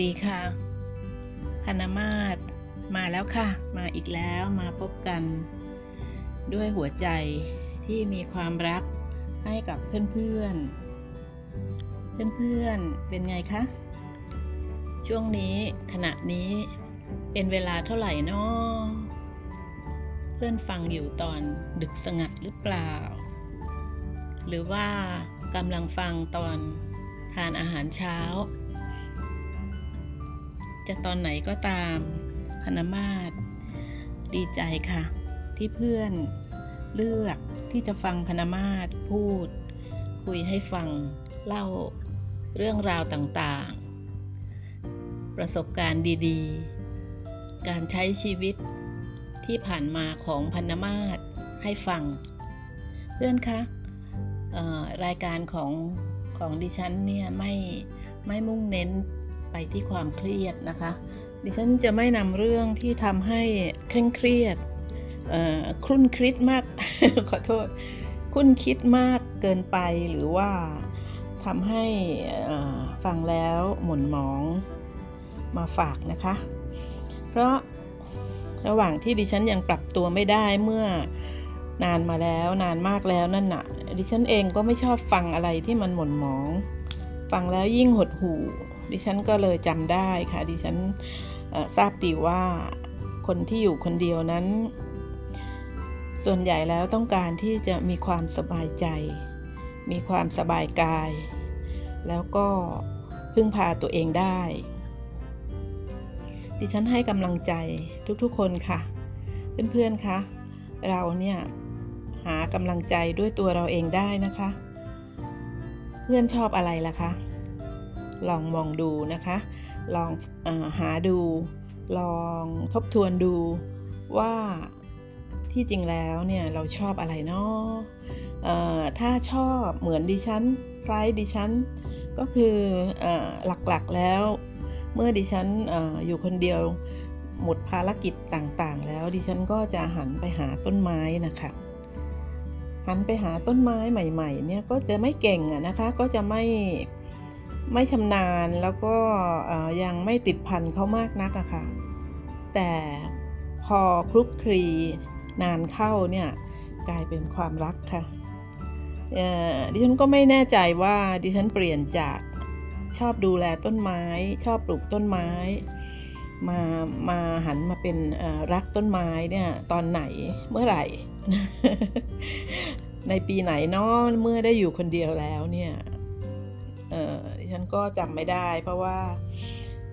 ดีค่ะพนามาศมาแล้วค่ะ มาอีกแล้วมาพบกัน ด้วยหัวใจที่มีความรักให้กับเพื่อนๆ เพื่อนๆ เป็นไงคะ ช่วงนี้ขณะนี้เป็นเวลาเท่าไหร่นาะเพื่อนฟังอยู่ตอนดึกสงัดหรือเปล่า หรือว่ากำลังฟังตอนทานอาหารเช้า จะตอนไหนก็ตามพนมาศดีใจค่ะ ที่เพื่อนเลือกที่จะฟังพนมาศพูด คุยให้ฟังเล่าเรื่องราวต่างๆ ประสบการณ์ดีๆ การใช้ชีวิตที่ผ่านมาของพนมาศให้ฟัง เพื่อนคะรายการของของดิฉันเนี่ยไม่ไม่มุ่งเน้น ไปที่ความเครียดนะคะ ดิฉันจะไม่นำเรื่องที่ทำให้เคร่งเครียดครุ่นคิดมาก ขอโทษคุ้นคิดมากเกินไปหรือว่าทำให้ฟังแล้วหม่นหมองมาฝากนะคะ เพราะระหว่างที่ดิฉันยังปรับตัวไม่ได้เมื่อนานมาแล้วนานมากแล้วนั่นน่ะ ดิฉันเองก็ไม่ชอบฟังอะไรที่มันหม่นหมอง ฟังแล้วยิ่งหดหู่ ดิฉันก็เลยจำได้ค่ะ ดิฉันทราบดีว่าคนที่อยู่คนเดียวนั้น ส่วนใหญ่แล้วต้องการที่จะมีความสบายใจ มีความสบายกาย แล้วก็พึ่งพาตัวเองได้ ดิฉันให้กำลังใจทุกๆคนค่ะ เพื่อนๆคะเราเนี่ยหากำลังใจด้วยตัวเราเองได้นะคะ เพื่อนชอบอะไรล่ะคะ ลองมองดูนะคะ ลองอหาดู ลองทบทวนดูว่าที่จริงแล้วเนี่ยเราชอบอะไรเนาะถ้าชอบเหมือนดิฉันคล้ายดิฉัน ก็คืออหลักๆแล้ว เมื่อดิฉันออยู่คนเดียวหมดภารกิจต่างๆ แล้วดิฉันก็จะหันไปหาต้นไม้นะคะหันไปหาต้นไม้ใหม่ ๆ เนี่ยก็จะไม่เก่งอะนะคะ ก็จะไม่ ไม่ชำนาญแล้วก็ยังไม่ติดพันเขามากนักอะค่ะ แต่พอคลุกคลีนานเข้าเนี่ยกลายเป็นความรักค่ะดิฉันก็ไม่แน่ใจว่าดิฉันเปลี่ยนจากชอบดูแลต้นไม้ ชอบปลูกต้นไม้ มามาหันมาเป็นรักต้นไม้เนี่ยตอนไหนเมื่อไหร่ ในปีไหนเนาะเมื่อได้อยู่คนเดียวแล้วเนี่ย ฉันก็จำไม่ได้ เพราะว่า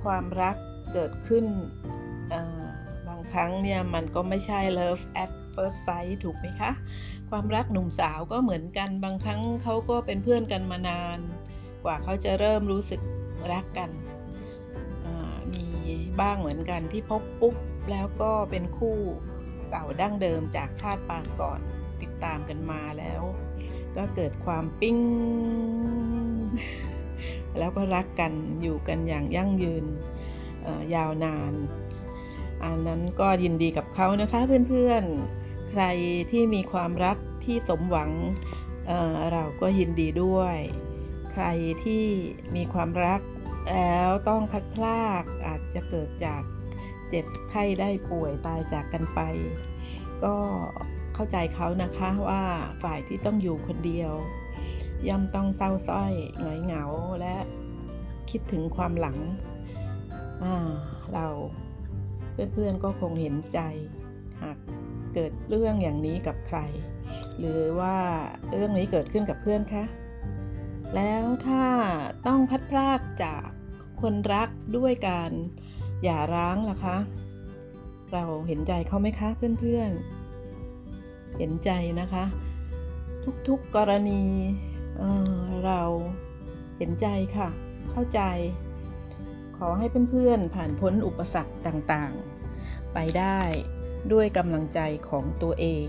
ความรักเกิดขึ้นบางครั้งเนี่ยมันก็ไม่ใช่ love at first sight ถูกไหมคะ ความรักหนุ่มสาวก็เหมือนกันบางครั้งเขาก็เป็นเพื่อนกันมานาน กว่าเขาจะเริ่มรู้สึกรักกันมีบ้างเหมือนกันที่พบปุ๊บแล้วก็เป็นคู่เก่าดั้งเดิมจากชาติปางก่อนติดตามกันมาแล้ว ก็เกิดความปิ้ง แล้วก็รักกันอยู่กันอย่างยั่งยืนยาวนาน อันนั้นก็ยินดีกับเขานะคะเพื่อนๆ ใครที่มีความรักที่สมหวังเเราก็ยินดีด้วย ใครที่มีความรักแล้วต้องพัดพลากอาจจะเกิดจากเจ็บไข้ได้ป่วยตายจากกันไป ก็เข้าใจเขานะคะว่าฝ่ายที่ต้องอยู่คนเดียว ย่อมต้องเศร้าส้อยหงอยเหงาและคิดถึงความหลังเราเพื่อนๆก็คงเห็นใจหากเกิดเรื่องอย่างนี้กับใคร หรือว่าเรื่องนี้เกิดขึ้นกับเพื่อนคะแล้วถ้าต้องพัดพลากจากคนรักด้วยการอย่าร้างล่ะคะ เราเห็นใจเขาไหมคะเพื่อนๆเห็นใจนะคะ ทุกๆกรณี เเราเห็นใจค่ะ เข้าใจ ขอให้เพื่อนๆ ผ่านพ้นอุปสรรคต่างๆ ไปได้ด้วยกำลังใจของตัวเอง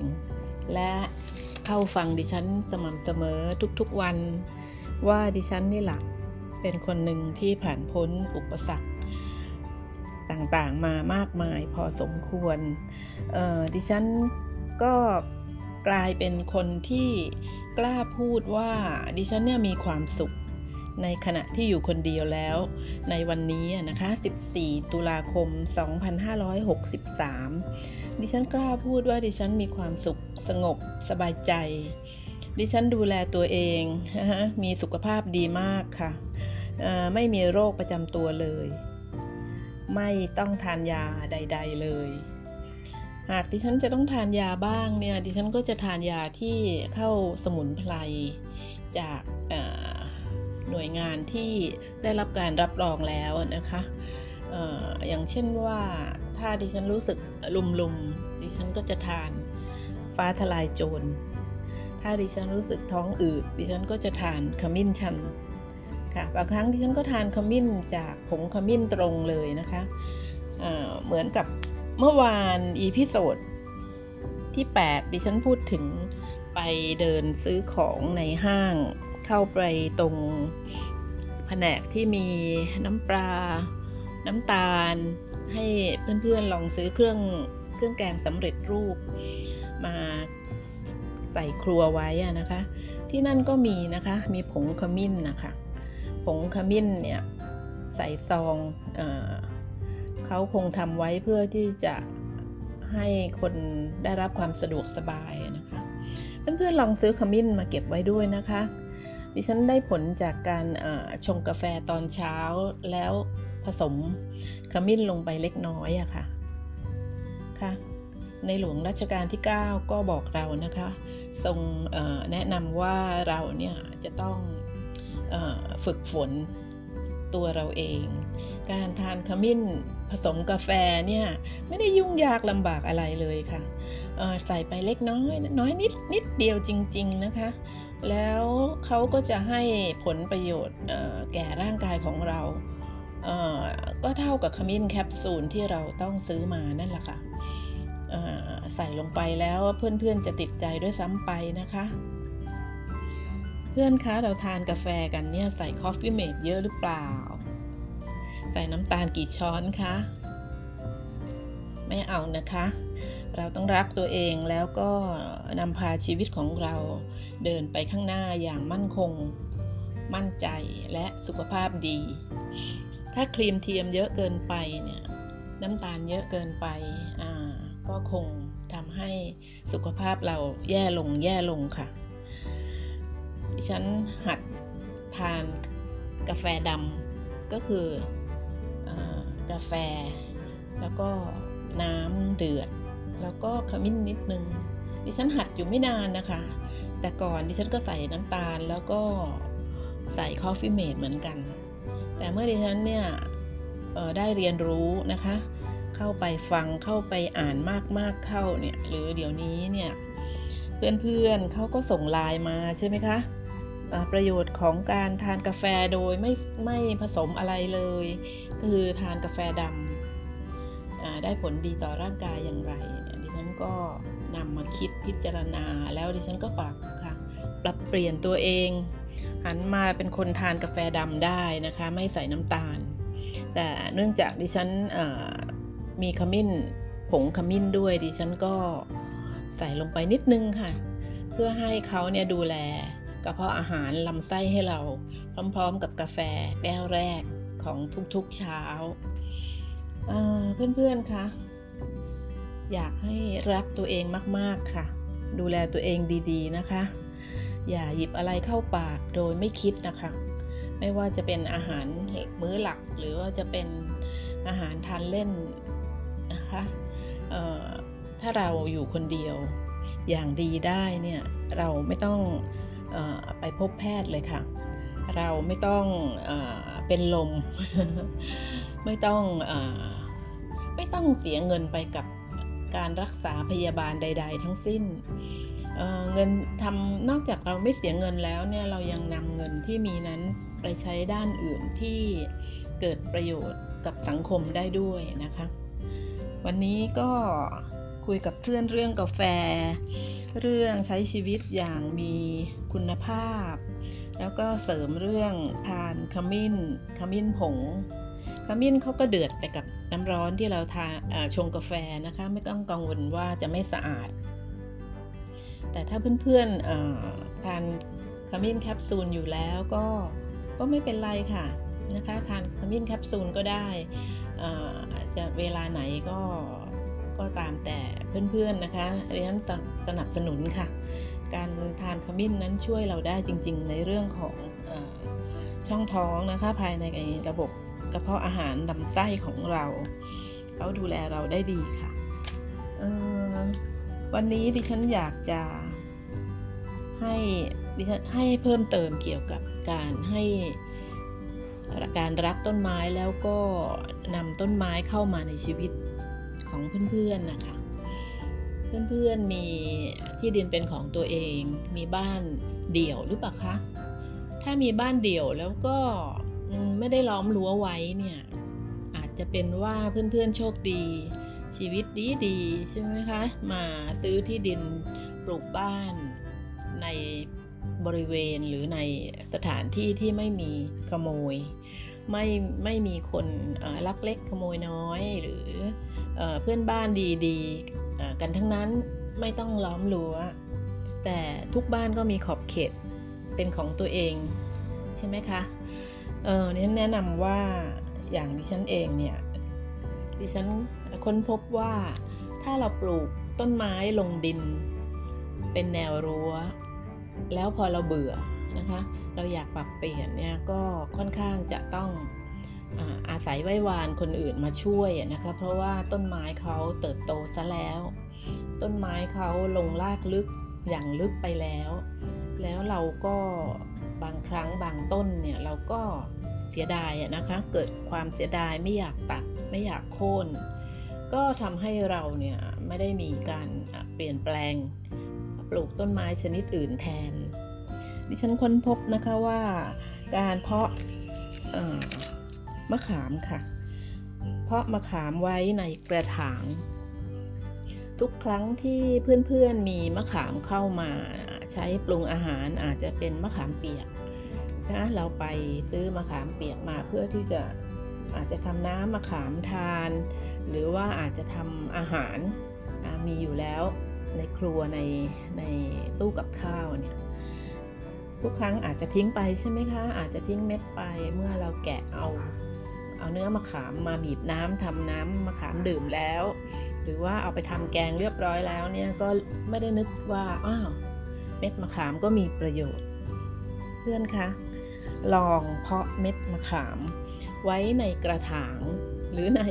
และเข้าฟังดิฉันสม่ำเสมอทุกๆวัน ว่าดิฉันนี่หลักเป็นคนหนึ่งที่ผ่านพ้นอุปสรรคต่างๆมามากมายพอสมควรดิฉันก็กลายเป็นคนที่ กล้าพูดว่าดิฉันเนี่ยมีความสุข ในขณะที่อยู่คนเดียวแล้ว ในวันนี้นะคะ 14 ตุลาคม 2563 ดิฉันกล้าพูดว่าดิฉันมีความสุขสงบสบายใจ ดิฉันดูแลตัวเองมีสุขภาพดีมากค่ะ ไม่มีโรคประจำตัวเลย ไม่ต้องทานยาใด ๆ เลย หากดิฉันจะต้องทานยาบ้างเนี่ยดิฉันก็จะทานยาที่เข้าสมุนไพรจากหน่วยงานที่ได้รับการรับรองแล้วนะคะออย่างเช่นว่าถ้าดิฉันรู้สึกลุมๆดิฉันก็จะทานฟ้าทลายโจร ถ้าดิฉันรู้สึกท้องอืดดิฉันก็จะทานขมิ้นชันค่ะบางครั้งดิฉันก็ทานขมิ้นจากผงขมิ้นตรงเลยนะคะเหมือนกับ เมื่อวาน episode ที่ 8 ดิฉันพูดถึงไปเดินซื้อของในห้าง เข้าไปตรงแผนกที่มีน้ำปลา น้ำตาล ให้เพื่อนๆลองซื้อเครื่องเครื่องแกงสำเร็จรูป มาใส่ครัวไว้นะคะ ที่นั่นก็มีนะคะ มีผงขมิ้นนะคะ ผงขมิ้นเนี่ยใส่ซองเอ เขาคงทำไว้เพื่อที่จะให้คนได้รับความสะดวกสบายนะคะเพื่อนๆลองซื้อขมิ้นมาเก็บไว้ด้วยนะคะ ดิฉันได้ผลจากการชงกาแฟตอนเช้าแล้วผสมขมิ้นลงไปเล็กน้อยอะค่ะค่ะ ในหลวงรัชกาลที่ 9 ก็บอกเรานะคะ ทรงแนะนำว่าเราเนี่ยจะต้องอฝึกฝนตัวเราเอง การทานขมิ้น ผสมกาแฟเนี่ยไม่ได้ยุ่งยากลำบากอะไรเลยค่ะใส่ไปเล็กน้อย น้อยนิดนิดเดียวจจริง ๆนะคะ แล้วเขาก็จะให้ผลประโยชน์แก่ร่างกายของเราก็เท่ากับขมิ้นแคปซูลที่เราต้องซื้อมานั่นแหละค่ะใส่ลงไปแล้วเพื่อนๆจะติดใจด้วยซ้ำไปนะคะ เพื่อนคะเราทานกาแฟกันเนี่ยใส่ Coffee-mate เยอะหรือเปล่า ใส่น้ำตาลกี่ช้อนคะ ไม่เอานะคะ เราต้องรักตัวเองแล้วก็นำพาชีวิตของเราเดินไปข้างหน้าอย่างมั่นคง มั่นใจและสุขภาพดี ถ้าครีมเทียมเยอะเกินไปเนี่ยน้ำตาลเยอะเกินไปอ่าก็คงทำให้สุขภาพเราแย่ลงแย่ลงค่ะฉันหัดทานกาแฟดำก็คือ กาแฟ แล้วก็น้ำเดือด แล้วก็ขมิ้นนิดนึง ดิฉันหัดอยู่ไม่นานนะคะ แต่ก่อนดิฉันก็ใส่น้ำตาลแล้วก็ใส่ Coffee-mate เหมือนกัน แต่เมื่อดิฉันเนี่ยได้เรียนรู้นะคะ เข้าไปฟังเข้าไปอ่านมากๆเข้าเนี่ยหรือเดี๋ยวนี้เนี่ยเพื่อนๆเขาก็ส่งไลน์มาใช่ไหมคะประโยชน์ของการทานกาแฟโดยไม่ไม่ผสมอะไรเลย ก็คือทานกาแฟดำได้ผลดีต่อร่างกายอย่างไรดิฉันก็นำมาคิดพิจารณาแล้วดิฉันก็ปรับค่ะปรับเปลี่ยนตัวเอง หันมาเป็นคนทานกาแฟดำได้นะคะ ไม่ใส่น้ำตาล แต่เนื่องจากดิฉันมีขมิ้นผงขมิ้นด้วยดิฉันก็ใส่ลงไปนิดนึงค่ะ เพื่อให้เขาเนี่ยดูแลกระเพาะอาหารลำไส้ให้เรา พร้อมๆกับกาแฟแก้วแรก ของทุกๆเช้าเพื่อนๆคะอยากให้รักตัวเองมากๆค่ะ ดูแลตัวเองดีๆนะคะ อย่าหยิบอะไรเข้าปากโดยไม่คิดนะคะ ไม่ว่าจะเป็นอาหารมื้อหลัก หรือว่าจะเป็นอาหารทานเล่นนะคะถ้าเราอยู่คนเดียวอย่างดีได้เนี่ยเราไม่ต้องอไปพบแพทย์เลยค่ะ เราไม่ต้องอเป็นลม ไม่ต้องอไม่ต้องเสียเงินไปกับการรักษาพยาบาลใด ๆ ทั้งสิ้นเเงินทำนอกจากเราไม่เสียเงินแล้วเนี่ยเรายังนำเงินที่มีนั้นไปใช้ด้านอื่นที่เกิดประโยชน์กับสังคมได้ด้วยนะคะ วันนี้ก็คุยกับเพื่อนเรื่องกาแฟ เรื่องใช้ชีวิตอย่างมีคุณภาพ แล้วก็เสริมเรื่องทานขมิ้น ขมิ้นผง ขมิ้นเขาก็เดือดไปกับน้ำร้อนที่เราทาชงกาแฟนะคะ ไม่ต้องกังวลว่าจะไม่สะอาด แต่ถ้าเพื่อนๆทานขมิ้นแคปซูลอยู่แล้วก็ก็ไม่เป็นไรค่ะนะคะ ทานขมิ้นแคปซูลก็ได้จะเวลาไหนก็ก็ตามแต่เพื่อนๆนะคะเรียนสนับสนุนค่ะ การทานขมิ้นนั้นช่วยเราได้จริง ๆ ในเรื่องของอช่องท้องนะคะภายในระบบกระเพาะอาหารลำไส้ของเราเขาดูแลเราได้ดีค่ะวันนี้ดิฉันอยากจะให้ดิฉันให้เพิ่มเติมเกี่ยวกับการให้การรักต้นไม้แล้วก็นำต้นไม้เข้ามาในชีวิตของเพื่อนๆนะคะ เพื่อนๆมีที่ดินเป็นของตัวเอง มีบ้านเดี่ยวหรือเปล่าคะ ถ้ามีบ้านเดี่ยวแล้วก็ไม่ได้ล้อมรั้วไว้เนี่ยอาจจะเป็นว่าเพื่อนๆโชคดีชีวิตดีดีๆใช่ไหมคะ มาซื้อที่ดินปลูกบ้านในบริเวณหรือในสถานที่ที่ไม่มีขโมย ไม่ไม่มีคนลักเล็กขโมยน้อยหรือเอเพื่อนบ้านดีๆ กันทั้งนั้นไม่ต้องล้อมรั้ว แต่ทุกบ้านก็มีขอบเขตเป็นของตัวเอง ใช่ไหมคะ เออเนี่ยแนะนำว่าอย่างดิฉันเองเนี่ยดิฉันค้นพบว่าถ้าเราปลูกต้นไม้ลงดิน เป็นแนวรั้ว แล้วพอเราเบื่อนะคะ เราอยากปรับเปลี่ยนเนี่ยก็ค่อนข้างจะต้อง ศัยไหว้วานคนอื่นมาช่วยนะคะเพราะว่าต้นไม้เขาเติบโตซะแล้ว ต้นไม้เขาลงรากลึกอย่างลึกไปแล้ว แล้วเราก็บางครั้งบางต้นเนี่ยเราก็เสียดายอะนะคะเกิดความเสียดายไม่อยากตัดไม่อยากโค่นก็ทำให้เราเนี่ยไม่ได้มีการเปลี่ยนแปลงปลูกต้นไม้ชนิดอื่นแทน ดิฉันค้นพบนะคะว่าการเพาะ มะขามค่ะ เพราะมะขามไว้ในกระถาง ทุกครั้งที่เพื่อนๆมีมะขามเข้ามาใช้ปรุงอาหารอาจจะเป็นมะขามเปียกนะเราไปซื้อมะขามเปียกมาเพื่อที่จะอาจจะทำน้ำมะขามทาน หรือว่าอาจจะทำอาหารมีอยู่แล้วในครัวในในตู้กับข้าวเนี่ยทุกครั้งอาจจะทิ้งไปใช่ไหมคะ อาจจะทิ้งเม็ดไปเมื่อเราแกะเอา เอาเนื้อมะขามมาบีบน้ำทำน้ำมะขามดื่มแล้ว หรือว่าเอาไปทำแกงเรียบร้อยแล้วเนี่ยก็ไม่ได้นึกว่าอ้าวเม็ดมะขามก็มีประโยชน์ เพื่อนคะลองเพาะเม็ดมะขามไว้ในกระถาง หรือใน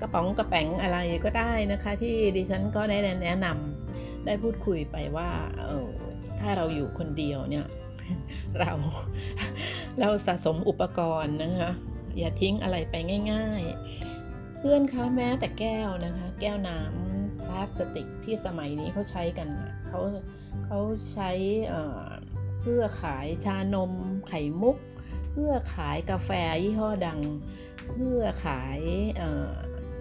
กระป๋องกระแป๋งอะไรก็ได้นะคะ ที่ดิฉันก็ได้แนะนำได้พูดคุยไปว่าเออถ้าเราอยู่คนเดียวเนี่ยเราเราสะสมอุปกรณ์นะคะ อย่าทิ้งอะไรไปง่าย ๆ เพื่อนคะแม้แต่แก้วนะคะ แก้วน้ำพลาสติกที่สมัยนี้เขาใช้กันเขาเขาใช้เพื่อขายชานมไข่มุก เพื่อขายกาแฟยี่ห้อดัง เพื่อขาย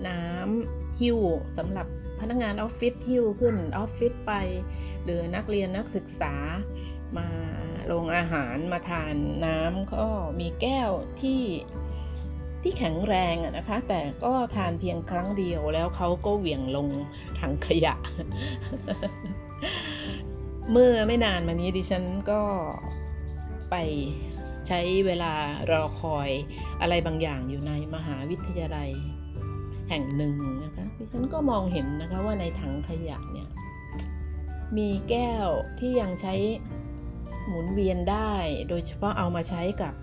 น้ำหิ้วสำหรับพนักงานออฟฟิศหิ้วขึ้นออฟฟิศไป หรือนักเรียนนักศึกษามาโรงอาหารมาทานน้ำก็มีแก้วที่ ที่แข็งแรงอะนะคะ แต่ก็ทานเพียงครั้งเดียวแล้วเขาก็เหวี่ยงลงถังขยะ เมื่อไม่นานมานี้ดิฉันก็ไปใช้เวลารอคอยอะไรบางอย่างอยู่ในมหาวิทยาลัยแห่งหนึ่งนะคะดิฉันก็มองเห็นนะคะว่าในถังขยะเนี่ยมีแก้วที่ยังใช้หมุนเวียนได้ โดยเฉพาะเอามาใช้กับ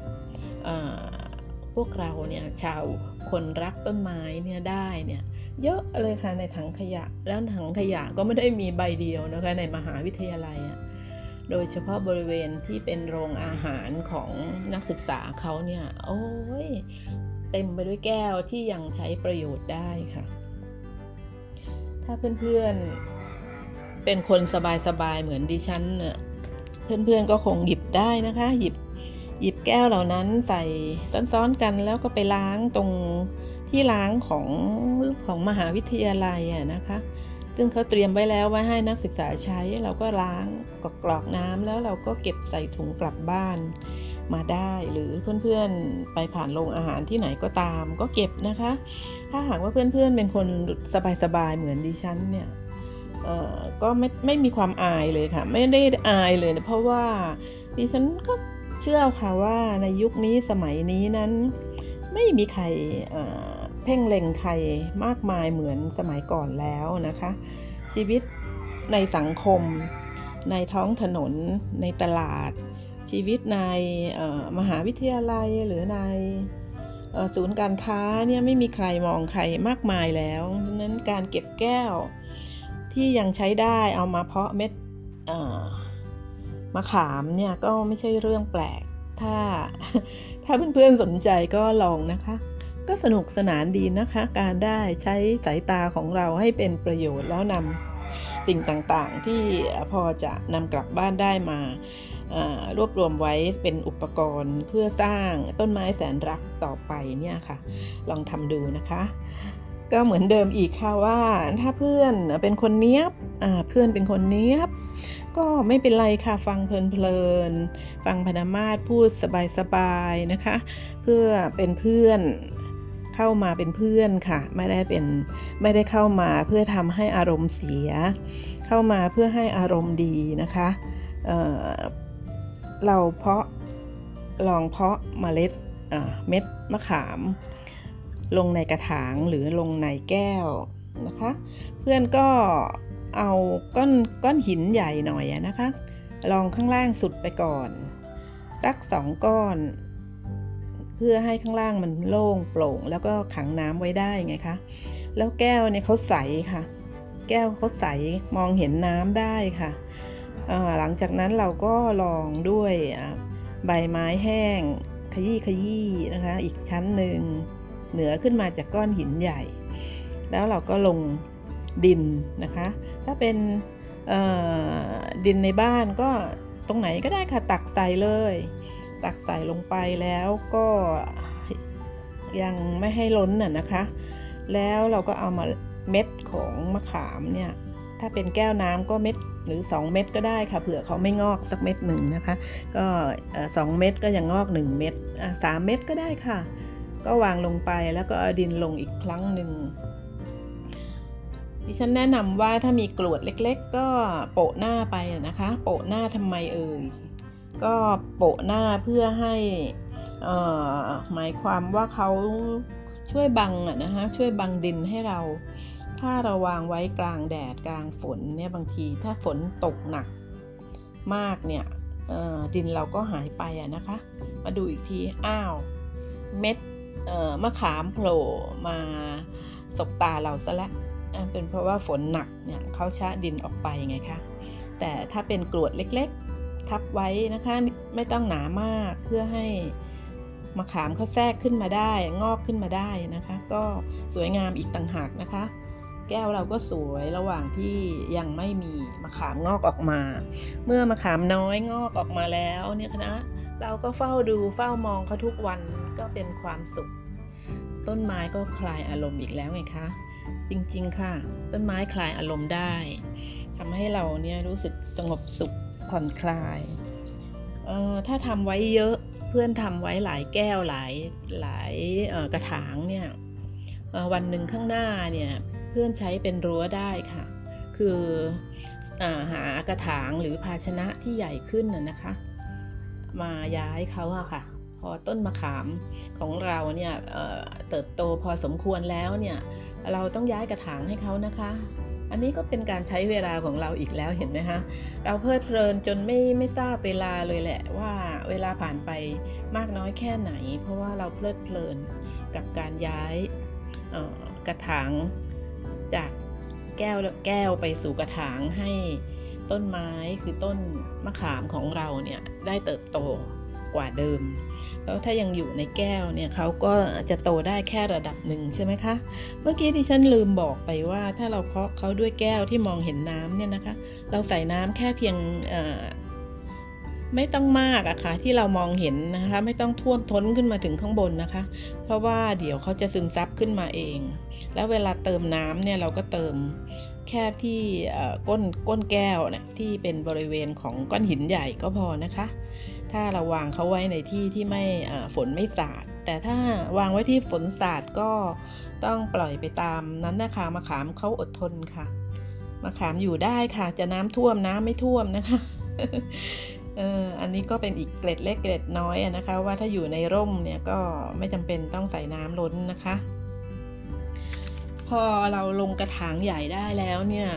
พวกเราเนี่ยชาวคนรักต้นไม้เนี่ยได้เนี่ยเยอะเลยค่ะในถังขยะ แล้วถังขยะก็ไม่ได้มีใบเดียวนะคะในมหาวิทยาลัยอะโดยเฉพาะบริเวณที่เป็นโรงอาหารของนักศึกษาเขาเนี่ย โอ้ยเต็มไปด้วยแก้วที่ยังใช้ประโยชน์ได้ค่ะ ถ้าเพื่อนๆเป็นคนสบายๆเหมือนดิฉันน่ะเพื่อนๆก็คงหยิบได้นะคะ หยิบ หยิบแก้วเหล่านั้นใส่ซ้อนๆกันแล้วก็ไปล้างตรงที่ล้างของของมหาวิทยาลัยอะนะคะ ซึ่งเขาเตรียมไว้แล้วไว้ให้นักศึกษาใช้ เราก็ล้างกรอกน้ำแล้วเราก็เก็บใส่ถุงกลับบ้านมาได้หรือเพื่อนๆไปผ่านโรงอาหารที่ไหนก็ตาม ก็เก็บนะคะ ถ้าหากว่าเพื่อนๆเป็นคนสบายๆเหมือนดิฉันเนี่ยก็ไม่ไม่มีความอายเลยค่ะ ไม่ได้อายเลยนะเพราะว่าดิฉันก็ เชื่อค่ะว่าในยุคนี้สมัยนี้นั้น ไม่มีใครเพ่งเล็งใครมากมายเหมือนสมัยก่อนแล้วนะคะ ชีวิตในสังคม ในท้องถนน ในตลาด ชีวิตในมหาวิทยาลัยหรือในศูนย์การค้าเนี่ยไม่มีใครมองใครมากมายแล้วดังนั้นการเก็บแก้วที่ยังใช้ได้เอามาเพาะเม็ด มะขามเนี่ยก็ไม่ใช่เรื่องแปลก ถ้า ถ้าเพื่อนๆสนใจก็ลองนะคะ ก็สนุกสนานดีนะคะ การได้ใช้สายตาของเราให้เป็นประโยชน์แล้วนำสิ่งต่างๆ ที่พอจะนำกลับบ้านได้มารวบรวมไว้เป็นอุปกรณ์เพื่อสร้างต้นไม้แสนรักต่อไปเนี่ยค่ะ ลองทำดูนะคะ ก็เหมือนเดิมอีกค่ะว่าถ้าเพื่อนเป็นคนเนี้ยบเพื่อนเป็นคนเนี้ยบ ก็ไม่เป็นไรค่ะฟังเพลินๆฟังพนามาศพูดสบายๆนะคะ เพื่อเป็นเพื่อนเข้ามาเป็นเพื่อนค่ะ ไม่ได้เป็นไม่ได้เข้ามาเพื่อทำให้อารมณ์เสีย เข้ามาเพื่อให้อารมณ์ดีนะคะเราเพาะลองเพาะเมล็ดเม็ดมะขาม ลงในกระถางหรือลงในแก้วนะคะ เพื่อนก็ เอาก้อนก้อนหินใหญ่หน่อยนะคะลองข้างล่างสุดไปก่อนสักสองก้อน เพื่อให้ข้างล่างมันโล่งโปร่ง แล้วก็ขังน้ำไว้ได้ไงคะแล้วแก้วเนี่ยเขาใสค่ะ แก้วเขาใสมองเห็นน้ำได้ค่ะหลังจากนั้นเราก็ลองด้วยใบไม้แห้งขยี้ขยี้นะคะ อีกชั้นหนึ่งเหนือขึ้นมาจากก้อนหินใหญ่ แล้วเราก็ลง ดินนะคะ ถ้าเป็นดินในบ้านก็ตรงไหนก็ได้ค่ะตักใส่เลย ตักใส่ลงไปแล้วก็ยังไม่ให้ล้นน่ะนะคะ แล้วเราก็เอามาเม็ดของมะขามเนี่ยถ้าเป็นแก้วน้ำก็เม็ดหรือ 2 เม็ดก็ได้ค่ะเผื่อเขาไม่งอกสักเม็ดหนึ่งนะคะ ก็สองเม็ดก็ยังงอก 1 เม็ดสามเม็ดก็ได้ค่ะ ก็วางลงไปแล้วก็เอาดินลงอีกครั้งหนึ่ง ดิฉันแนะนำว่าถ้ามีกรวดเล็ก ๆ ก็โปะหน้าไปนะคะ โปะหน้าทำไมเอ่ยก็โปะหน้าเพื่อให้หมายความว่าเขาช่วยบังอะนะคะช่วยบังดินให้เรา ถ้าเราวางไว้กลางแดดกลางฝนเนี่ยบางทีถ้าฝนตกหนักมากเนี่ยดินเราก็หายไปอะนะคะ มาดูอีกทีอ้าวเม็ดมะขามโผล่มาสบตาเราซะแล้ว เป็นเพราะว่าฝนหนักเนี่ยเขาชะดินออกไปไงคะแต่ถ้าเป็นกรวดเล็กๆ ทับไว้นะคะไม่ต้องหนามากเพื่อให้มะขามเขาแทรกขึ้นมาได้ งอกขึ้นมาได้นะคะ ก็สวยงามอีกต่างหากนะคะ แก้วเราก็สวยระหว่างที่ยังไม่มีมะขามงอกออกมา เมื่อมะขามน้อยงอกออกมาแล้วเนี่ยนะเราก็เฝ้าดูเฝ้ามองเขาทุกวันก็เป็นความสุข ต้นไม้ก็คลายอารมณ์อีกแล้วไงคะ จริง ๆ ค่ะ ต้นไม้คลายอารมณ์ได้ทำให้เราเนี่ยรู้สึกสงบสุขผ่อนคลายเอ่อถ้าทำไว้เยอะเพื่อนทำไว้หลายแก้วหลายหลายกระถางเนี่ยวันหนึ่งข้างหน้าเนี่ยเพื่อนใช้เป็นรั้วได้ค่ะ คืออหากระถางหรือภาชนะที่ใหญ่ขึ้นน่ะนะคะ มาย้ายเขาอะค่ะ อต้นมะขามของเราเนี่ยเเติบโตพอสมควรแล้วเนี่ยเราต้องย้ายกระถางให้เขานะคะ อันนี้ก็เป็นการใช้เวลาของเราอีกแล้วเห็นไหมคะเราเพลิดเพลินจนไม่ไม่ทราบเวลาเลยแหละว่าเวลาผ่านไปมากน้อยแค่ไหน เพราะว่าเราเพลิดเพลินกับการย้ายกระถางจากแก้วแก้วไปสู่กระถางให้ต้นไม้คือต้นมะขามของเราเนี่ยได้เติบโตกว่าเดิม แล้วถ้ายังอยู่ในแก้วเนี่ยเขาก็จะโตได้แค่ระดับหนึ่งใช่ไหมคะ เมื่อกี้ที่ฉันลืมบอกไปว่า ถ้าเราเพาะเขาด้วยแก้วที่มองเห็นน้ำเนี่ยนะคะ เราใส่น้ำแค่เพียงไม่ต้องมากอะคะ่ะที่เรามองเห็นนะคะ ไม่ต้องท่วมท้นขึ้นมาถึงข้างบนนะคะ เพราะว่าเดี๋ยวเขาจะซึมซับขึ้นมาเอง แล้วเวลาเติมน้ำเนี่ยเราก็เติมแค่ที่ก้นก้นแก้วเนี่ยที่เป็นบริเวณของก้อนหินใหญ่ก็พอนะคะ ถ้าเราวางเขาไว้ในที่ที่ไม่ฝนไม่สาด แต่ถ้าวางไว้ที่ฝนสาดก็ต้องปล่อยไปตามนั้นนะคะมะขามเขาอดทนค่ะมะขามอยู่ได้ค่ะ จะน้ำท่วมน้ำไม่ท่วมนะคะเอออันนี้ก็เป็นอีกเกล็ดเล็กเกล็ดน้อยนะคะ ว่าถ้าอยู่ในร่มเนี่ยก็ไม่จำเป็นต้องใส่น้ำล้นนะคะ พอเราลงกระถางใหญ่ได้แล้วเนี่ย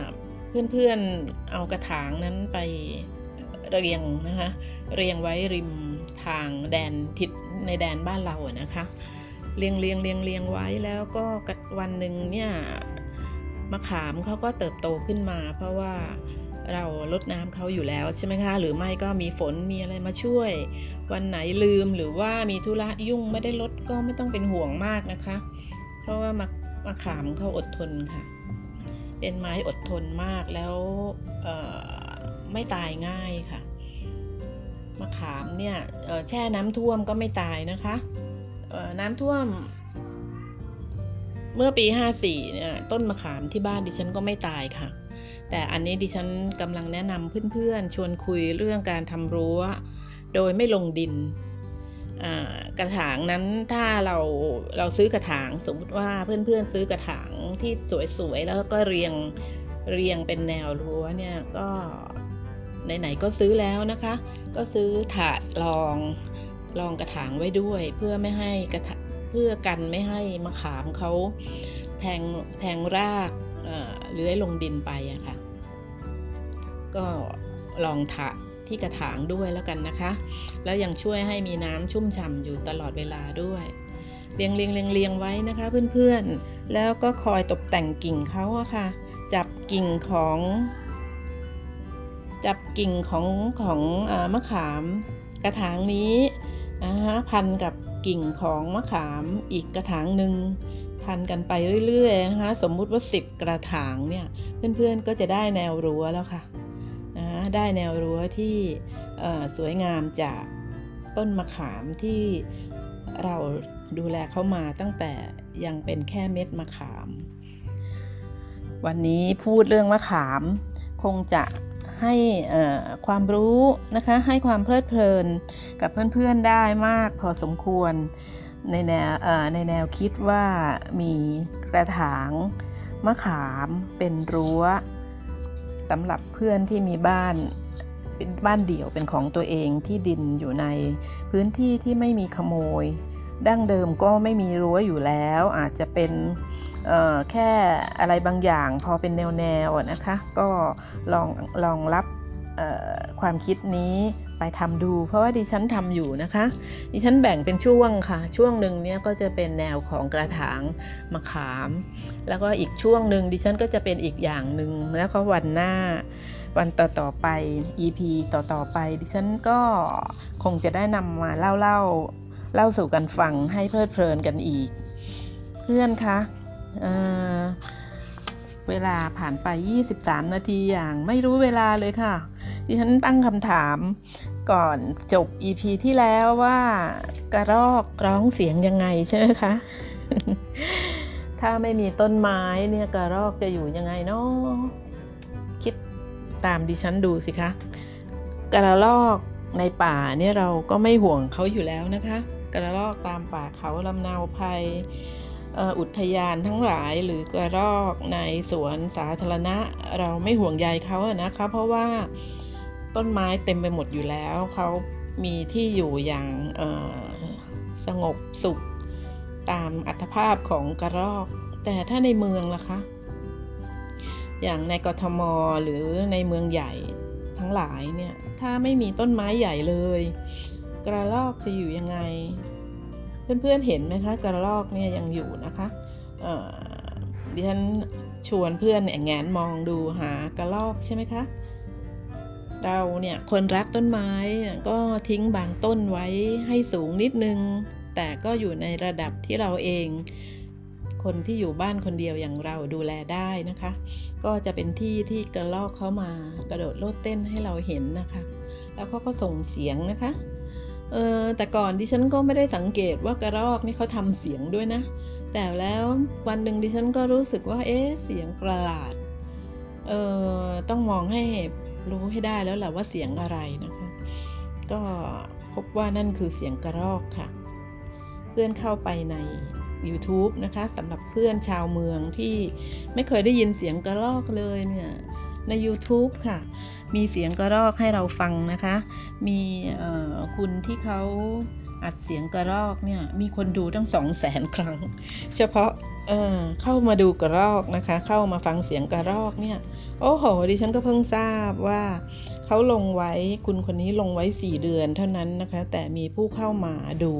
เพื่อนๆเอากระถางนั้นไปเรียงนะคะ เรียงไว้ริมทางแดนทิศในแดนบ้านเราอะนะคะเรียงเรียงเรียงเรียงไว้แล้วก็วันหนึ่งเนี่ยมะขามเขาก็เติบโตขึ้นมา เพราะว่าเราลดน้ำเขาอยู่แล้วใช่ไหมคะ หรือไม่ก็มีฝนมีอะไรมาช่วย วันไหนลืมหรือว่ามีธุระยุ่งไม่ได้ลดก็ไม่ต้องเป็นห่วงมากนะคะ เพราะว่ามะมะขามเขาอดทนค่ะ เป็นไม้อดทนมากแล้วไม่ตายง่ายค่ะ มะขามเนี่ยแช่น้ำท่วมก็ไม่ตายนะคะน้ำท่วม เมื่อปี 54เนี่ยต้นมะขามที่บ้านดิฉันก็ไม่ตายค่ะ แต่อันนี้ดิฉันกำลังแนะนำเพื่อนๆ ชวนคุยเรื่องการทำรั้ว โดยไม่ลงดินกระถางนั้นถ้าเราเราซื้อกระถางสมมติว่าเพื่อนๆซื้อกระถางที่สวยๆแล้วก็เรียงเรียงเป็นแนวรั้วเนี่ยก็ ไหนๆก็ซื้อแล้วนะคะ ก็ซื้อถาดรองรองกระถางไว้ด้วย เพื่อไม่ให้กระเพื่อกันไม่ให้มะขามเขาแทงแทงรากเลื้อยลงดินไปอะค่ะ ก็ลองถะที่กระถางด้วยแล้วกันนะคะ แล้วยังช่วยให้มีน้ำชุ่มฉ่ำอยู่ตลอดเวลาด้วยเรียงเรียงเรียงเรียงไว้นะคะเพื่อนๆ แล้วก็คอยตกแต่งกิ่งเขาอะค่ะ จับกิ่งของ จับกิ่งของของอมะขามกระถางนี้นะฮะพันกับกิ่งของมะขามอีกกระถางหนึ่งพันกันไปเรื่อยๆนะคะสมมุติว่า 10 กระถางเนี่ยเพื่อนๆก็จะได้แนวรั้วแล้วค่ะนะได้แนวรั้วที่สวยงามจากต้นมะขามที่เราดูแลเขามาตั้งแต่ยังเป็นแค่เม็ดมะขาม วันนี้พูดเรื่องมะขามคงจะ ให้ความรู้นะคะให้ความเพลิดเพลินกับเพื่อนๆได้มากพอสมควรในแนวในแนวคิดว่ามีกระถางมะขามเป็นรั้วสำหรับเพื่อนที่มีบ้านเป็นบ้านเดี่ยวเป็นของตัวเองที่ดินอยู่ในพื้นที่ที่ไม่มีขโมย ดั้งเดิมก็ไม่มีรั้วอยู่แล้ว อาจจะเป็น แค่อะไรบางอย่างพอเป็นแนวๆนะคะ ก็ลองลองรับความคิดนี้ไปทำดู เพราะว่าดิฉันทำอยู่นะคะ ดิฉันแบ่งเป็นช่วงค่ะ ช่วงหนึ่งเนี้ยก็จะเป็นแนวของกระถางมะขาม แล้วก็อีกช่วงหนึ่งดิฉันก็จะเป็นอีกอย่างหนึ่งแล้วก็วันหน้าวันต่อๆไป EP ต่อๆไป ดิฉันก็คงจะได้นำมาเล่าเล่าเล่าสู่กันฟังให้เพลิดเพลินกันอีก เพื่อนคะ เวลาผ่านไป 23 นาทีอย่างไม่รู้เวลาเลยค่ะ ดิฉันตั้งคำถามก่อนจบ EP ที่แล้วว่ากระรอกร้องเสียงยังไงใช่ไหมคะ ถ้าไม่มีต้นไม้เนี่ยกระรอกจะอยู่ยังไงเนาะคิดตามดิฉันดูสิคะ กระรอกในป่าเนี่ยเราก็ไม่ห่วงเขาอยู่แล้วนะคะ กระรอกตามป่าเขาลำนาวภัย อุทยานทั้งหลายหรือกระรอกในสวนสาธารณะ เราไม่ห่วงใยเขาอะนะคะ เพราะว่าต้นไม้เต็มไปหมดอยู่แล้ว เขามีที่อยู่อย่างสงบสุขตามอัตภาพของกระรอก แต่ถ้าในเมืองล่ะคะ อย่างในกทมหรือในเมืองใหญ่ทั้งหลายเนี่ย ถ้าไม่มีต้นไม้ใหญ่เลย กระรอกจะอยู่ยังไง เพื่อนๆเห็นไหมคะกระรอกเนี่ยยังอยู่นะคะดิฉันชวนเพื่อนแงนมองดูหากระรอกใช่ไหมคะเราเนี่ยคนรักต้นไม้ก็ทิ้งบางต้นไว้ให้สูงนิดนึง แต่ก็อยู่ในระดับที่เราเอง คนที่อยู่บ้านคนเดียวอย่างเราดูแลได้นะคะ ก็จะเป็นที่ที่กระรอกเข้ามากระโดดโลดเต้นให้เราเห็นนะคะ แล้วเขาก็ส่งเสียงนะคะ เออแต่ก่อนดิฉันก็ไม่ได้สังเกตว่ากระรอกนี่เขาทำเสียงด้วยนะ แต่แล้ววันหนึ่งดิฉันก็รู้สึกว่า เอ๊ะเสียงประหลาด เออต้องมองให้รู้ให้ได้แล้วแหละว่าเสียงอะไรนะคะ ก็พบว่านั่นคือเสียงกระรอกค่ะ เพื่อนเข้าไปใน YouTube นะคะสำหรับเพื่อนชาวเมืองที่ไม่เคยได้ยินเสียงกระรอกเลยเนี่ยใน YouTube ค่ะ มีเสียงกระรอกให้เราฟังนะคะ มีคุณที่เขาอัดเสียงกระรอกเนี่ยมีคนดูตั้งสองแสนครั้ง เฉพาะเเข้ามาดูกระรอกนะคะ เข้ามาฟังเสียงกระรอกเนี่ย โอ้โห ดิฉันก็เพิ่งทราบว่าเขาลงไว้คุณคนนี้ลงไว้4เดือนเท่านั้นนะคะ แต่มีผู้เข้ามาดู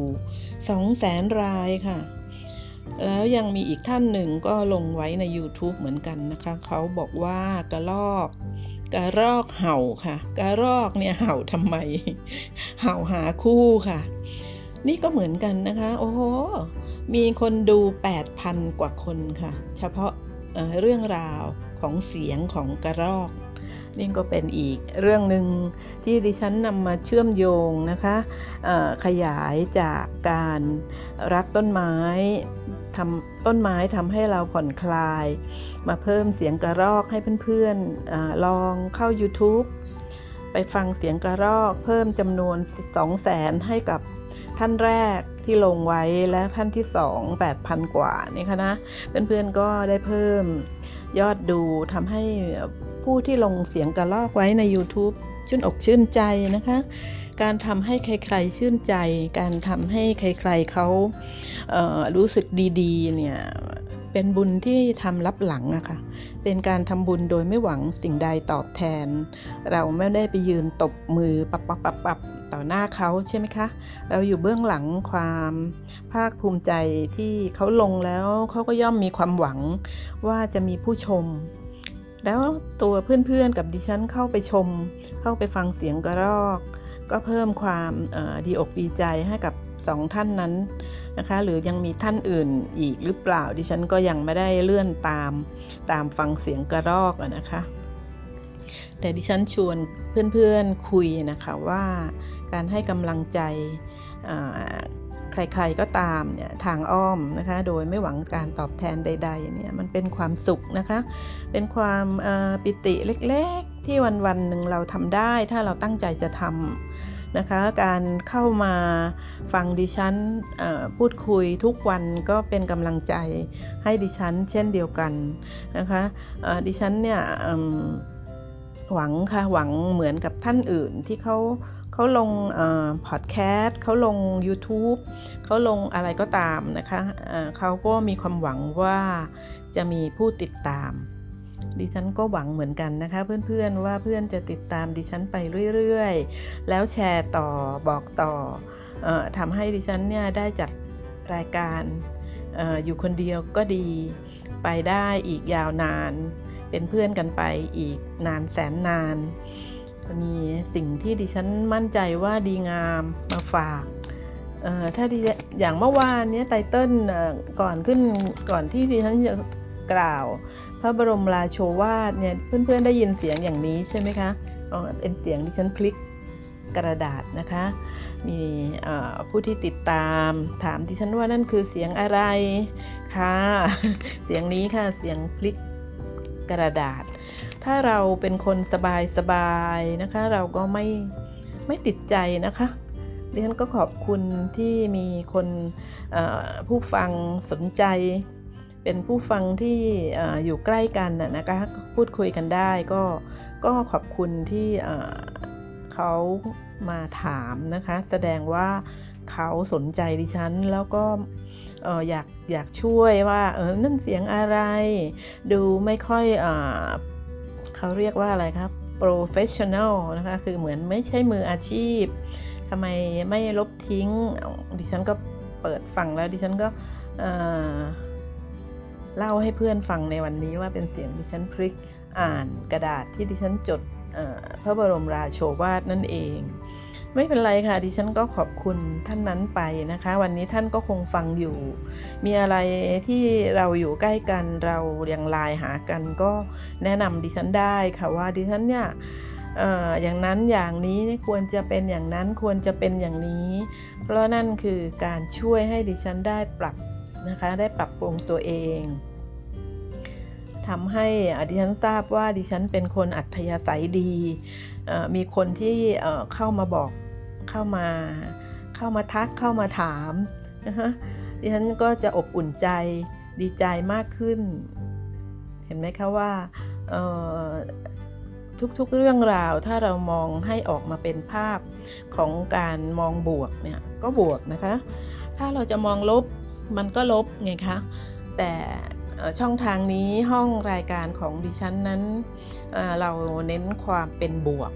2แสนรายค่ะ แล้วยังมีอีกท่านหนึ่งก็ลงไว้ใน YouTube เหมือนกันนะคะ เขาบอกว่ากระรอก กระรอกเห่าค่ะ กระรอกเนี่ยเห่าทำไม เห่าหาคู่ค่ะ นี่ก็เหมือนกันนะคะ โอ้โห มีคนดู 8,000 กว่าคนค่ะ เฉพาะเเรื่องราวของเสียงของกระรอก นี่ก็เป็นอีกเรื่องหนึ่งที่ดิฉันนำมาเชื่อมโยงนะคะ ขยายจากการรักต้นไม้ ทำต้นไม้ทำให้เราผ่อนคลาย มาเพิ่มเสียงกระรอกให้เพื่อนๆอลองเข้า YouTube ไปฟังเสียงกระรอกเพิ่มจำนวน 2 0 0 0 0 0 ให้กับท่านแรกที่ลงไว้และท่านที่ 2 8,000 กว่านี่ค่ะนะเพื่อนๆก็ได้เพิ่มยอดดูทำให้ผู้ที่ลงเสียงกระรอกไว้ใน YouTube ชื่นอกชื่นใจนะคะ การทำให้ใครๆชื่นใจ การทำให้ใครๆเขาเรู้สึกดีๆเนี่ยเป็นบุญที่ทำรับหลังอะค่ะ เป็นการทำบุญโดยไม่หวังสิ่งใดตอบแทน เราไม่ได้ไปยืนตบมือปับปับปับปับต่อหน้าเขาใช่ไหมคะ เราอยู่เบื้องหลังความภาคภูมิใจที่เขาลงแล้วเขาก็ย่อมมีความหวังว่าจะมีผู้ชม แล้วตัวเพื่อนๆกับดิฉันเข้าไปชม เข้าไปฟังเสียงกระรอก ก็เพิ่มความดีอกดีใจให้กับสองท่านนั้นนะคะ หรือยังมีท่านอื่นอีกหรือเปล่าดิฉันก็ยังไม่ได้เลื่อนตามตามฟังเสียงกระรอกนะคะ แต่ดิฉันชวนเพื่อนๆคุยนะคะว่าการให้กำลังใจใครๆก็ตามเนี่ยทางอ้อมนะคะ โดยไม่หวังการตอบแทนใด ๆ เนี่ยมันเป็นความสุขนะคะ เป็นความปิติเล็กๆ ที่วันๆหนึ่งเราทำได้ ถ้าเราตั้งใจจะทำ นะคะ การเข้ามาฟังดิฉันพูดคุยทุกวันก็เป็นกำลังใจให้ดิฉันเช่นเดียวกันนะคะดิฉันเนี่ยหวังค่ะหวังเหมือนกับท่านอื่นที่เขาเขาลงพอดแคสต์เขาลง YouTube เขาลงอะไรก็ตามนะคะเขาก็มีความหวังว่าจะมีผู้ติดตาม ดิฉันก็หวังเหมือนกันนะคะ เพื่อนๆว่าเพื่อนจะติดตามดิฉันไปเรื่อยๆ แล้วแชร์ต่อบอกต่อออทำให้ดิฉันเนี่ยได้จัดรายการอออยู่คนเดียวก็ดีไปได้อีกยาวนาน เป็นเพื่อนกันไปอีกนานแสนนาน มีสิ่งที่ดิฉันมั่นใจว่าดีงามมาฝากถ้าดิฉันอย่างเมื่อวานเนี้ยไตเติ้ลก่อนขึ้นก่อนที่ดิฉันจะกล่าว พระบรมราโชวาทเนี่ยเพื่อนๆได้ยินเสียงอย่างนี้ใช่ไหมคะเป็นเสียงดิฉันพลิกกระดาษนะคะ มีผู้ที่ติดตามถามดิฉันว่านั่นคือเสียงอะไรค่ะเสียงนี้ค่ะเสียงพลิกกระดาษ ถ้าเราเป็นคนสบายๆนะคะ เราก็ไม่ไม่ติดใจนะคะดิฉันก็ขอบคุณที่มีคนผู้ฟังสนใจ เป็นผู้ฟังที่ออยู่ใกล้กันนะนะคะพูดคุยกันได้ก็ก็ขอบคุณที่เขามาถามนะคะ แสดงว่าเขาสนใจดิฉัน แล้วก็ออยากอยากช่วยว่าเออนั่นเสียงอะไร ดูไม่ค่อยเอ่อเขาเรียกว่าอะไรครับ professional นะคะ คือเหมือนไม่ใช่มืออาชีพทำไมไม่ลบทิ้ง ดิฉันก็เปิดฟังแล้วดิฉันก็ เล่าให้เพื่อนฟังในวันนี้ว่าเป็นเสียงดิฉันพลิกอ่านกระดาษที่ดิฉันจดพระบรมราโชวาทนั่นเอง ไม่เป็นไรค่ะ ดิฉันก็ขอบคุณท่านนั้นไปนะคะ วันนี้ท่านก็คงฟังอยู่ มีอะไรที่เราอยู่ใกล้กันเรายังไลน์หากันก็แนะนำดิฉันได้ค่ะว่าดิฉันเนี่ยอย่างนั้นอย่างนี้ควรจะเป็นอย่างนั้นควรจะเป็นอย่างนี้ เพราะนั่นคือการช่วยให้ดิฉันได้ปรับ นะคะได้ปรับปรุงตัวเองทำให้อดิฉันทราบว่าดิฉันเป็นคนอัธยาศัยดี มีคนที่เข้ามาบอกเข้ามาเข้ามาทักเข้ามาถามนะคะดิฉันก็จะอบอุ่นใจดีใจมากขึ้น เห็นไหมคะว่าทุกๆเรื่องราวถ้าเรามองให้ออกมาเป็นภาพของการมองบวกเนี่ยก็บวกนะคะ ถ้าเราจะมองลบ มันก็ลบไงคะแต่ช่องทางนี้ห้องรายการของดิฉันนั้นเราเน้นความเป็นบวก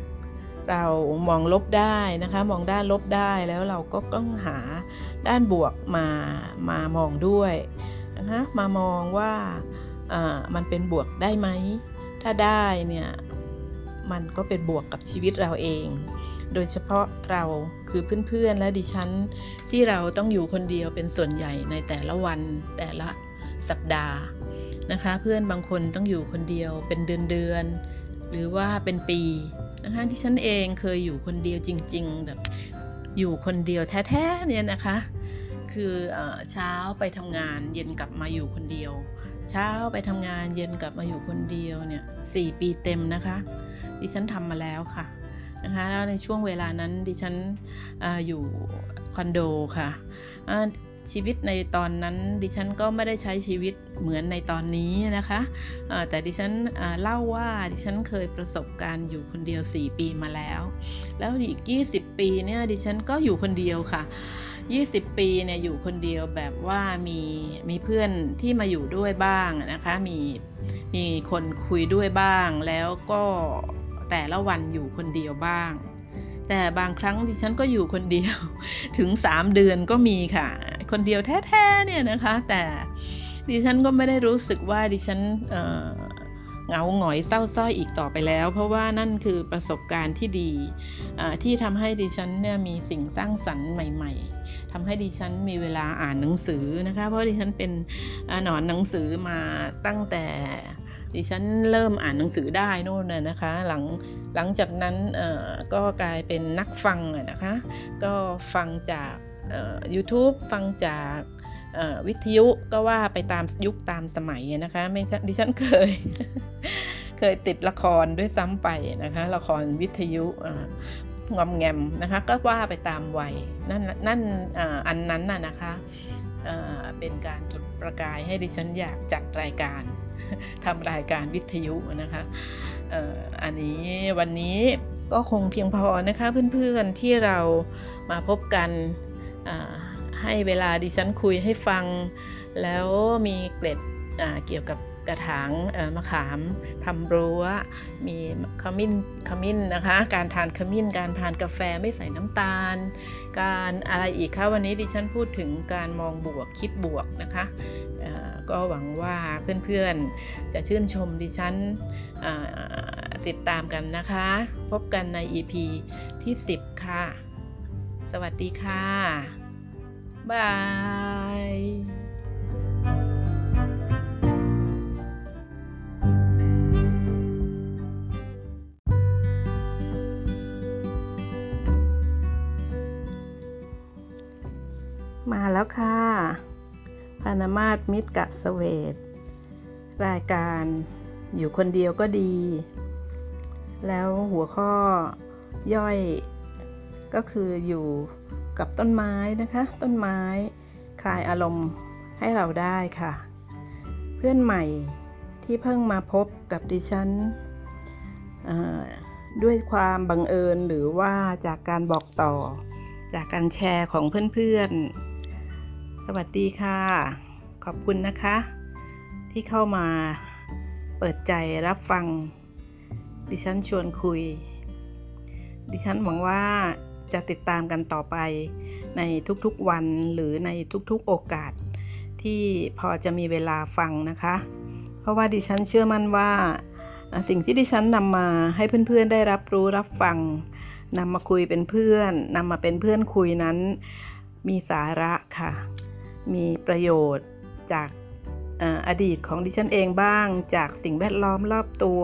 เรามองลบได้นะคะ มองด้านลบได้แล้วเราก็ต้องหาด้านบวกมามามองด้วยนะคะมามองว่ามันเป็นบวกได้ไหม ถ้าได้เนี่ยมันก็เป็นบวกกับชีวิตเราเอง โดยเฉพาะเราคือเพื่อนๆและดิฉันที่เราต้องอยู่คนเดียวเป็นส่วนใหญ่ในแต่ละวันแต่ละสัปดาห์นะคะ เพื่อนบางคนต้องอยู่คนเดียวเป็นเดือนๆหรือว่าเป็นปีนะคะที่ฉันเองเคยอยู่คนเดียวจริง ๆ แบบอยู่คนเดียวแท้ๆเนี่ยนะคะ คือเช้าไปทำงานเย็นกลับมาอยู่คนเดียว เช้าไปทำงานเย็นกลับมาอยู่คนเดียวเนี่ยสี่ปีเต็มนะคะ ดิฉันทำมาแล้วค่ะ นะคะแล้วในช่วงเวลานั้นดิฉันออยู่คอนโดค่ะชีวิตในตอนนั้นดิฉันก็ไม่ได้ใช้ชีวิตเหมือนในตอนนี้นะคะแต่ดิฉันเล่าว่าดิฉันเคยประสบการณ์อยู่คนเดียว 4 ปีมาแล้ว แล้วอีก 20 ปีเนี่ยดิฉันก็อยู่คนเดียวค่ะ 20 ปีเนี่ยอยู่คนเดียวแบบว่ามีมีเพื่อนที่มาอยู่ด้วยบ้างนะคะมีมีคนคุยด้วยบ้างแล้วก็ แต่ละวันอยู่คนเดียวบ้าง แต่บางครั้งดิฉันก็อยู่คนเดียวถึง 3 เดือนก็มีค่ะ คนเดียวแท้ๆเนี่ยนะคะ แต่ดิฉันก็ไม่ได้รู้สึกว่าดิฉันเหงาหงอยเศร้าส้อยอีกต่อไปแล้ว เพราะว่านั่นคือประสบการณ์ที่ดีที่ทำให้ดิฉันเนี่ยมีสิ่งสร้างสรรค์ใหม่ ๆทำให้ดิฉันมีเวลาอ่านหนังสือนะคะ เพราะดิฉันเป็นหนอนหนังสือมาตั้งแต่ ดิฉันเริ่มอ่านหนังสือได้นู่นนะคะหลังหลังจากนั้นก็กลายเป็นนักฟังนะคะ ก็ฟังจาก YouTube ฟังจากวิทยุก็ว่าไปตามยุคตามสมัยนะคะไม่ดิฉันเคย เคยติดละครด้วยซ้ำไปนะคะ ละครวิทยุงอมแงมนะคะ ก็ว่าไปตามวัยนั่นนั่นอันนั้นน่ะนะคะเป็นการจุดประกายให้ดิฉันอยากจัดรายการ ทำรายการวิทยุนะคะอันนี้วันนี้ก็คงเพียงพอนะคะเพื่อนๆที่เรามาพบกันให้เวลาดิฉันคุยให้ฟัง แล้วมีเกร็ดเกี่ยวกับกระถางมะขามทำรั้ว มีขมิ้นขมิ้นนะคะ การทานขมิ้นการทานกาแฟไม่ใส่น้ำตาล การอะไรอีกคะวันนี้ดิฉันพูดถึงการมองบวกคิดบวกนะคะก็หวังว่าเพื่อนๆจะชื่นชมดิฉันติดตามกันนะคะ พบกันใน EP ที่ 10 ค่ะ สวัสดีค่ะ บาย มาแล้วค่ะพนามาตมิตรกะสเวตรายการอยู่คนเดียวก็ดี แล้วหัวข้อย่อยก็คืออยู่กับต้นไม้นะคะ ต้นไม้คลายอารมณ์ให้เราได้ค่ะ เพื่อนใหม่ที่เพิ่งมาพบกับดิฉันด้วยความบังเอิญหรือว่าจากการบอกต่อ จากการแชร์ของเพื่อนๆ สวัสดีค่ะ ขอบคุณนะคะ ที่เข้ามาเปิดใจรับฟัง ดิฉันชวนคุย ดิฉันหวังว่าจะติดตามกันต่อไปในทุกๆวันหรือในทุกๆโอกาส ที่พอจะมีเวลาฟังนะคะ เพราะว่าดิฉันเชื่อมั่นว่า สิ่งที่ดิฉันนำมาให้เพื่อนๆได้รับรู้รับฟังนำมาคุยเป็นเพื่อนนำมาเป็นเพื่อนคุยนั้น มีสาระค่ะ มีประโยชน์จากอดีตของดิฉันเองบ้าง จากสิ่งแวดล้อมรอบตัว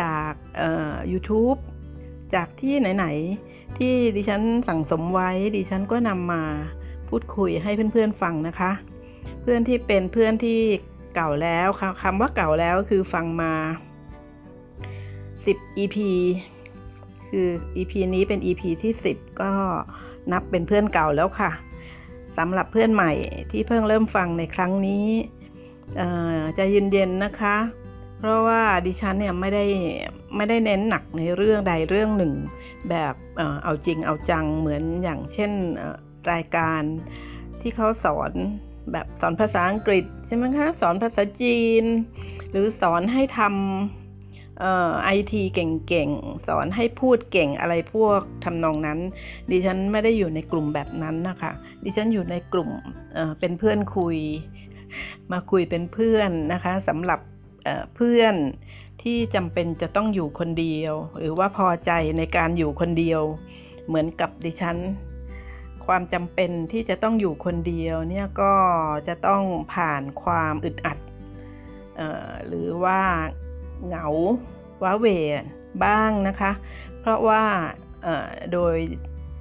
จาก YouTube จากที่ไหน ๆ ที่ดิฉันสั่งสมไว้ดิฉันก็นำมาพูดคุยให้เพื่อน ๆ ฟังนะคะ เพื่อนที่เป็นเพื่อนที่เก่าแล้วคำว่าเก่าแล้วคือฟังมา 10 EP คือ EP นี้เป็น EP ที่ 10 ก็นับเป็นเพื่อนเก่าแล้วค่ะ สำหรับเพื่อนใหม่ที่เพิ่งเริ่มฟังในครั้งนี้ใจเย็นๆนะคะ เพราะว่าดิฉันเนี่ยไม่ได้ไม่ได้เน้นหนักในเรื่องใดเรื่องหนึ่ง แบบเอาจริงเอาจังเหมือนอย่างเช่นรายการที่เขาสอนแบบสอนภาษาอังกฤษใช่ไหมคะสอนภาษาจีน หรือสอนให้ทำ ไอทีเก่งๆ สอนให้พูดเก่งอะไรพวกทำนองนั้น ดิฉันไม่ได้อยู่ในกลุ่มแบบนั้นนะคะ ดิฉันอยู่ในกลุ่มเเป็นเพื่อนคุย มาคุยเป็นเพื่อนนะคะสำหรับเเพื่อนที่จำเป็นจะต้องอยู่คนเดียว หรือว่าพอใจในการอยู่คนเดียว เหมือนกับดิฉัน ความจำเป็นที่จะต้องอยู่คนเดียวเนี่ยก็จะต้องผ่านความอึดอัดออหรือว่า เหงาว้าเหวบ้างนะคะ เพราะว่าโดย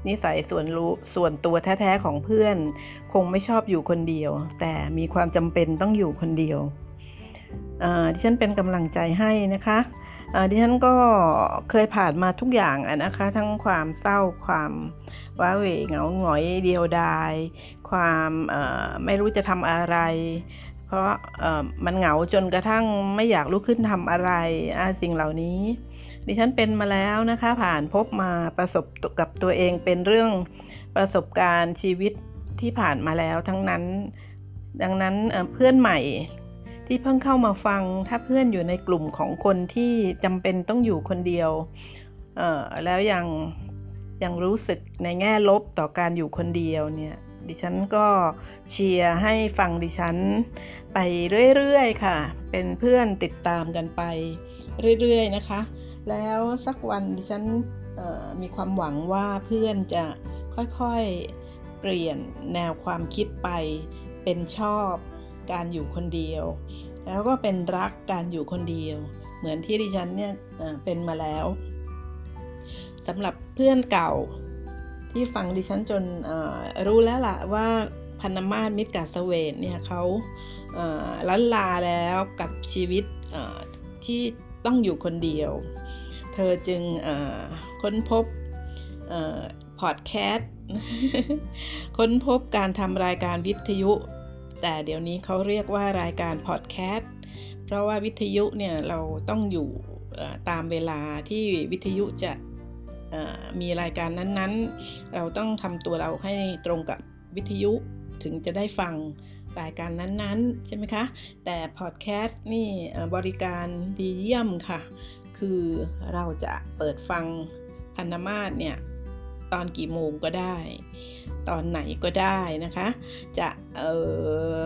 นิสัยส่วนรู้ส่วนตัวแท้ ๆ ของเพื่อน คงไม่ชอบอยู่คนเดียว แต่มีความจำเป็นต้องอยู่คนเดียวเอ่อดิฉันเป็นกำลังใจให้นะคะเอ่อดิฉันก็เคยผ่านมาทุกอย่างนะคะ ทั้งความเศร้าความว้าเหวเหงาหงอยเดียวดาย ความไม่รู้จะทำอะไร เพราะมันเหงาจนกระทั่งไม่อยากลุกขึ้นทำอะไรสิ่งเหล่านี้ ดิฉันเป็นมาแล้วนะคะ ผ่านพบมาประสบกับตัวเองเป็นเรื่องประสบการณ์ชีวิตที่ผ่านมาแล้วทั้งนั้น ดังนั้นเพื่อนใหม่ที่เพิ่งเข้ามาฟังถ้าเพื่อนอยู่ในกลุ่มของคนที่จำเป็นต้องอยู่คนเดียวแล้วยังยังรู้สึกในแง่ลบต่อการอยู่คนเดียวเนี่ย ดิฉันก็เชียร์ให้ฟังดิฉันไปเรื่อยๆค่ะ เป็นเพื่อนติดตามกันไปเรื่อยๆนะคะ แล้วสักวันดิฉันมีความหวังว่าเพื่อนจะค่อยๆเปลี่ยนแนวความคิดไป เป็นชอบการอยู่คนเดียว แล้วก็เป็นรักการอยู่คนเดียว เหมือนที่ดิฉันเนี่ยเป็นมาแล้วสำหรับเพื่อนเก่า ที่ฟังดิฉันจนรู้แล้วล่ะว่าพันธมาศมิตรกาสเวทเนี่ยเขาลันลาแล้วกับชีวิตที่ต้องอยู่คนเดียว เธอจึงค้นพบพอดแคสต์ค้นพบการทำรายการวิทยุ แต่เดี๋ยวนี้เขาเรียกว่ารายการพอดแคสต์เพราะว่าวิทยุเนี่ยเราต้องอยู่ตามเวลาที่วิทยุจะ มีรายการนั้นๆ เราต้องทำตัวเราให้ตรงกับวิทยุถึงจะได้ฟังรายการนั้นๆ ใช่ไหมคะ แต่พอดแคสต์นี่บริการดีเยี่ยมค่ะ คือเราจะเปิดฟังพันธมาศเนี่ย ตอนกี่โมงก็ได้ ตอนไหนก็ได้นะคะ จะอ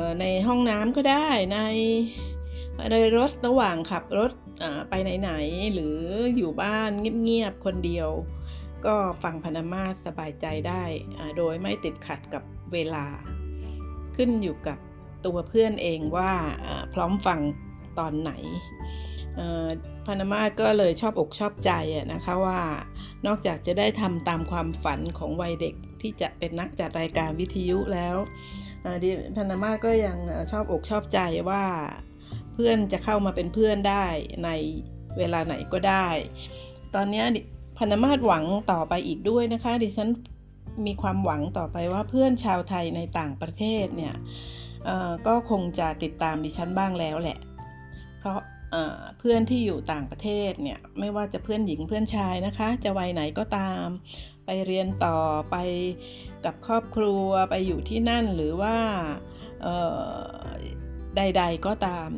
อในห้องน้ำก็ได้ในในรถระหว่างขับรถไปไหน ๆ หรืออยู่บ้านเงียบ ๆ คนเดียว ก็ฟังพนธมาสบายใจได้โดยไม่ติดขัดกับเวลา ขึ้นอยู่กับตัวเพื่อนเองว่าพร้อมฟังตอนไหนพันธมาก็เลยชอบอกชอบใจนะคะว่านอกจากจะได้ทำตามความฝันของวัยเด็กที่จะเป็นนักจัดรายการวิทยุแล้วพันธมาก็ยังชอบอกชอบใจว่าเพื่อนจะเข้ามาเป็นเพื่อนได้ในเวลาไหนก็ได้ ตอนนี้ พันมาศหวังต่อไปอีกด้วยนะคะ ดิฉันมีความหวังต่อไปว่าเพื่อนชาวไทยในต่างประเทศเนี่ยก็คงจะติดตามดิฉันบ้างแล้วแหละ เพราะเพื่อนที่อยู่ต่างประเทศเนี่ยไม่ว่าจะเพื่อนหญิงเพื่อนชายนะคะ จะวัยไหนก็ตาม ไปเรียนต่อไปกับครอบครัวไปอยู่ที่นั่นหรือว่าใด ๆก็ตาม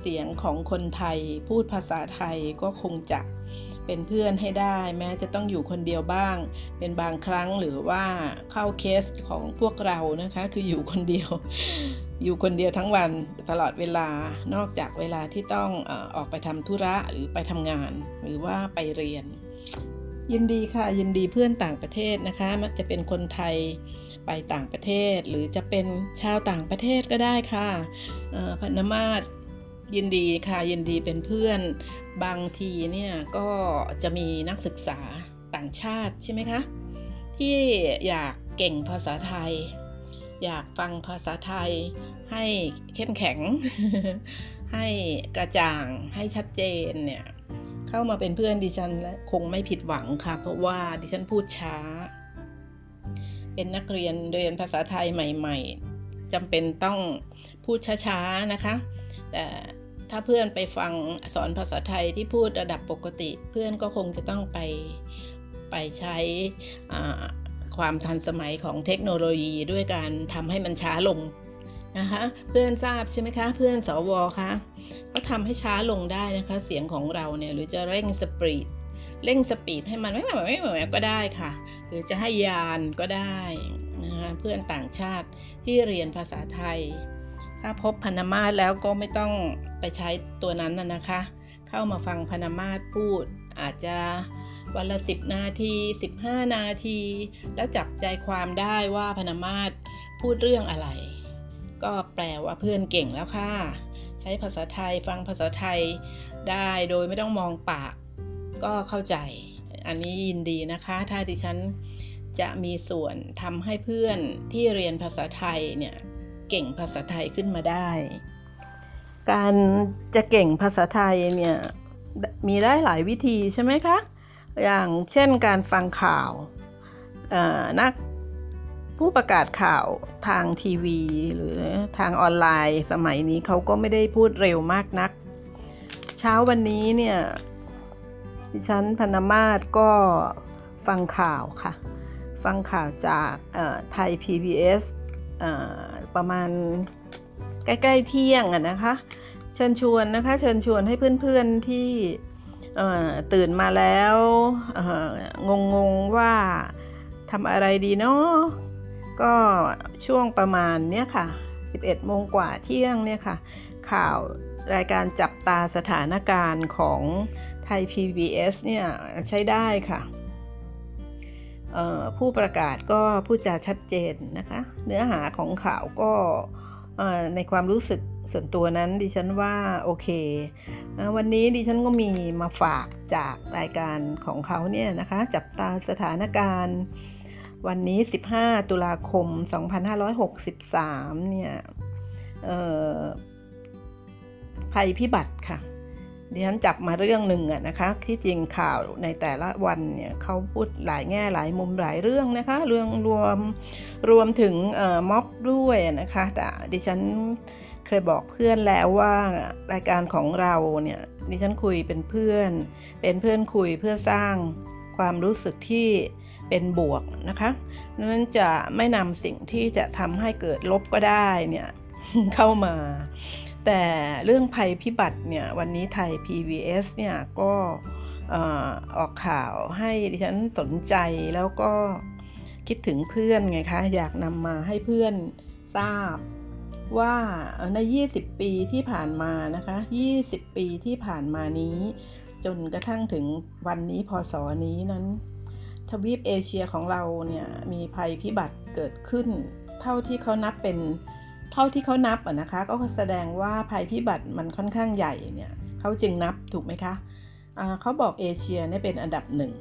เสียงของคนไทยพูดภาษาไทยก็คงจะ เป็นเพื่อนให้ได้ แม้จะต้องอยู่คนเดียวบ้าง เป็นบางครั้งหรือว่าเข้าเคสของพวกเรานะคะ คืออยู่คนเดียว อยู่คนเดียวทั้งวันตลอดเวลานอกจากเวลาที่ต้องออกไปทำธุระหรือไปทำงาน หรือว่าไปเรียน ยินดีค่ะยินดีเพื่อนต่างประเทศนะคะ มันจะเป็นคนไทยไปต่างประเทศ หรือจะเป็นชาวต่างประเทศก็ได้ค่ะพันธมาศ ยินดีค่ะยินดีเป็นเพื่อนบางทีเนี่ยก็จะมีนักศึกษาต่างชาติใช่ไหมคะ ที่อยากเก่งภาษาไทย อยากฟังภาษาไทย ให้เข้มแข็ง ให้กระจ่างให้ชัดเจนเนี่ยเข้ามาเป็นเพื่อนดิฉันและคงไม่ผิดหวังค่ะ เพราะว่าดิฉันพูดช้า เป็นนักเรียนเรียนภาษาไทยใหม่ ๆจำเป็นต้องพูดช้าๆนะคะแต่ ถ้าเพื่อนไปฟังสอนภาษาไทยที่พูดระดับปกติ เพื่อนก็คงจะต้องไปไปใช้ความทันสมัยของเทคโนโลยีด้วยการทำให้มันช้าลงนะคะเพื่อนทราบใช่ไหมคะ เพื่อนสวคะก็ทำให้ช้าลงได้นะคะ เสียงของเราเนี่ยหรือจะเร่งสปีดเร่งสปีดให้มันไม่ไม่ไม่ไม่ก็ได้ค่ะ หรือจะให้ยานก็ได้นะคะเพื่อนต่างชาติที่เรียนภาษาไทย ถ้าพบพนามาตแล้วก็ไม่ต้องไปใช้ตัวนั้นนะคะ เข้ามาฟังพนามาตพูด อาจจะวันละสิบนาที 15 นาที แล้วจับใจความได้ว่าพนามาตพูดเรื่องอะไร ก็แปลว่าเพื่อนเก่งแล้วค่ะ ใช้ภาษาไทยฟังภาษาไทยได้โดยไม่ต้องมองปากก็เข้าใจ อันนี้ยินดีนะคะ ถ้าดิฉันจะมีส่วนทำให้เพื่อนที่เรียนภาษาไทยเนี่ย เก่งภาษาไทยขึ้นมาได้ การจะเก่งภาษาไทยเนี่ยมีได้หลายวิธีใช่ไหมคะ อย่างเช่นการฟังข่าวนักผู้ประกาศข่าวทางทีวี หรือทางออนไลน์สมัยนี้เขาก็ไม่ได้พูดเร็วมากนัก เช้าวันนี้เนี่ยดิฉันพนมาศก็ฟังข่าวค่ะ ฟังข่าวจากไทย PBS ประมาณใกล้ๆเที่ยงอะนะคะ เชิญชวนนะคะ เชิญชวนให้เพื่อนๆที่ตื่นมาแล้วงงงว่าทำอะไรดีเนาะก็ช่วงประมาณเนี้ยค่ะ 11โมงกว่าเที่ยงเนี่ยค่ะ ข่าวรายการจับตาสถานการณ์ของไทย PBS เนี่ยใช้ได้ค่ะ ผู้ประกาศก็พูดจาชัดเจนนะคะ เนื้อหาของข่าวก็ในความรู้สึกส่วนตัวนั้นดิฉันว่าโอเค วันนี้ดิฉันก็มีมาฝากจากรายการของเขาเนี่ยนะคะ จับตาสถานการณ์ วันนี้ 15 ตุลาคม 2563 เนี่ยภัยพิบัติค่ะ ดิฉันจับมาเรื่องหนึ่งอะนะคะที่จริงข่าวในแต่ละวันเนี่ยเขาพูดหลายแง่หลายมุมหลายเรื่องนะคะเรื่องรวมรวมถึงม็อบด้วยนะคะแต่ดิฉันเคยบอกเพื่อนแล้วว่ารายการของเราเนี่ยดิฉันคุยเป็นเพื่อน เป็นเพื่อนคุยเพื่อสร้างความรู้สึกที่เป็นบวกนะคะนั้นจะไม่นำสิ่งที่จะทำให้เกิดลบก็ได้เนี่ยเข้ามา แต่เรื่องภัยพิบัติเนี่ยวันนี้ไทย PBS เนี่ยก็ออกข่าวให้ดิฉันสนใจแล้วก็คิดถึงเพื่อนไงคะ อยากนำมาให้เพื่อนทราบว่าใน 20 ปีที่ผ่านมานะคะ 20 ปีที่ผ่านมานี้ จนกระทั่งถึงวันนี้พศนี้นั้น ทวีปเอเชียของเราเนี่ยมีภัยพิบัติเกิดขึ้น เท่าที่เขานับเป็น เท่าที่เขานับอะนะคะ ก็แสดงว่าภัยพิบัติมันค่อนข้างใหญ่เนี่ยเขาจึงนับถูกไหมคะะเขาบอกเอเชียเนี่ยเป็นอันดับหนึ่ง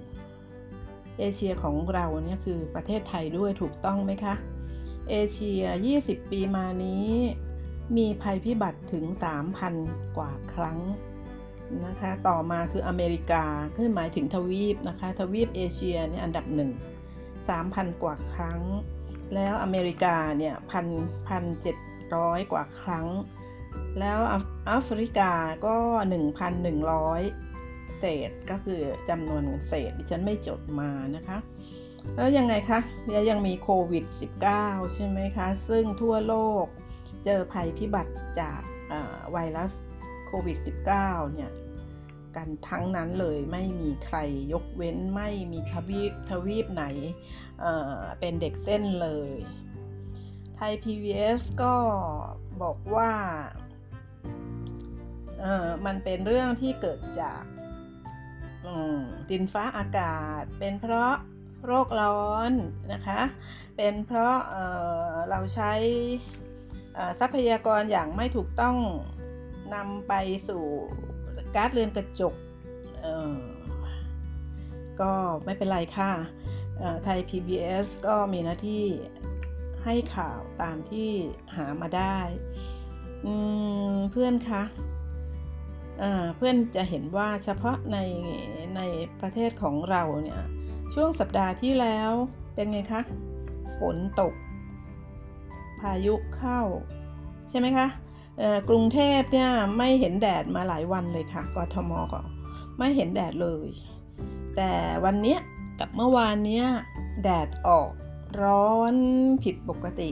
เอเชียของเราเนี่ยคือประเทศไทยด้วยถูกต้องไหมคะ เอเชีย 20 ปีมานี้ มีภัยพิบัติถึง 3,000 กว่าครั้งนะคะ ต่อมาคืออเมริกาคือหมายถึงทวีปนะคะ ทวีปเอเชียเนี่ยอันดับหนึ่ง3,000 กว่าครั้ง แล้วอเมริกาเนี่ยพันพันเจ็ดร้อยกว่าครั้ง แล้วแอฟริกาก็ 1,100 เศษก็คือจำนวนเศษดิฉันไม่จดมานะคะ แล้วยังไงคะเนี่ยยังมีโควิด -19 ใช่ไหมคะ ซึ่งทั่วโลกเจอภัยพิบัติจากไวรัสโควิด -19 เนี่ยกันทั้งนั้นเลยไม่มีใครยกเว้นไม่มีทวีปทวีปไหน เป็นเด็กเส้นเลย ไทย PBS ก็บอกว่ามันเป็นเรื่องที่เกิดจากดินฟ้าอากาศ เป็นเพราะโรคร้อนนะคะ เป็นเพราะเเราใช้ทรัพยากรอย่างไม่ถูกต้องนำไปสู่ก๊าซเรือนกระจกก็ไม่เป็นไรค่ะ ไทย PBS ก็มีหน้าที่ให้ข่าวตามที่หามาได้ เพื่อนคะเพื่อนจะเห็นว่าเฉพาะในในประเทศของเราเนี่ยช่วงสัปดาห์ที่แล้วเป็นไงคะ ฝนตก พายุเข้า ใช่ไหมคะกรุงเทพเนี่ยไม่เห็นแดดมาหลายวันเลยค่ะกทมก็ไม่เห็นแดดเลย แต่วันนี้ กับเมื่อวานเนี้ยแดดออกร้อนผิดปกติ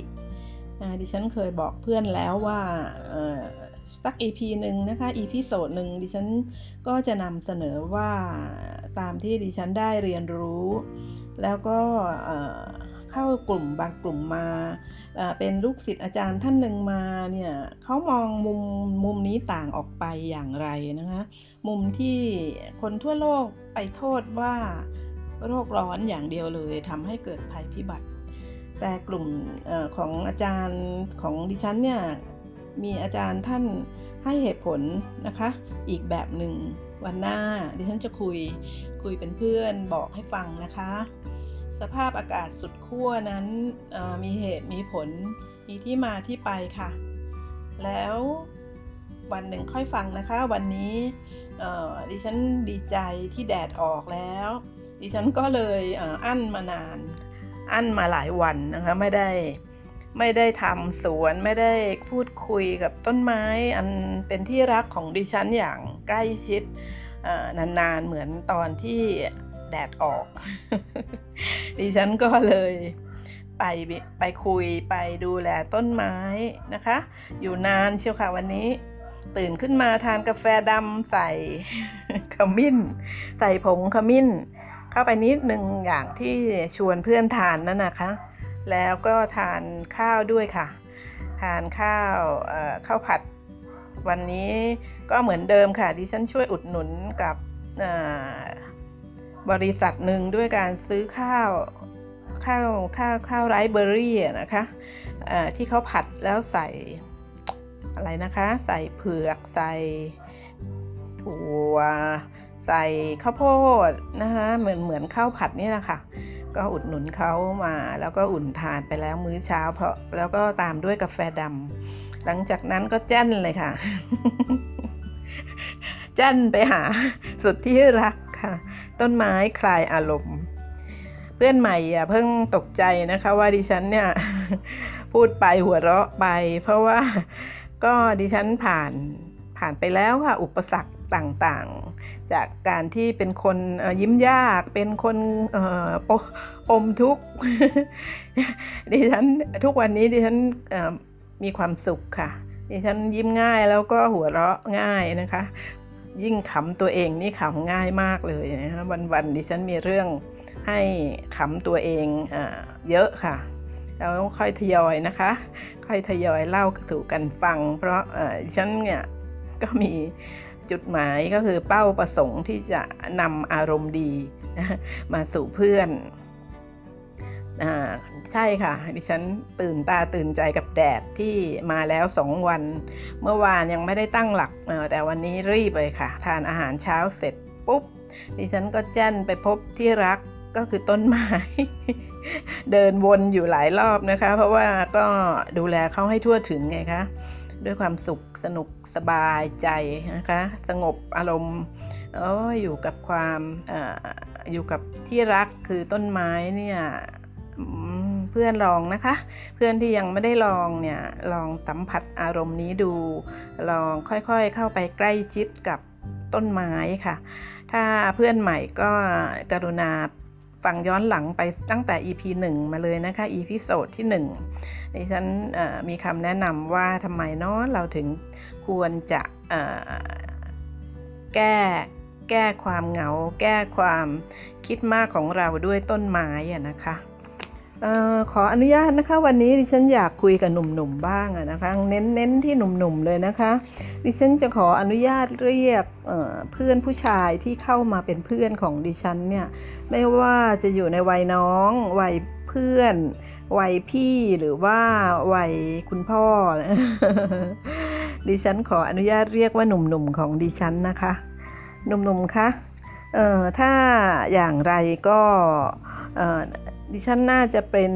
ดิฉันเคยบอกเพื่อนแล้วว่าสัก EP หนึ่งนะคะ EP โซดหนึ่งดิฉันก็จะนำเสนอว่าตามที่ดิฉันได้เรียนรู้ แล้วก็เข้ากลุ่มบางกลุ่มมาเป็นลูกศิษย์อาจารย์ท่านหนึ่งมาเนี่ยเขามองมุมมุมนี้ต่างออกไปอย่างไรนะคะ มุมที่คนทั่วโลกไปโทษว่า โรคร้อนอย่างเดียวเลยทำให้เกิดภัยพิบัติ แต่กลุ่มอของอาจารย์ของดิฉันเนี่ยมีอาจารย์ท่านให้เหตุผลนะคะ อีกแบบหนึ่งวันหน้าดิฉันจะคุยคุยเป็นเพื่อนบอกให้ฟังนะคะ สภาพอากาศสุดขั้วนั้นมีเหตุมีผลมีที่มาที่ไปค่ะ แล้ววันหนึ่งค่อยฟังนะคะ วันนี้ดิฉันดีใจที่แดดออกแล้ว ดิฉันก็เลยอั้นมานาน อั้นมาหลายวันนะคะไม่ได้ไม่ได้ทำสวนไม่ได้พูดคุยกับต้นไม้ อันเป็นที่รักของดิฉันอย่างใกล้ชิดนานๆเหมือนตอนที่แดดออก ดิฉันก็เลยไปไปคุยไปดูแลต้นไม้นะคะ อยู่นานเชียวค่ะวันนี้ ตื่นขึ้นมาทานกาแฟดำใส่ขมิ้น ใส่ผงขมิ้น เข้าไปนิดหนึ่งอย่างที่ชวนเพื่อนทานนั่นนะคะ แล้วก็ทานข้าวด้วยค่ะ ทานข้าวข้าวผัด วันนี้ก็เหมือนเดิมค่ะดิฉันช่วยอุดหนุนกับบริษัทหนึ่งด้วยการซื้อข้าวข้าวข้าวข้าวไรเบอรี่นะคะที่เขาผัดแล้วใส่อะไรนะคะ ใส่เผือกใส่ถั่ว ใส่ข้าวโพดนะคะเหมือนเหมือนข้าวผัดนี่แหละค่ะ ก็อุดหนุนเขามาแล้วก็อุ่นทานไปแล้วมื้อเช้า เพราะแล้วก็ตามด้วยกาแฟดำหลังจากนั้นก็แจ้นเลยค่ะแจ้นไปหาสุดที่รักค่ะ ต้นไม้คลายอารมณ์ เพื่อนใหม่อย่าเพิ่งตกใจนะคะว่าดิฉันเนี่ยพูดไปหัวเราะไป เพราะว่าก็ดิฉันผ่านผ่านไปแล้วค่ะ อุปสรรคต่าง จากการที่เป็นคนยิ้มยาก เป็นคนอมทุกข์ดิฉันทุกวันนี้ดิฉันมีความสุขค่ะ ดิฉันยิ้มง่ายแล้วก็หัวเราะง่ายนะคะ ยิ่งขำตัวเองนี่ขำง่ายมากเลยนะวันๆดิฉันมีเรื่องให้ขำตัวเองอเยอะค่ะแล้วค่อยทยอยนะคะ ค่อยทยอยเล่าสู่กันฟัง เพราะดิฉันเนี่ยก็มี จุดหมายก็คือเป้าประสงค์ที่จะนำอารมณ์ดีมาสู่เพื่อนใช่ค่ะ ดิฉันตื่นตาตื่นใจกับแดดที่มาแล้วสองวัน เมื่อวานยังไม่ได้ตั้งหลัก แต่วันนี้รีบเลยค่ะ ทานอาหารเช้าเสร็จปุ๊บ ดิฉันก็แจ้นไปพบที่รักก็คือต้นไม้ เดินวนอยู่หลายรอบนะคะ เพราะว่าก็ดูแลเขาให้ทั่วถึงไงคะ ด้วยความสุขสนุก สบายใจนะคะ สงบอารมณ์ออยู่กับความออยู่กับที่รักคือต้นไม้เนี่ยเพื่อนลองนะคะ เพื่อนที่ยังไม่ได้ลองเนี่ยลองสัมผัสอารมณ์นี้ดู ลองค่อยๆเข้าไปใกล้ชิดกับต้นไม้ค่ะ ถ้าเพื่อนใหม่ก็กรุณาฟังย้อนหลังไปตั้งแต่ EP 1 มาเลยนะคะ EP โซดที่ 1ดิฉันมีคำแนะนำว่าทำไมเนาะเราถึง ควรจะแก้แก้ความเหงา แก้ความคิดมากของเราด้วยต้นไม้อะนะคะออขออนุญาตนะคะ วันนี้ดิฉันอยากคุยกับหนุ่มๆบ้างนะคะ เน้นเน้นที่หนุ่มๆเลยนะคะ ดิฉันจะขออนุญาตเรียกเเพื่อนผู้ชายที่เข้ามาเป็นเพื่อนของดิฉันเนี่ยไม่ว่าจะอยู่ในวัยน้องวัยเพื่อนวัยพี่หรือว่าวัยคุณพ่อ ดิฉันขออนุญาตเรียกว่าหนุ่มๆของดิฉันนะคะ หนุ่มๆคะเอ่อถ้าอย่างไรก็เอ่อดิฉันน่าจะเป็น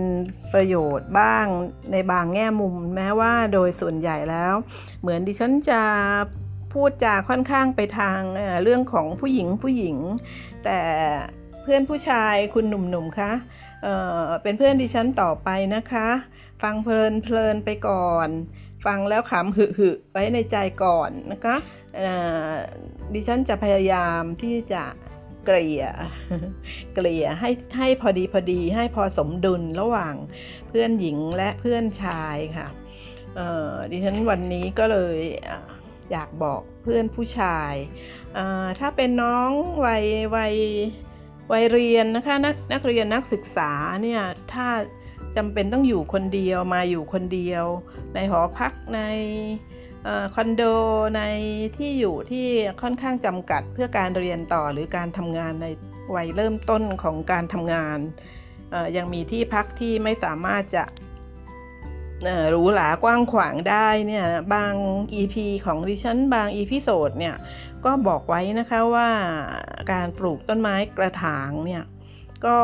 ประโยชน์บ้างในบางแง่มุม แม้ว่าโดยส่วนใหญ่แล้ว เหมือนดิฉันจะพูดจาค่อนข้างไปทางเรื่องของผู้หญิงผู้หญิง แต่เพื่อนผู้ชายคุณหนุ่มๆคะเเป็นเพื่อนดิฉันต่อไปนะคะ ฟังเพลินเพลินไปก่อน ฟังแล้วขำหึหึไว้ในใจก่อนนะคะดิฉันจะพยายามที่จะเกลี่ย เกลี่ยให้ให้พอดีพอดีให้พอสมดุลระหว่างเพื่อนหญิงและเพื่อนชายค่ะดิฉันวันนี้ก็เลยอยากบอกเพื่อนผู้ชาย ถ้าเป็นน้องวัยวัยวัยเรียนนะคะนักนักเรียนนักศึกษาเนี่ยถ้า จำเป็นต้องอยู่คนเดียวมาอยู่คนเดียว ในหอพักในอคอนโดในที่อยู่ที่ค่อนข้างจำกัดเพื่อการเรียนต่อหรือการทำงานในวัยเริ่มต้นของการทำงาน ยังมีที่พักที่ไม่สามารถจะหรูหรากว้างขวางได้เนี่ยบาง EP ของดิฉันบาง EP โซดเนี่ยก็บอกไว้นะคะว่าการปลูกต้นไม้กระถางเนี่ย ก็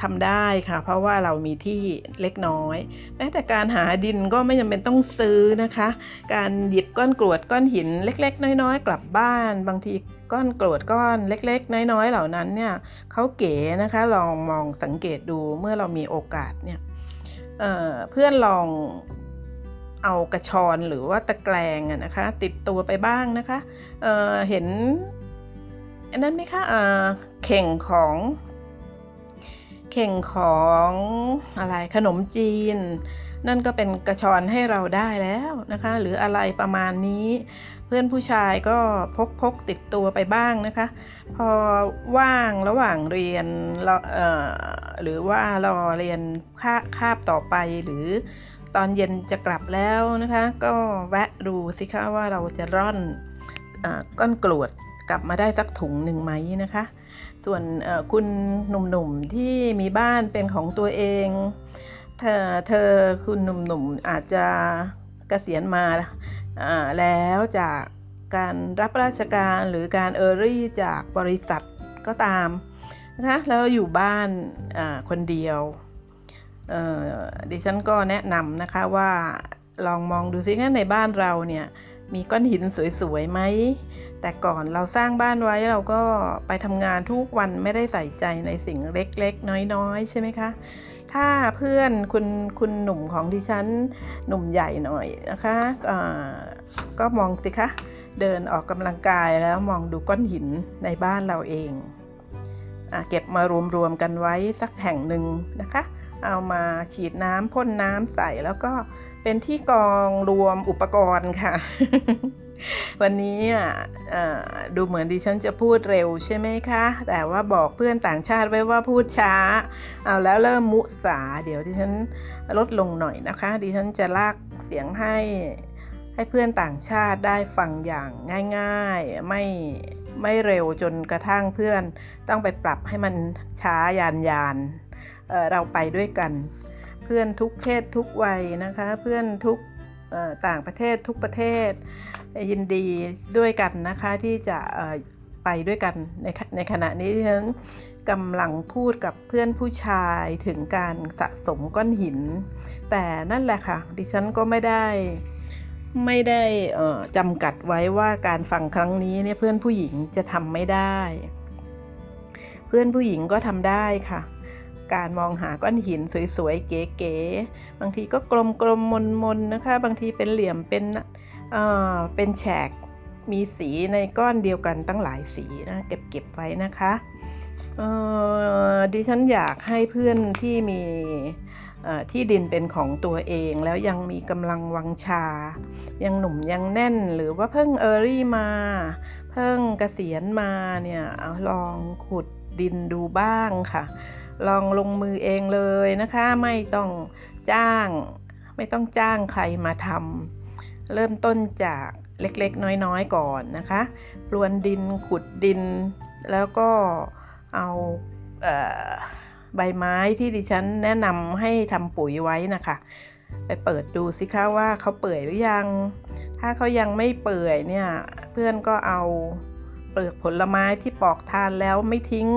ทำได้ค่ะ เพราะว่าเรามีที่เล็กน้อยแม้แต่การหาดินก็ไม่จำเป็นต้องซื้อนะคะ การหยิบก้อนกรวดก้อนหินเล็ก ๆ น้อย ๆ กลับบ้าน บางทีก้อนกรวดก้อนเล็ก ๆ น้อย ๆ เหล่านั้นเนี่ยเขาเก๋นะคะลองมองสังเกตดูเมื่อเรามีโอกาสเนี่ยเเพื่อนลองเอากระชอนหรือว่าตะแกรงนะคะ ติดตัวไปบ้างนะคะเเห็นอันนั้นไหมคะเเข่งของ เข่งของอะไรขนมจีน นั่นก็เป็นกระชอนให้เราได้แล้วนะคะ หรืออะไรประมาณนี้ เพื่อนผู้ชายก็พกพกติดตัวไปบ้างนะคะ พอว่างระหว่างเรียนรอหรือว่ารอเรียนคาคาบต่อไปหรือตอนเย็นจะกลับแล้วนะคะ ก็แวะดูสิคะว่าเราจะร่อนอก้อนกรวดกลับมาได้สักถุงหนึ่งไหมนะคะ ส่วนคุณหนุ่มๆที่มีบ้านเป็นของตัวเอง เธอเธอคุณหนุ่มๆอาจจะเกษียณมาแล้วจากการรับราชการหรือการเออรี่จากบริษัทก็ตามนะคะแล้วอยู่บ้านคนเดียวดิฉันก็แนะนำนะคะว่าลองมองดูซิว่าในบ้านเราเนี่ยมีก้อนหินสวยๆไหม แต่ก่อนเราสร้างบ้านไว้เราก็ไปทำงานทุกวันไม่ได้ใส่ใจในสิ่งเล็กๆ น้อยๆ ใช่ไหมคะ ถ้าเพื่อนคุณคุณหนุ่มของดิฉันหนุ่มใหญ่หน่อยนะคะอ่าก็มองสิคะเดินออกกำลังกายแล้วมองดูก้อนหินในบ้านเราเองอเก็บมารวมๆกันไว้สักแห่งหนึ่งนะคะ เอามาฉีดน้ำพ่นน้ำใส่แล้วก็เป็นที่กองรวมอุปกรณ์ค่ะ วันนี้ดูเหมือนดิฉันจะพูดเร็วใช่ไหมคะ แต่ว่าบอกเพื่อนต่างชาติไว้ว่าพูดช้า เอาแล้วเริ่มมุสา เดี๋ยวดิฉันลดลงหน่อยนะคะ ดิฉันจะลากเสียงให้ให้เพื่อนต่างชาติได้ฟังอย่างง่ายๆ ไม่ไม่เร็วจนกระทั่งเพื่อนต้องไปปรับให้มันช้ายานยานเเราไปด้วยกัน เพื่อนทุกเพศทุกวัยนะคะ เพื่อนทุกต่างประเทศทุกประเทศ ยินดีด้วยกันนะคะที่จะไปด้วยกันในในขณะนี้ที่ฉันกำลังพูดกับเพื่อนผู้ชายถึงการสะสมก้อนหิน แต่นั่นแหละค่ะ ดิฉันก็ไม่ได้ไม่ได้จำกัดไว้ว่าการฟังครั้งนี้เนี่ยเพื่อนผู้หญิงจะทำไม่ได้ เพื่อนผู้หญิงก็ทำได้ค่ะ การมองหาก้อนหินสวยๆเก๋ๆบางทีก็กลมๆมนๆนะคะ บางทีเป็นเหลี่ยมเป็น เป็นแฉกมีสีในก้อนเดียวกันตั้งหลายสีนะเก็บเก็บไว้นะคะดิฉันอยากให้เพื่อนที่มีที่ดินเป็นของตัวเองแล้วยังมีกำลังวังชา ยังหนุ่มยังแน่นหรือว่าเพิ่งเออรี่มา เพิ่งเกษียณมาเนี่ยเอาลองขุดดินดูบ้างค่ะ ลองลงมือเองเลยนะคะ ไม่ต้องจ้าง ไม่ต้องจ้างใครมาทำ เริ่มต้นจากเล็กๆ น้อยๆ ก่อนนะคะปลวนดินขุดดิน แล้วก็เอาเอใบไม้ที่ดิฉันแนะนำให้ทำปุ๋ยไว้นะคะ ไปเปิดดูสิคะว่าเขาเปื่อยหรือยัง ถ้าเขายังไม่เปื่อยเนี่ยเพื่อนก็เอาเปลือกผลไม้ที่ปอกทานแล้วไม่ทิ้ง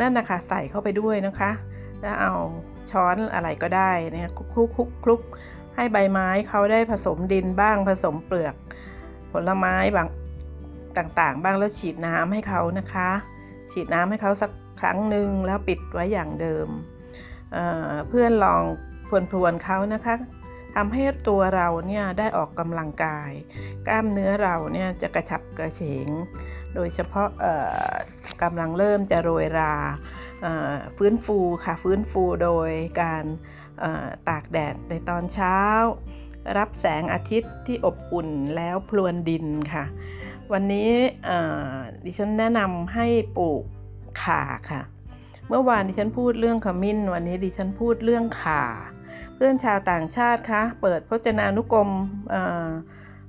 นั่นนะคะใส่เข้าไปด้วยนะคะ แล้วเอาช้อนอะไรก็ได้นี่ยคลุกคลุกคลุกคลุก ให้ใบไม้เขาได้ผสมดินบ้างผสมเปลือก ผลไม้บางต่างๆ บ้างแล้วฉีดน้ำให้เขานะคะ ฉีดน้ำให้เขาสักครั้งหนึ่งแล้วปิดไว้อย่างเดิมเเพื่อนลองพรวนๆเขานะคะทำให้ตัวเราเนี่ยได้ออกกำลังกาย กล้ามเนื้อเราเนี่ยจะกระฉับกระเฉง โดยเฉพาะกำลังเริ่มจะโรยราฟื้นฟูค่ะฟื้นฟูโดยการ ตากแดดในตอนเช้า รับแสงอาทิตย์ที่อบอุ่นแล้วพลวนดินค่ะ วันนี้ดิฉันแนะนำให้ปลูกข่าค่ะ เมื่อวานดิฉันพูดเรื่องขมิ้น วันนี้ดิฉันพูดเรื่องข่า เพื่อนชาวต่างชาติคะเปิดพจนานุกรม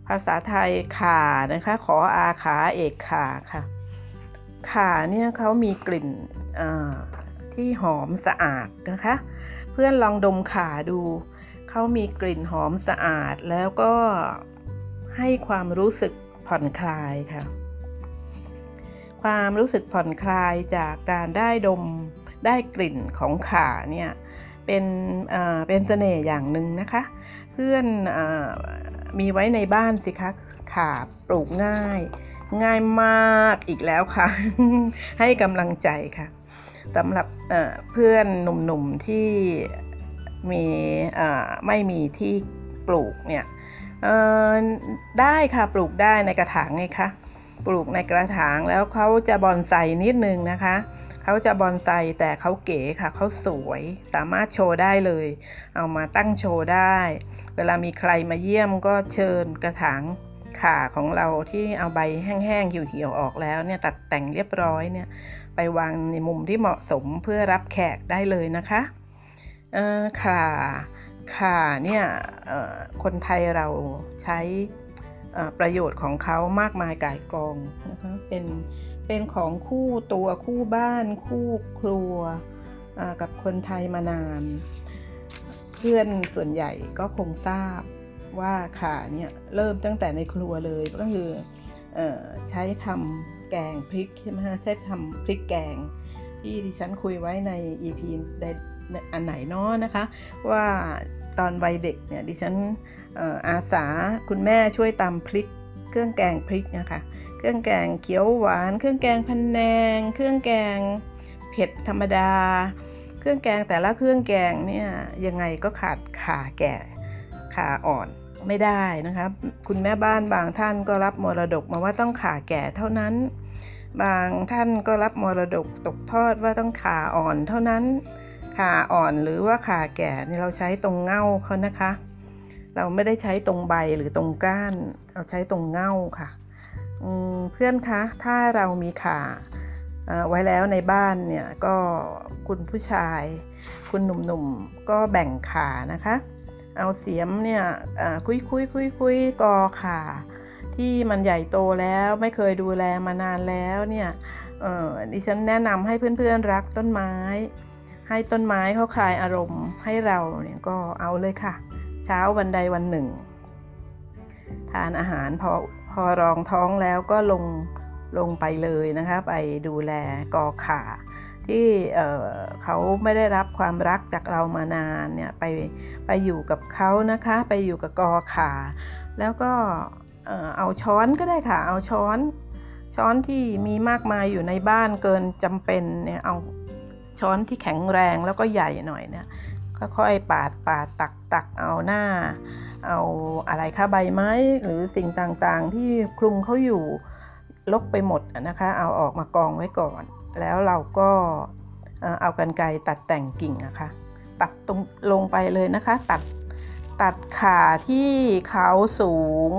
ภาษาไทยข่านะคะ ขออาขาเอกขาค่ะข่าเนี่ยเขามีกลิ่นที่หอมสะอาดนะคะ เพื่อนลองดมขาดู เขามีกลิ่นหอมสะอาดแล้วก็ให้ความรู้สึกผ่อนคลายค่ะ ความรู้สึกผ่อนคลายจากการได้ดมได้กลิ่นของขาเนี่ยเป็นเป็นเสน่ห์อย่างหนึ่งนะคะ เพื่อนอมีไว้ในบ้านสิคะขาปลูกง่าย ง่ายมากอีกแล้วค่ะ ให้กำลังใจค่ะ สำหรับเพื่อนหนุ่มๆที่มีไม่มีที่ปลูกเนี่ยได้ค่ะปลูกได้ในกระถางไงคะปลูกในกระถางแล้วเขาจะบอนไซนิดนึงนะคะเขาจะบอนไซแต่เขาเก๋ค่ะเขาสวยสามารถโชว์ได้เลย เอามาตั้งโชว์ได้ เวลามีใครมาเยี่ยมก็เชิญกระถางขาของเราที่เอาใบแห้งๆเหี่ยวๆออกแล้วเนี่ยตัดแต่งเรียบร้อยเนี่ย ไปวางในมุมที่เหมาะสมเพื่อรับแขกได้เลยนะคะขาขาเนี่ยคนไทยเราใช้ประโยชน์ของเขามากมายกายกองนะคะเป็นเป็นของคู่ตัวคู่บ้านคู่ครัวกับคนไทยมานาน เพื่อนส่วนใหญ่ก็คงทราบว่าขาเนี่ยเริ่มตั้งแต่ในครัวเลยก็คืออใช้ทำ แกงพริกใช่ไหมฮะใช้ทำพริกแกง ที่ดิฉันคุยไว้ใน EP อันไหนเนาะนะคะ ว่าตอนวัยเด็กเนี่ยดิฉันอาสาคุณแม่ช่วยตำพริก เครื่องแกงพริกนะคะเครื่องแกงเขียวหวาน เครื่องแกงพันแนง เครื่องแกงเผ็ดธรรมดา เครื่องแกงแต่ละเครื่องแกงเนี่ยยังไงก็ขาดขาแก่ขาอ่อนไม่ได้นะคะคุณแม่บ้านบางท่านก็รับมรดกมาว่าต้องขาแก่เท่านั้น บางท่านก็รับมรดกตกทอดว่าต้องขาอ่อนเท่านั้นขาอ่อนหรือว่าขาแก่นี่เราใช้ตรงเง่าเขานะคะ เราไม่ได้ใช้ตรงใบหรือตรงก้าน เราใช้ตรงเง่าค่ะเพื่อนคะ ถ้าเรามีขาไว้แล้วในบ้านเนี่ยก็คุณผู้ชาย คุณหนุ่มๆก็แบ่งขานะคะ เอาเสียมเนี่ยคุยคุยคุยคุยกอขา ที่มันใหญ่โตแล้วไม่เคยดูแลมานานแล้วเนี่ยดิฉันแนะนำให้เพื่อนๆรักต้นไม้ ให้ต้นไม้เขาคลายอารมณ์ให้เราเนี่ยก็เอาเลยค่ะ เช้าวันใดวันหนึ่ง ทานอาหารพอพอรองท้องแล้วก็ลงลงไปเลยนะคะ ไปดูแลกอขาที่เเขาไม่ได้รับความรักจากเรามานานเนี่ยไปไปอยู่กับเขานะคะ ไปอยู่กับกอขา แล้วก็ เอาช้อนก็ได้ค่ะ เอาช้อน ช้อนที่มีมากมายอยู่ในบ้านเกินจำเป็นเนี่ยเอาช้อนที่แข็งแรงแล้วก็ใหญ่หน่อยเนี่ยค่อยๆปาดปาดตักตักเอาหน้า เอาอะไรคะใบไม้หรือสิ่งต่างๆ ที่คลุมเขาอยู่ลกไปหมดนะคะ เอาออกมากองไว้ก่อน แล้วเราก็เอากันไกตัดแต่งกิ่งนะคะ ตัดตรงลงไปเลยนะคะ ตัดตัดขาที่เขาสูง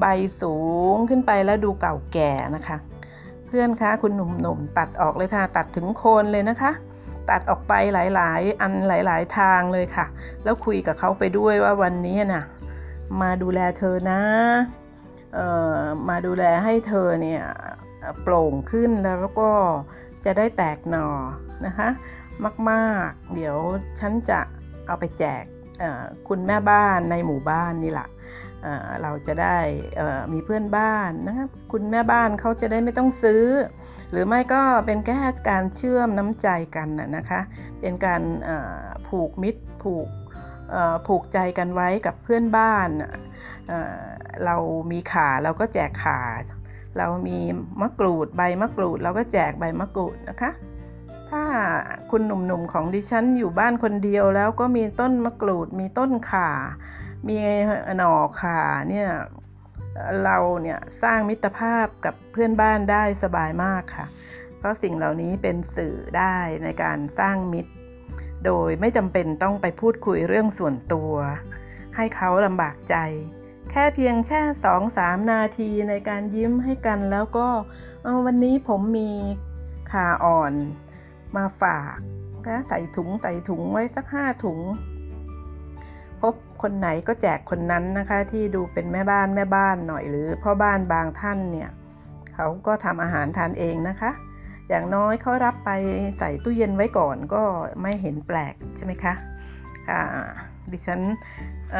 ใบสูงขึ้นไปแล้วดูเก่าแก่นะคะ เพื่อนคะคุณหนุ่มๆตัดออกเลยค่ะ ตัดถึงโคนเลยนะคะ ตัดออกไปหลายๆ อันหลาย ๆ ทางเลยค่ะ แล้วคุยกับเขาไปด้วยว่าวันนี้นะ่ะมาดูแลเธอนะมาดูแลให้เธอเนี่ยโปร่งขึ้นแล้วก็จะได้แตกหน่อนะคะ มากๆ เดี๋ยวฉันจะเอาไปแจกคุณแม่บ้านในหมู่บ้านนี่แหละ เราจะได้มีเพื่อนบ้านนะครับคุณแม่บ้านเขาจะได้ไม่ต้องซื้อ หรือไม่ก็เป็นแค่การเชื่อมน้ำใจกันนะคะ เป็นการผูกมิตรผูกผูกใจกันไว้กับเพื่อนบ้านเรามีขาเราก็แจกขา เรามีมะกรูดใบมะกรูด เราก็แจกใบมะกรูดนะคะ ถ้าคุณหนุ่มๆของดิฉันอยู่บ้านคนเดียวแล้วก็มีต้นมะกรูดมีต้นข่า มีหน่อขาเนี่ยเราเนี่ยสร้างมิตรภาพกับเพื่อนบ้านได้สบายมากค่ะ เพราะสิ่งเหล่านี้เป็นสื่อได้ในการสร้างมิตร โดยไม่จำเป็นต้องไปพูดคุยเรื่องส่วนตัว ให้เขาลำบากใจ แค่เพียงแค่สองสามนาทีในการยิ้มให้กันแล้วก็วันนี้ผมมีขาอ่อนมาฝากนะใส่ถุงใส่ถุงไว้สักห้าถุง คนไหนก็แจกคนนั้นนะคะ ที่ดูเป็นแม่บ้านแม่บ้านหน่อยหรือพ่อบ้านบางท่านเนี่ยเขาก็ทำอาหารทานเองนะคะ อย่างน้อยเขารับไปใส่ตู้เย็นไว้ก่อนก็ไม่เห็นแปลกใช่ไหมคะค่ะดิฉันเ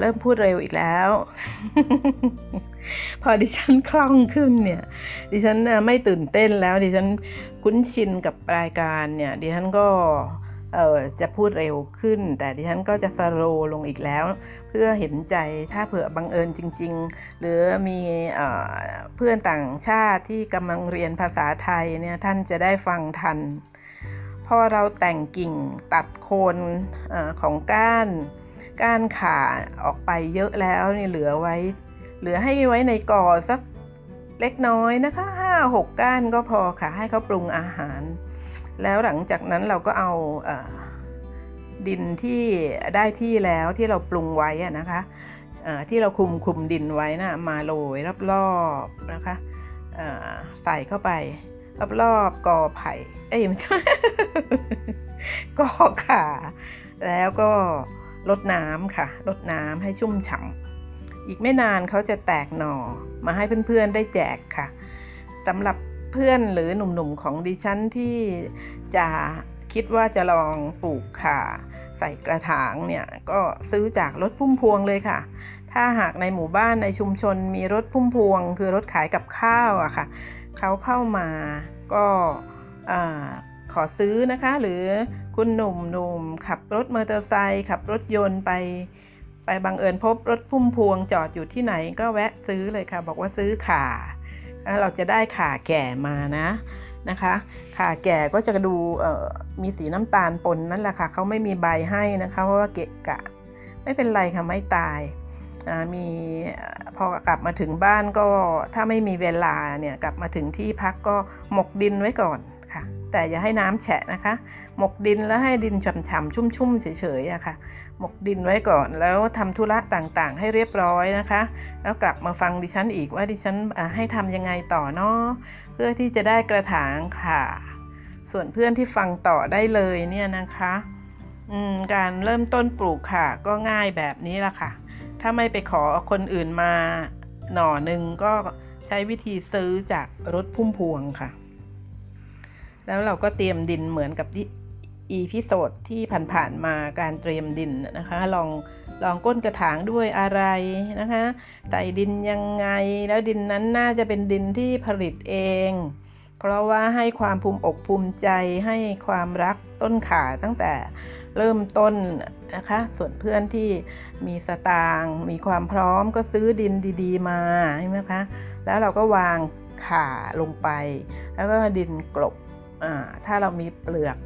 เริ่มพูดเร็วอีกแล้ว พอดิฉันคล่องขึ้นเนี่ย ดิฉันไม่ตื่นเต้นแล้ว ดิฉันคุ้นชินกับรายการเนี่ย ดิฉันก็ จะพูดเร็วขึ้น แต่ดิฉันก็จะสโลลงอีกแล้ว เพื่อเห็นใจถ้าเผื่อบังเอิญจริง ๆ หรือมีเพื่อนต่างชาติที่กำลังเรียนภาษาไทยเนี่ยท่านจะได้ฟังทัน พอเราแต่งกิ่งตัดโคนอของก้าน ก้านขาออกไปเยอะแล้วนี่เหลือไว้ เหลือให้ไว้ในกอสักเล็กน้อยนะคะห้าหกก้านก็พอค่ะให้เขาปรุงอาหาร แล้วหลังจากนั้นเราก็เอาดินที่ได้ที่แล้วที่เราปรุงไว้นะคะที่เราคุมคุมดินไว้นะมาโรยรอบๆนะคะใส่เข้าไป รอบๆกอไผ่เอ้ยไม่ใช่กอขาแล้วก็ลดน้ำค่ะลดน้ำให้ชุ่มฉ่ำอีกไม่นานเขาจะแตกหน่อมาให้เพื่อนๆได้แจกค่ะสำหรับ พื่อนหรือหนุ่มๆของดิฉันที่จะคิดว่าจะลองปลูกค่ะใส่กระถางเนี่ยก็ซื้อจากรถพุ่มพวงเลยค่ะ ถ้าหากในหมู่บ้านในชุมชนมีรถพุ่มพวง คือรถขายกับข้าวอะค่ะเขาเข้ามาก็ขอซื้อนะคะ หรือคุณหนุ่มหนุ่มขับรถมอเตอร์ไซค์ขับรถยนต์ไป ไปบังเอิญพบรถพุ่มพวงจอดอยู่ที่ไหนก็แวะซื้อเลยค่ะ บอกว่าซื้อข่า เราจะได้ขาแก่มานะนะคะขาแก่ก็จะดูมีสีน้ำตาลปนนั่นแหละค่ะเขาไม่มีใบให้นะคะเพราะว่าเกะกะไม่เป็นไรค่ะไม่ตายมีพอกลับมาถึงบ้านก็ถ้าไม่มีเวลาเนี่ยกลับมาถึงที่พักก็หมกดินไว้ก่อนค่ะ แต่อย่าให้น้ำแฉะนะคะ หมกดินแล้วให้ดินฉ่ำๆชุ่มๆเฉยๆอะค่ะ หมกดินไว้ก่อนแล้วทำธุระต่างๆ ให้เรียบร้อยนะคะ แล้วกลับมาฟังดิฉันอีกว่าดิฉันให้ทำยังไงต่อเนาะเพื่อที่จะได้กระถางค่ะ ส่วนเพื่อนที่ฟังต่อได้เลยเนี่ยนะคะการเริ่มต้นปลูกค่ะ ก็ง่ายแบบนี้ละค่ะ ถ้าไม่ไปขอคนอื่นมาหน่อหนึ่งก็ใช้วิธีซื้อจากรถพุ่มพวงค่ะ แล้วเราก็เตรียมดินเหมือนกับที่ episode ที่ผ่านๆมาการเตรียมดินนะคะ รองรองก้นกระถางด้วยอะไรนะคะใส่ดินยังไง แล้วดินนั้นน่าจะเป็นดินที่ผลิตเอง เพราะว่าให้ความภูมิอกภูมิใจให้ความรักต้นข่าตั้งแต่เริ่มต้นนะคะ ส่วนเพื่อนที่มีสตางค์มีความพร้อมก็ซื้อดินดี ๆ มาใช่ไหมคะแล้วเราก็วางขาลงไป แล้วก็ดินกลบถ้าเรามีเปลือก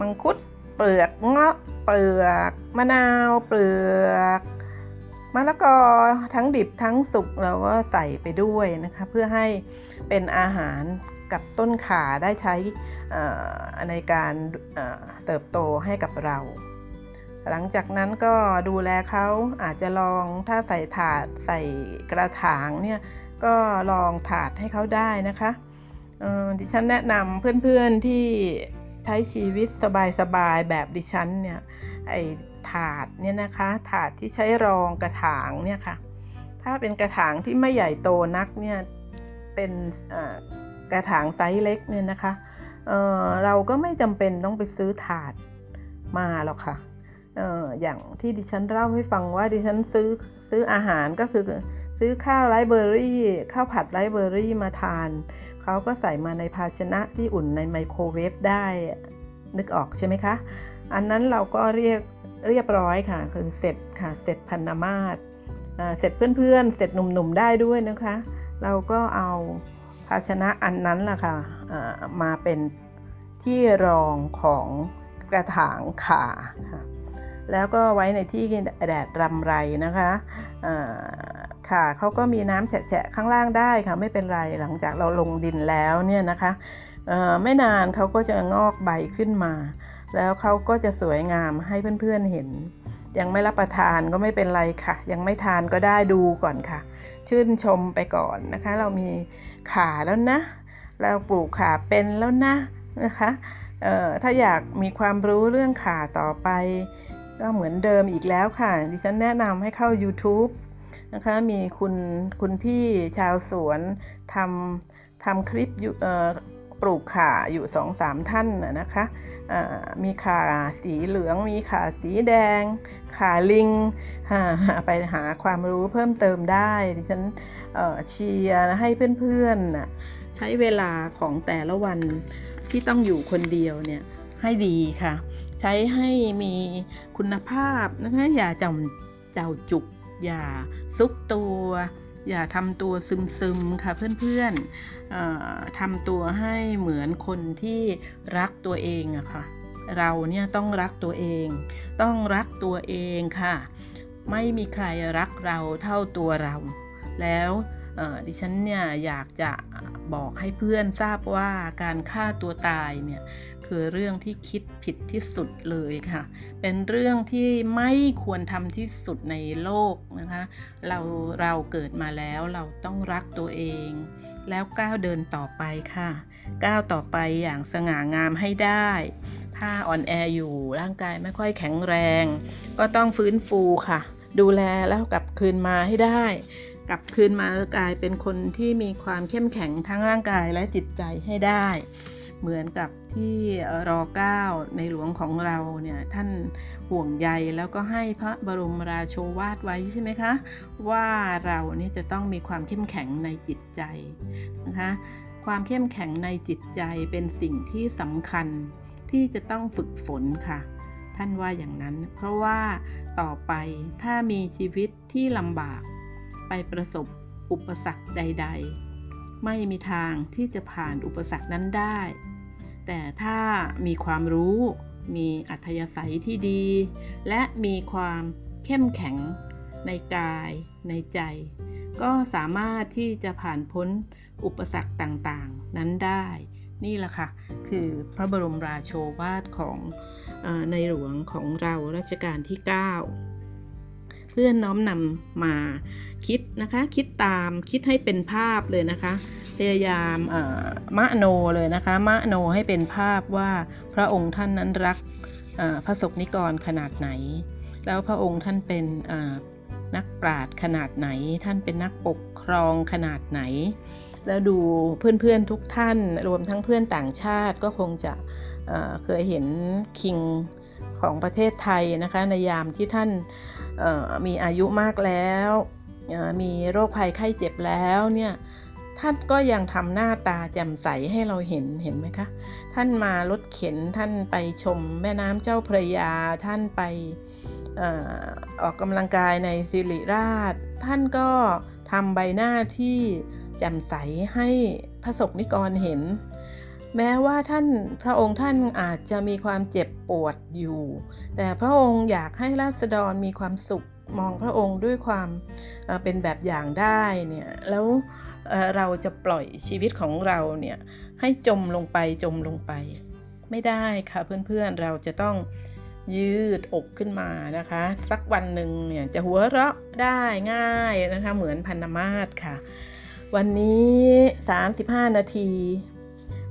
มังคุด เปลือกเงาะเปลือกมะนาวเปลือกมะละกอทั้งดิบทั้งสุกเราก็ใส่ไปด้วยนะคะ เพื่อให้เป็นอาหารกับต้นขาได้ใช้ในการเติบโตให้กับเรา หลังจากนั้นก็ดูแลเขาอาจจะลองถ้าใส่ถาดใส่กระถางเนี่ยก็ลองถาดให้เขาได้นะคะดิฉันแนะนำเพื่อนๆที่ ช้ชีวิตสบายๆแบบดิฉันเนี่ยไอถาดเนี่ยนะคะถาดที่ใช้รองกระถางเนี่ยค่ะ ถ้าเป็นกระถางที่ไม่ใหญ่โตนักเนี่ยเป็นกระถางไซส์เล็กเนี่ยนะคะเเราก็ไม่จำเป็นต้องไปซื้อถาดมาหรอกค่ะอออย่างที่ดิฉันเล่าให้ฟังว่าดิฉันซื้อซื้ออาหารก็คือซื้อข้าวไรเบอรี่ข้าวผัดไรเบอรี่มาทาน เขาก็ใส่มาในภาชนะที่อุ่นในไมโครเวฟได้นึกออกใช่ไหมคะ อันนั้นเราก็เรียกเรียบร้อยค่ะ คือเสร็จค่ะ เสร็จพันนามาศเสร็จเพื่อนๆ เสร็จหนุ่มๆ ได้ด้วยนะคะ เราก็เอาภาชนะอันนั้นล่ะค่ะมาเป็นที่รองของกระถางขาแล้วก็ไว้ในที่แดดรำไรนะคะ ค่ะเขาก็มีน้ำแฉะข้างล่างได้ค่ะไม่เป็นไรหลังจากเราลงดินแล้วเนี่ยนะคะไม่นานเขาก็จะงอกใบขึ้นมา แล้วเขาก็จะสวยงามให้เพื่อนๆเห็น ยังไม่รับประทานก็ไม่เป็นไรค่ะ ยังไม่ทานก็ได้ดูก่อนค่ะ ชื่นชมไปก่อนนะคะ เรามีขาแล้วนะ เราปลูกขาเป็นแล้วนะนะคะถ้าอยากมีความรู้เรื่องขาต่อไป ก็เหมือนเดิมอีกแล้วค่ะ ดิฉันแนะนำให้เข้า YouTube นะคะมีคุณคุณพี่ชาวสวนทำทำคลิปปลูกข่าอยู่สองสามท่านนะคะมีข่าสีเหลือง มีข่าสีแดง ข่าลิงไปหาความรู้เพิ่มเติมได้ดิฉันเชียร์ให้เพื่อนๆใช้เวลาของแต่ละวันที่ต้องอยู่คนเดียวเนี่ยให้ดีค่ะ ใช้ให้มีคุณภาพนะคะอย่าจำเจ้าจุก อย่าซุกตัว อย่าทำตัวซึมๆค่ะเพื่อนๆเอ่อทำตัวให้เหมือนคนที่รักตัวเองอะค่ะ เราเนี่ยต้องรักตัวเอง ต้องรักตัวเองค่ะ ไม่มีใครรักเราเท่าตัวเรา แล้วดิฉันเนี่ยอยากจะบอกให้เพื่อนทราบว่าการฆ่าตัวตายเนี่ย คือเรื่องที่คิดผิดที่สุดเลยค่ะ เป็นเรื่องที่ไม่ควรทำที่สุดในโลกนะคะ เราเราเกิดมาแล้วเราต้องรักตัวเอง แล้วก้าวเดินต่อไปค่ะ ก้าวต่อไปอย่างสง่างามให้ได้ ถ้าอ่อนแออยู่ร่างกายไม่ค่อยแข็งแรง ก็ต้องฟื้นฟูค่ะ ดูแลแล้วกลับคืนมาให้ได้กลับคืนมากลายเป็นคนที่มีความเข้มแข็งทั้งร่างกายและจิตใจให้ได้ เหมือนกับที่รอเก้าในหลวงของเราเนี่ยท่านห่วงใยแล้วก็ให้พระบรมราโชวาทไว้ใช่ไหมคะ ว่าเราเนี่ยจะต้องมีความเข้มแข็งในจิตใจนะคะความเข้มแข็งในจิตใจเป็นสิ่งที่สำคัญที่จะต้องฝึกฝนค่ะ ท่านว่าอย่างนั้น เพราะว่าต่อไปถ้ามีชีวิตที่ลำบาก ไปประสบอุปสรรคใด ๆ ไม่มีทางที่จะผ่านอุปสรรคนั้นได้ แต่ถ้ามีความรู้ มีอัธยาศัยที่ดี และมีความเข้มแข็งในกาย ในใจ ก็สามารถที่จะผ่านพ้นอุปสรรคต่างๆ นั้นได้ นี่แหละค่ะ คือพระบรมราโชวาทของออในหลวงของเรารัชกาลที่ 9 เพื่อนน้อมนำมา คิดนะคะ คิดตามคิดให้เป็นภาพเลยนะคะ พยายามเอ่อมโนเลยนะคะมโนให้เป็นภาพว่าพระองค์ท่านนั้นรักพระสกนิกรขนาดไหน แล้วพระองค์ท่านเป็นนักปราชญ์ขนาดไหน ท่านเป็นนักปกครองขนาดไหน แล้วดูเพื่อนๆทุกท่าน รวมทั้งเพื่อนต่างชาติก็คงจะเคยเห็นคิงของประเทศไทยนะคะในยามที่ท่านมีอายุมากแล้ว มีโรคภัยไข้เจ็บแล้วเนี่ยท่านก็ยังทำหน้าตาแจ่มใสให้เราเห็นเห็นไหมคะ ท่านมารถเข็นท่านไปชมแม่น้ำเจ้าพระยา ท่านไปออออกกำลังกายในสิริราช ท่านก็ทำใบหน้าที่แจ่มใสให้พระสกนิกรเห็น แม้ว่าท่านพระองค์ท่านอาจจะมีความเจ็บปวดอยู่ แต่พระองค์อยากให้ราษฎรมีความสุข มองพระองค์ด้วยความเป็นแบบอย่างได้เนี่ยแล้วเอ่อเราจะปล่อยชีวิตของเราเนี่ยให้จมลงไปจมลงไป ไม่ได้ค่ะเพื่อนๆเราจะต้องยืดอกขึ้นมานะคะ สักวันหนึ่งเนี่ยจะหัวเราะได้ง่ายนะคะเหมือนพันธมาศค่ะ วันนี้ 35 นาที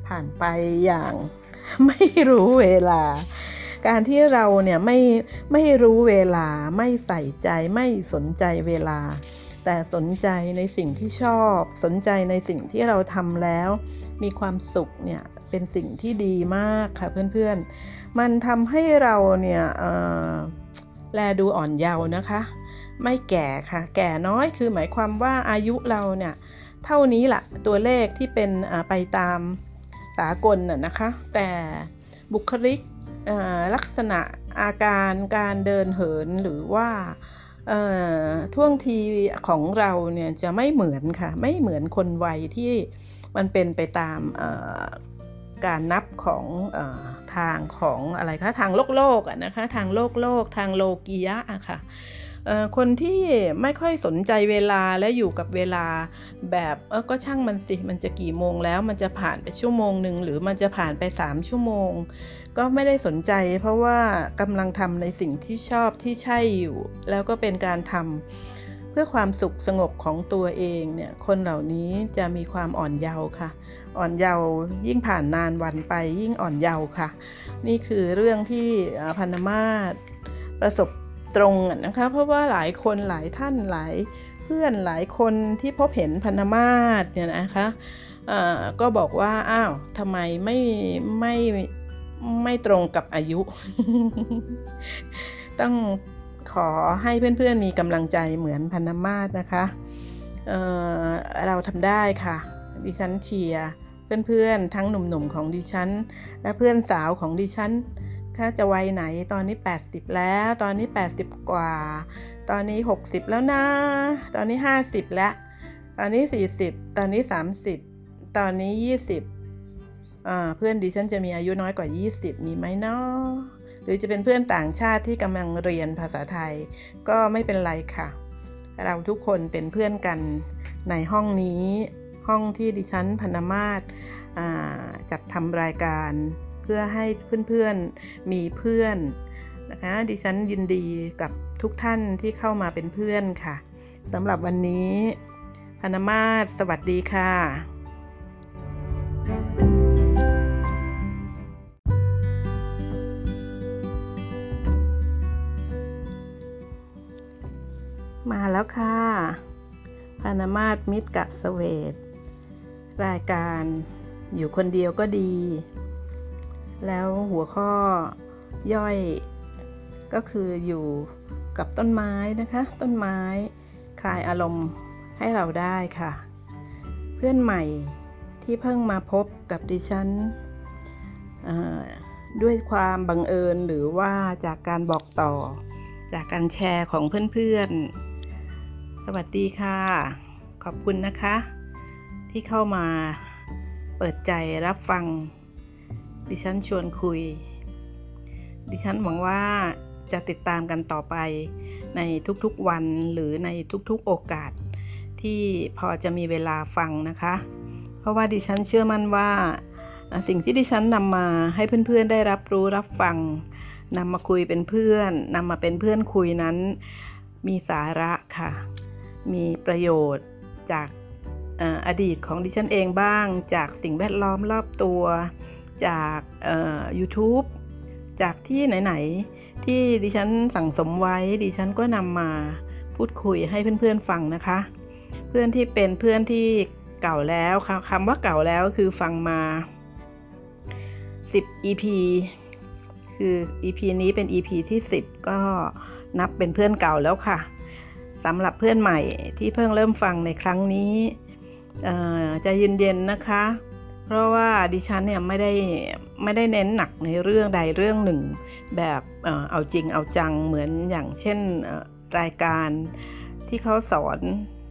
ผ่านไปอย่างไม่รู้เวลา การที่เราเนี่ยไม่ไม่รู้เวลาไม่ใส่ใจไม่สนใจเวลา แต่สนใจในสิ่งที่ชอบ สนใจในสิ่งที่เราทำแล้ว มีความสุขเนี่ยเป็นสิ่งที่ดีมากค่ะเพื่อนๆ มันทำให้เราเนี่ยเอ่อแลดูอ่อนเยาว์นะคะ ไม่แก่ค่ะ แก่น้อยคือหมายความว่าอายุเราเนี่ยเท่านี้ละตัวเลขที่เป็นไปตามสากลน่ะนะคะ แต่บุคลิก ลักษณะอาการการเดินเหินหรือว่าท่วงทีของเราเนี่ยจะไม่เหมือนค่ะ ไม่เหมือนคนวัยที่มันเป็นไปตามการนับของอ ทางของอะไรคะทางโลกโลกอะนะคะทางโลกโลก ทางโลกียะอะค่ะคนที่ไม่ค่อยสนใจเวลาและอยู่กับเวลาแบบเออก็ช่างมันสิ มันจะกี่โมงแล้ว มันจะผ่านไปชั่วโมงหนึ่งหรือมันจะผ่านไปสามชั่วโมง ก็ไม่ได้สนใจ เพราะว่ากำลังทำในสิ่งที่ชอบที่ใช่อยู่ แล้วก็เป็นการทำเพื่อความสุขสงบของตัวเองเนี่ยคนเหล่านี้จะมีความอ่อนเยาว์ค่ะ อ่อนเยาว์ยิ่งผ่านนานวันไปยิ่งอ่อนเยาว์ค่ะ นี่คือเรื่องที่พันธมาศประสบตรงนะคะ เพราะว่าหลายคนหลายท่านหลายเพื่อนหลายคนที่พบเห็นพันธมาศเนี่ยนะคะก็บอกว่าอ้าวทำไมไม่ไม่ไม่ตรงกับอายุ ต้องขอให้เพื่อนๆมีกำลังใจเหมือนพันธมาศนะคะเเราทำได้ค่ะ ดิฉันเชียร์ เพื่อนๆ ทั้งหนุ่มๆของดิฉัน และเพื่อนสาวของดิฉันถ้าจะวัยไหนตอนนี้ 80 แล้ว ตอนนี้ 80 กว่า ตอนนี้ 60 แล้วนะ ตอนนี้ 50 แล้ว ตอนนี้ 40 ตอนนี้ 30 ตอนนี้ 20 เพื่อนดิฉันจะมีอายุน้อยกว่า 20 มีไหมเนาะหรือจะเป็นเพื่อนต่างชาติที่กำลังเรียนภาษาไทย ก็ไม่เป็นไรค่ะ เราทุกคนเป็นเพื่อนกันในห้องนี้ ห้องที่ดิฉันพนมาศจัดทำรายการเพื่อให้เพื่อนๆมีเพื่อนนะคะดิฉันยินดีกับทุกท่านที่เข้ามาเป็นเพื่อนค่ะสำหรับวันนี้พนมาศสวัสดีค่ะมาแล้วค่ะพานามาศมิตรกับสเวต รายการอยู่คนเดียวก็ดี แล้วหัวข้อย่อยก็คืออยู่กับต้นไม้นะคะ ต้นไม้คลายอารมณ์ให้เราได้ค่ะ เพื่อนใหม่ที่เพิ่งมาพบกับดิฉันด้วยความบังเอิญหรือว่าจากการบอกต่อ จากการแชร์ของเพื่อนๆ สวัสดีค่ะ ขอบคุณนะคะ ที่เข้ามาเปิดใจรับฟัง ดิฉันชวนคุย ดิฉันหวังว่าจะติดตามกันต่อไปในทุกๆวันหรือในทุกๆโอกาส ที่พอจะมีเวลาฟังนะคะ เพราะว่าดิฉันเชื่อมั่นว่าสิ่งที่ดิฉันนำมาให้เพื่อนๆได้รับรู้รับฟังนำมาคุยเป็นเพื่อนนำมาเป็นเพื่อนคุยนั้น มีสาระค่ะ มีประโยชน์จาก อดีตของดิฉันเองบ้าง จากสิ่งแวดล้อมรอบตัว จากยูทูบจากที่ไหน ๆ ที่ดิฉันสั่งสมไว้ดิฉันก็นำมาพูดคุยให้เพื่อนๆฟังนะคะ เพื่อนที่เป็นเพื่อนที่เก่าแล้วคำว่าเก่าแล้วคือฟังมา 10 EP คือ EP นี้เป็น EP ที่ 10 ก็นับเป็นเพื่อนเก่าแล้วค่ะสำหรับเพื่อนใหม่ที่เพิ่งเริ่มฟังในครั้งนี้ จะเย็นๆนะคะ เพราะว่าดิฉันเนี่ยไม่ได้ไม่ได้เน้นหนักในเรื่องใดเรื่องหนึ่ง แบบเอาจริงเอาจังเหมือนอย่างเช่นรายการที่เขาสอน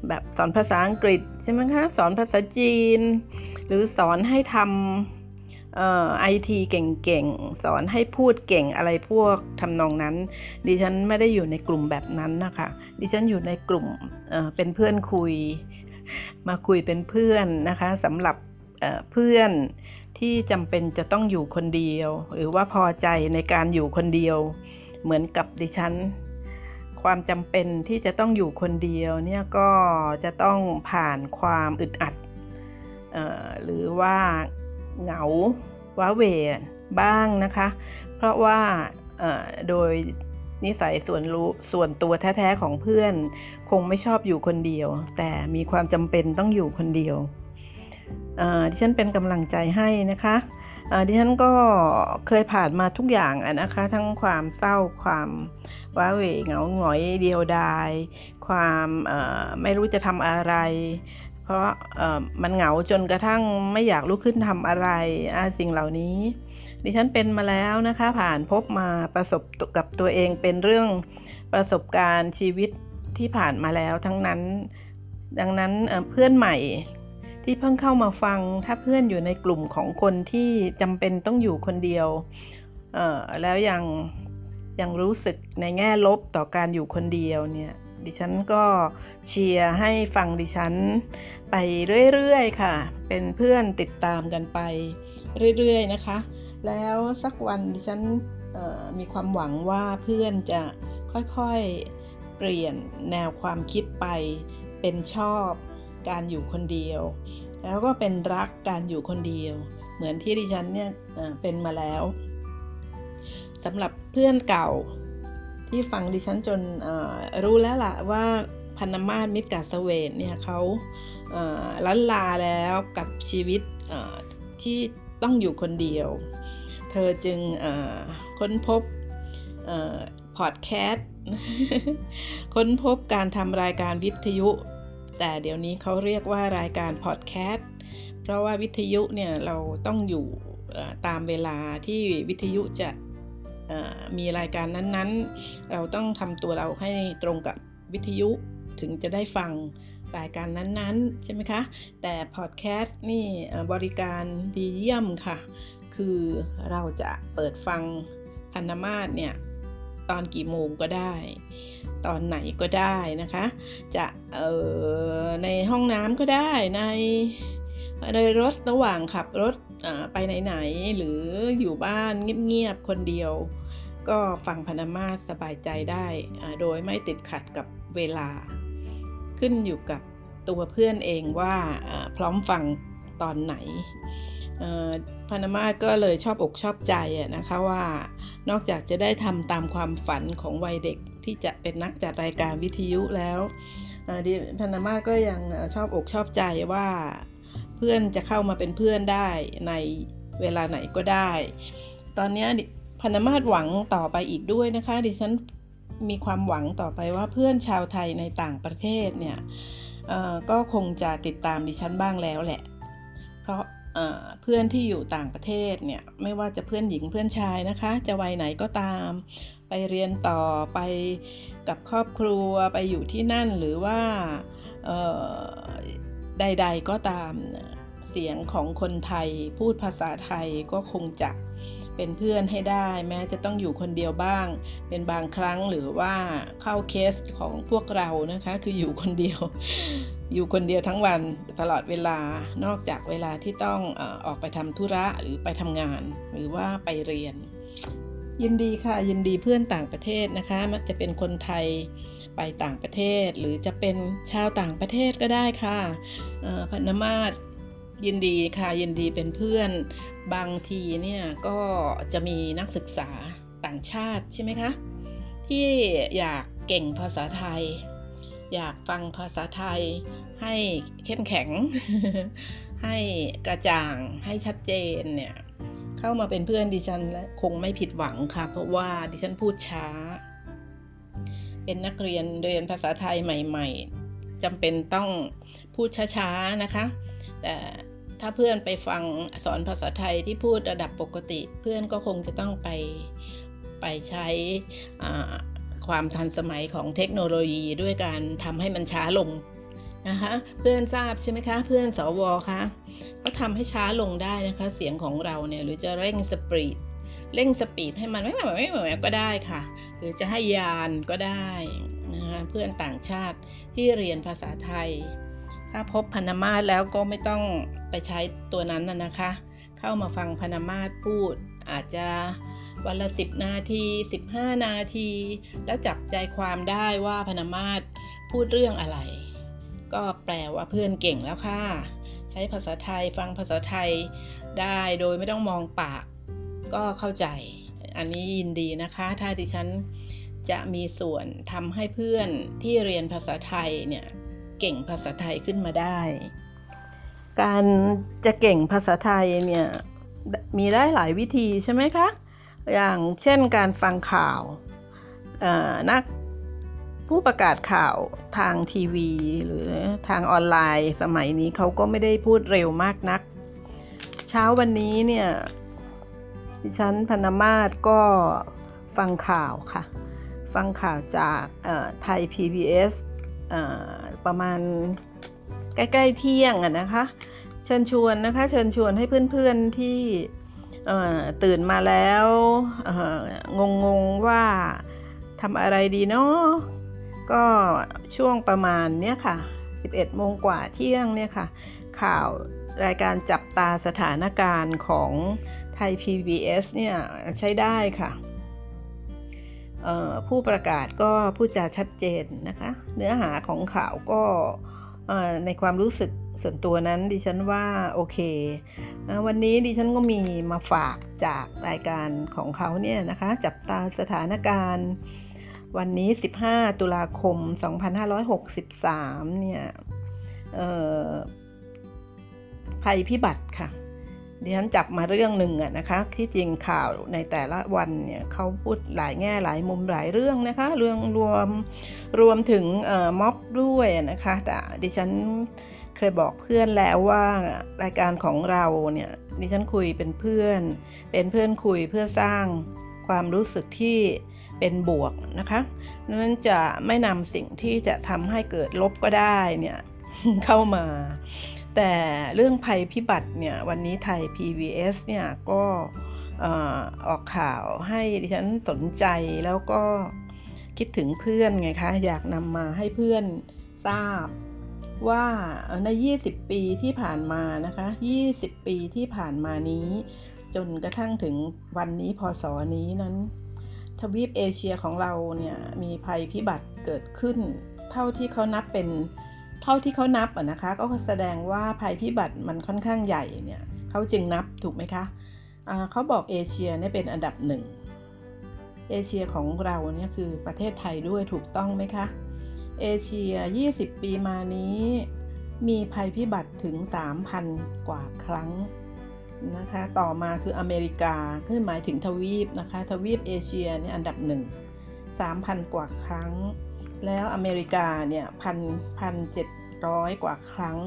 แบบสอนภาษาอังกฤษใช่ไหมคะสอนภาษาจีน หรือสอนให้ทำไอทีเก่งๆ สอนให้พูดเก่งอะไรพวกทำนองนั้น ดิฉันไม่ได้อยู่ในกลุ่มแบบนั้นนะคะ ดิฉันอยู่ในกลุ่มเเป็นเพื่อนคุย มาคุยเป็นเพื่อนนะคะสำหรับเพื่อนที่จำเป็นจะต้องอยู่คนเดียว หรือว่าพอใจในการอยู่คนเดียว เหมือนกับดิฉัน ความจำเป็นที่จะต้องอยู่คนเดียวเนี่ยก็จะต้องผ่านความอึดอัดหรือว่าเหงาว้าเวบ้างนะคะ เพราะว่าโดยนิสัยส่วนรู้ส่วนตัวแท้ๆของเพื่อน คงไม่ชอบอยู่คนเดียว แต่มีความจำเป็นต้องอยู่คนเดียวดิฉันเป็นกำลังใจให้นะคะดิฉันก็เคยผ่านมาทุกอย่างนะคะ ทั้งความเศร้าความว้าเหวเหงาหงอยเดียวดาย ความไม่รู้จะทำอะไร เพราะมันเหงาจนกระทั่งไม่อยากลุกขึ้นทำอะไรสิ่งเหล่านี้ ดิฉันเป็นมาแล้วนะคะ ผ่านพบมาประสบกับตัวเองเป็นเรื่องประสบการณ์ชีวิต ที่ผ่านมาแล้วทั้งนั้น ดังนั้นเพื่อนใหม่ที่เพิ่งเข้ามาฟัง ถ้าเพื่อนอยู่ในกลุ่มของคนที่จำเป็นต้องอยู่คนเดียวแล้วยังยังรู้สึกในแง่ลบต่อการอยู่คนเดียวเนี่ยดิฉันก็เชียร์ให้ฟังดิฉันไปเรื่อยๆค่ะ เป็นเพื่อนติดตามกันไปเรื่อยๆนะคะ แล้วสักวันดิฉันมีความหวังว่าเพื่อนจะค่อยๆ เปลี่ยนแนวความคิดไปเป็นชอบการอยู่คนเดียว แล้วก็เป็นรักการอยู่คนเดียว เหมือนที่ดิฉันเนี่ยเป็นมาแล้วสำหรับเพื่อนเก่าที่ฟังดิฉันจนรู้แล้วล่ะว่าพันมาศมิตรกาสเวทเนี่ยเขาลันลาแล้วกับชีวิตที่ต้องอยู่คนเดียว เธอจึงค้นพบพอดแคสต์ ค้นพบการทำรายการวิทยุ แต่เดี๋ยวนี้เขาเรียกว่ารายการพอดแคสต์เพราะว่าวิทยุเนี่ยเราต้องอยู่ตามเวลาที่วิทยุจะมีรายการนั้นๆ เราต้องทำตัวเราให้ตรงกับวิทยุถึงจะได้ฟังรายการนั้นๆ ใช่ไหมคะ แต่พอดแคสต์นี่บริการดีเยี่ยมค่ะ คือเราจะเปิดฟังพันธมาศเนี่ย ตอนกี่โมงก็ได้ ตอนไหนก็ได้นะคะ จะในห้องน้ำก็ได้ในในรถระหว่างขับรถไปไหนๆหรืออยู่บ้านเงียบๆคนเดียว ก็ฟังพนามาสบายใจได้โดยไม่ติดขัดกับเวลา ขึ้นอยู่กับตัวเพื่อนเองว่าพร้อมฟังตอนไหนพนามาก็เลยชอบอกชอบใจนะคะว่า นอกจากจะได้ทำตามความฝันของวัยเด็กที่จะเป็นนักจัดรายการวิทยุแล้วดิพนามาก็ยังชอบอกชอบใจว่าเพื่อนจะเข้ามาเป็นเพื่อนได้ในเวลาไหนก็ได้ ตอนนี้พนมาศหวังต่อไปอีกด้วยนะคะ ดิฉันมีความหวังต่อไปว่าเพื่อนชาวไทยในต่างประเทศเนี่ยก็คงจะติดตามดิฉันบ้างแล้วแหละ เพราะ เพื่อนที่อยู่ต่างประเทศเนี่ยไม่ว่าจะเพื่อนหญิงเพื่อนชายนะคะ จะวัยไหนก็ตาม ไปเรียนต่อไปกับครอบครัวไปอยู่ที่นั่นหรือว่าใด ๆก็ตามเสียงของคนไทยพูดภาษาไทยก็คงจะ เป็นเพื่อนให้ได้ แม้จะต้องอยู่คนเดียวบ้าง เป็นบางครั้งหรือว่าเข้าเคสของพวกเรานะคะ คืออยู่คนเดียว อยู่คนเดียวทั้งวันตลอดเวลานอกจากเวลาที่ต้องออกไปทำธุระหรือไปทำงาน หรือว่าไปเรียน ยินดีค่ะยินดีเพื่อนต่างประเทศนะคะมันจะเป็นคนไทยไปต่างประเทศ หรือจะเป็นชาวต่างประเทศก็ได้ค่ะพนมาศ ยินดีค่ะยินดีเป็นเพื่อนบางทีเนี่ยก็จะมีนักศึกษาต่างชาติใช่ไหมคะ ที่อยากเก่งภาษาไทย อยากฟังภาษาไทย ให้เข้มแข็ง ให้กระจ่างให้ชัดเจนเนี่ยเข้ามาเป็นเพื่อนดิฉันและคงไม่ผิดหวังค่ะ เพราะว่าดิฉันพูดช้า เป็นนักเรียนเรียนภาษาไทยใหม่ ๆจำเป็นต้องพูดช้าๆนะคะ แต่ ถ้าเพื่อนไปฟังสอนภาษาไทยที่พูดระดับปกติ เพื่อนก็คงจะต้องไปไปใช้ความทันสมัยของเทคโนโลยีด้วยการทำให้มันช้าลงนะคะเพื่อนทราบใช่ไหมคะ เพื่อนสวคะเขาทำให้ช้าลงได้นะคะ เสียงของเราเนี่ยหรือจะเร่งสปีดเร่งสปีดให้มันไม่ไม่ไม่ไม่ก็ได้ค่ะ หรือจะให้ยานก็ได้นะคะเพื่อนต่างชาติที่เรียนภาษาไทย ถ้าพบพนามาศแล้วก็ไม่ต้องไปใช้ตัวนั้นนะคะ เข้ามาฟังพนามาศพูด อาจจะวันละ 10 นาที 15 นาที แล้วจับใจความได้ว่าพนามาศพูดเรื่องอะไร ก็แปลว่าเพื่อนเก่งแล้วค่ะ ใช้ภาษาไทยฟังภาษาไทยได้โดยไม่ต้องมองปาก ก็เข้าใจ อันนี้ยินดีนะคะ ถ้าดิฉันจะมีส่วนทำให้เพื่อนที่เรียนภาษาไทยเนี่ย เก่งภาษาไทยขึ้นมาได้ การจะเก่งภาษาไทยเนี่ยมีได้หลายวิธีใช่ไหมคะ อย่างเช่นการฟังข่าวนักผู้ประกาศข่าวทางทีวี หรือทางออนไลน์ สมัยนี้เขาก็ไม่ได้พูดเร็วมากนัก เช้าวันนี้เนี่ยดิฉันพนมาศก็ฟังข่าวค่ะ ฟังข่าวจากไทย PBS ประมาณใกล้ๆเที่ยงอะนะคะ เชิญชวนนะคะ เชิญชวนให้เพื่อนๆที่ตื่นมาแล้วงงงๆว่าทำอะไรดีเนาะก็ช่วงประมาณเนี้ยค่ะ 11โมงกว่าเที่ยงเนี่ยค่ะ ข่าวรายการจับตาสถานการณ์ของไทย PBS เนี่ยใช้ได้ค่ะ ผู้ประกาศก็พูดจาชัดเจนนะคะ เนื้อหาของข่าวก็ในความรู้สึกส่วนตัวนั้นดิฉันว่าโอเค วันนี้ดิฉันก็มีมาฝากจากรายการของเขาเนี่ยนะคะ จับตาสถานการณ์ วันนี้ 15 ตุลาคม 2563 เนี่ยภัยพิบัติค่ะ ดิฉันจับมาเรื่องหนึ่งอะนะคะที่จริงข่าวในแต่ละวันเนี่ยเขาพูดหลายแง่หลายมุมหลายเรื่องนะคะ เรื่องรวมรวมถึงม็อบด้วยนะคะ แต่ดิฉันเคยบอกเพื่อนแล้วว่ารายการของเราเนี่ยดิฉันคุยเป็นเพื่อน เป็นเพื่อนคุยเพื่อสร้างความรู้สึกที่เป็นบวกนะคะนั้นจะไม่นำสิ่งที่จะทำให้เกิดลบก็ได้เนี่ยเข้ามา แต่เรื่องภัยพิบัติเนี่ยวันนี้ไทย PBS เนี่ยก็ออออกข่าวให้ดิฉันสนใจแล้วก็คิดถึงเพื่อนไงคะ อยากนำมาให้เพื่อนทราบว่าใน 20 ปีที่ผ่านมานะคะ 20 ปีที่ผ่านมานี้ จนกระทั่งถึงวันนี้พศนี้นั้น ทวีปเอเชียของเราเนี่ยมีภัยพิบัติเกิดขึ้น เท่าที่เขานับเป็น เท่าที่เขานับอะนะคะ ก็แสดงว่าภัยพิบัติมันค่อนข้างใหญ่เนี่ยเขาจึงนับถูกไหมคะอ่าเขาบอกเอเชียเนี่ยเป็นอันดับหนึ่งเอเชียของเราเนี่ยคือประเทศไทยด้วยถูกต้องไหมคะ เอเชีย 20 ปีมานี้ มีภัยพิบัติถึง 3,000 กว่าครั้งนะคะ ต่อมาคืออเมริกาคือหมายถึงทวีปนะคะ ทวีปเอเชียเนี่ยอันดับหนึ่ง3,000 กว่าครั้ง แล้วอเมริกาเนี่ยพันพันเจ็ดร้อยกว่าครั้ง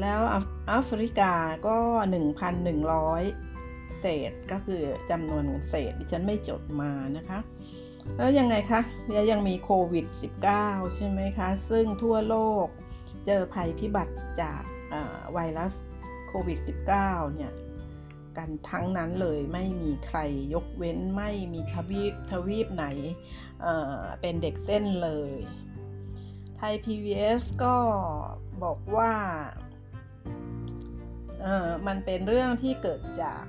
แล้วแอฟริกาก็ 1,100 เศษก็คือจำนวนเศษดิฉันไม่จดมานะคะ แล้วยังไงคะแล้วยังมีโควิด -19 ใช่ไหมคะ ซึ่งทั่วโลกเจอภัยพิบัติจากไวรัสโควิด -19 เนี่ยกันทั้งนั้นเลยไม่มีใครยกเว้นไม่มีทวีปทวีปไหน เป็นเด็กเส้นเลย ไทย PBS ก็บอกว่ามันเป็นเรื่องที่เกิดจาก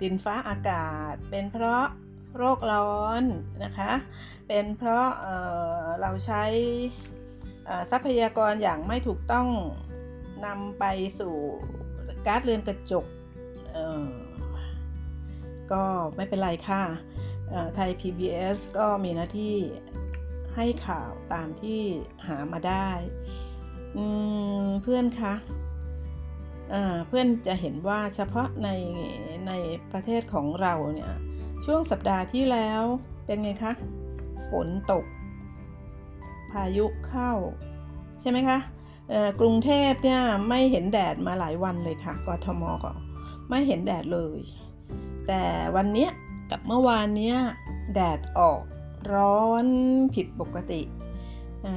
ดินฟ้าอากาศ เป็นเพราะโรคร้อนนะคะ เป็นเพราะเเราใช้ทรัพยากรอย่างไม่ถูกต้องนำไปสู่ก๊าซเรือนกระจกก็ไม่เป็นไรค่ะ ไทย PBS ก็มีหน้าที่ให้ข่าวตามที่หามาได้เพื่อนคะเพื่อนจะเห็นว่าเฉพาะในในประเทศของเราเนี่ย ช่วงสัปดาห์ที่แล้วเป็นไงคะ ฝนตก พายุเข้า ใช่ไหมคะกรุงเทพเนี่ยไม่เห็นแดดมาหลายวันเลยค่ะกทมก็ไม่เห็นแดดเลย แต่วันนี้ กับเมื่อวานเนี้ยแดดออกร้อนผิดปกติ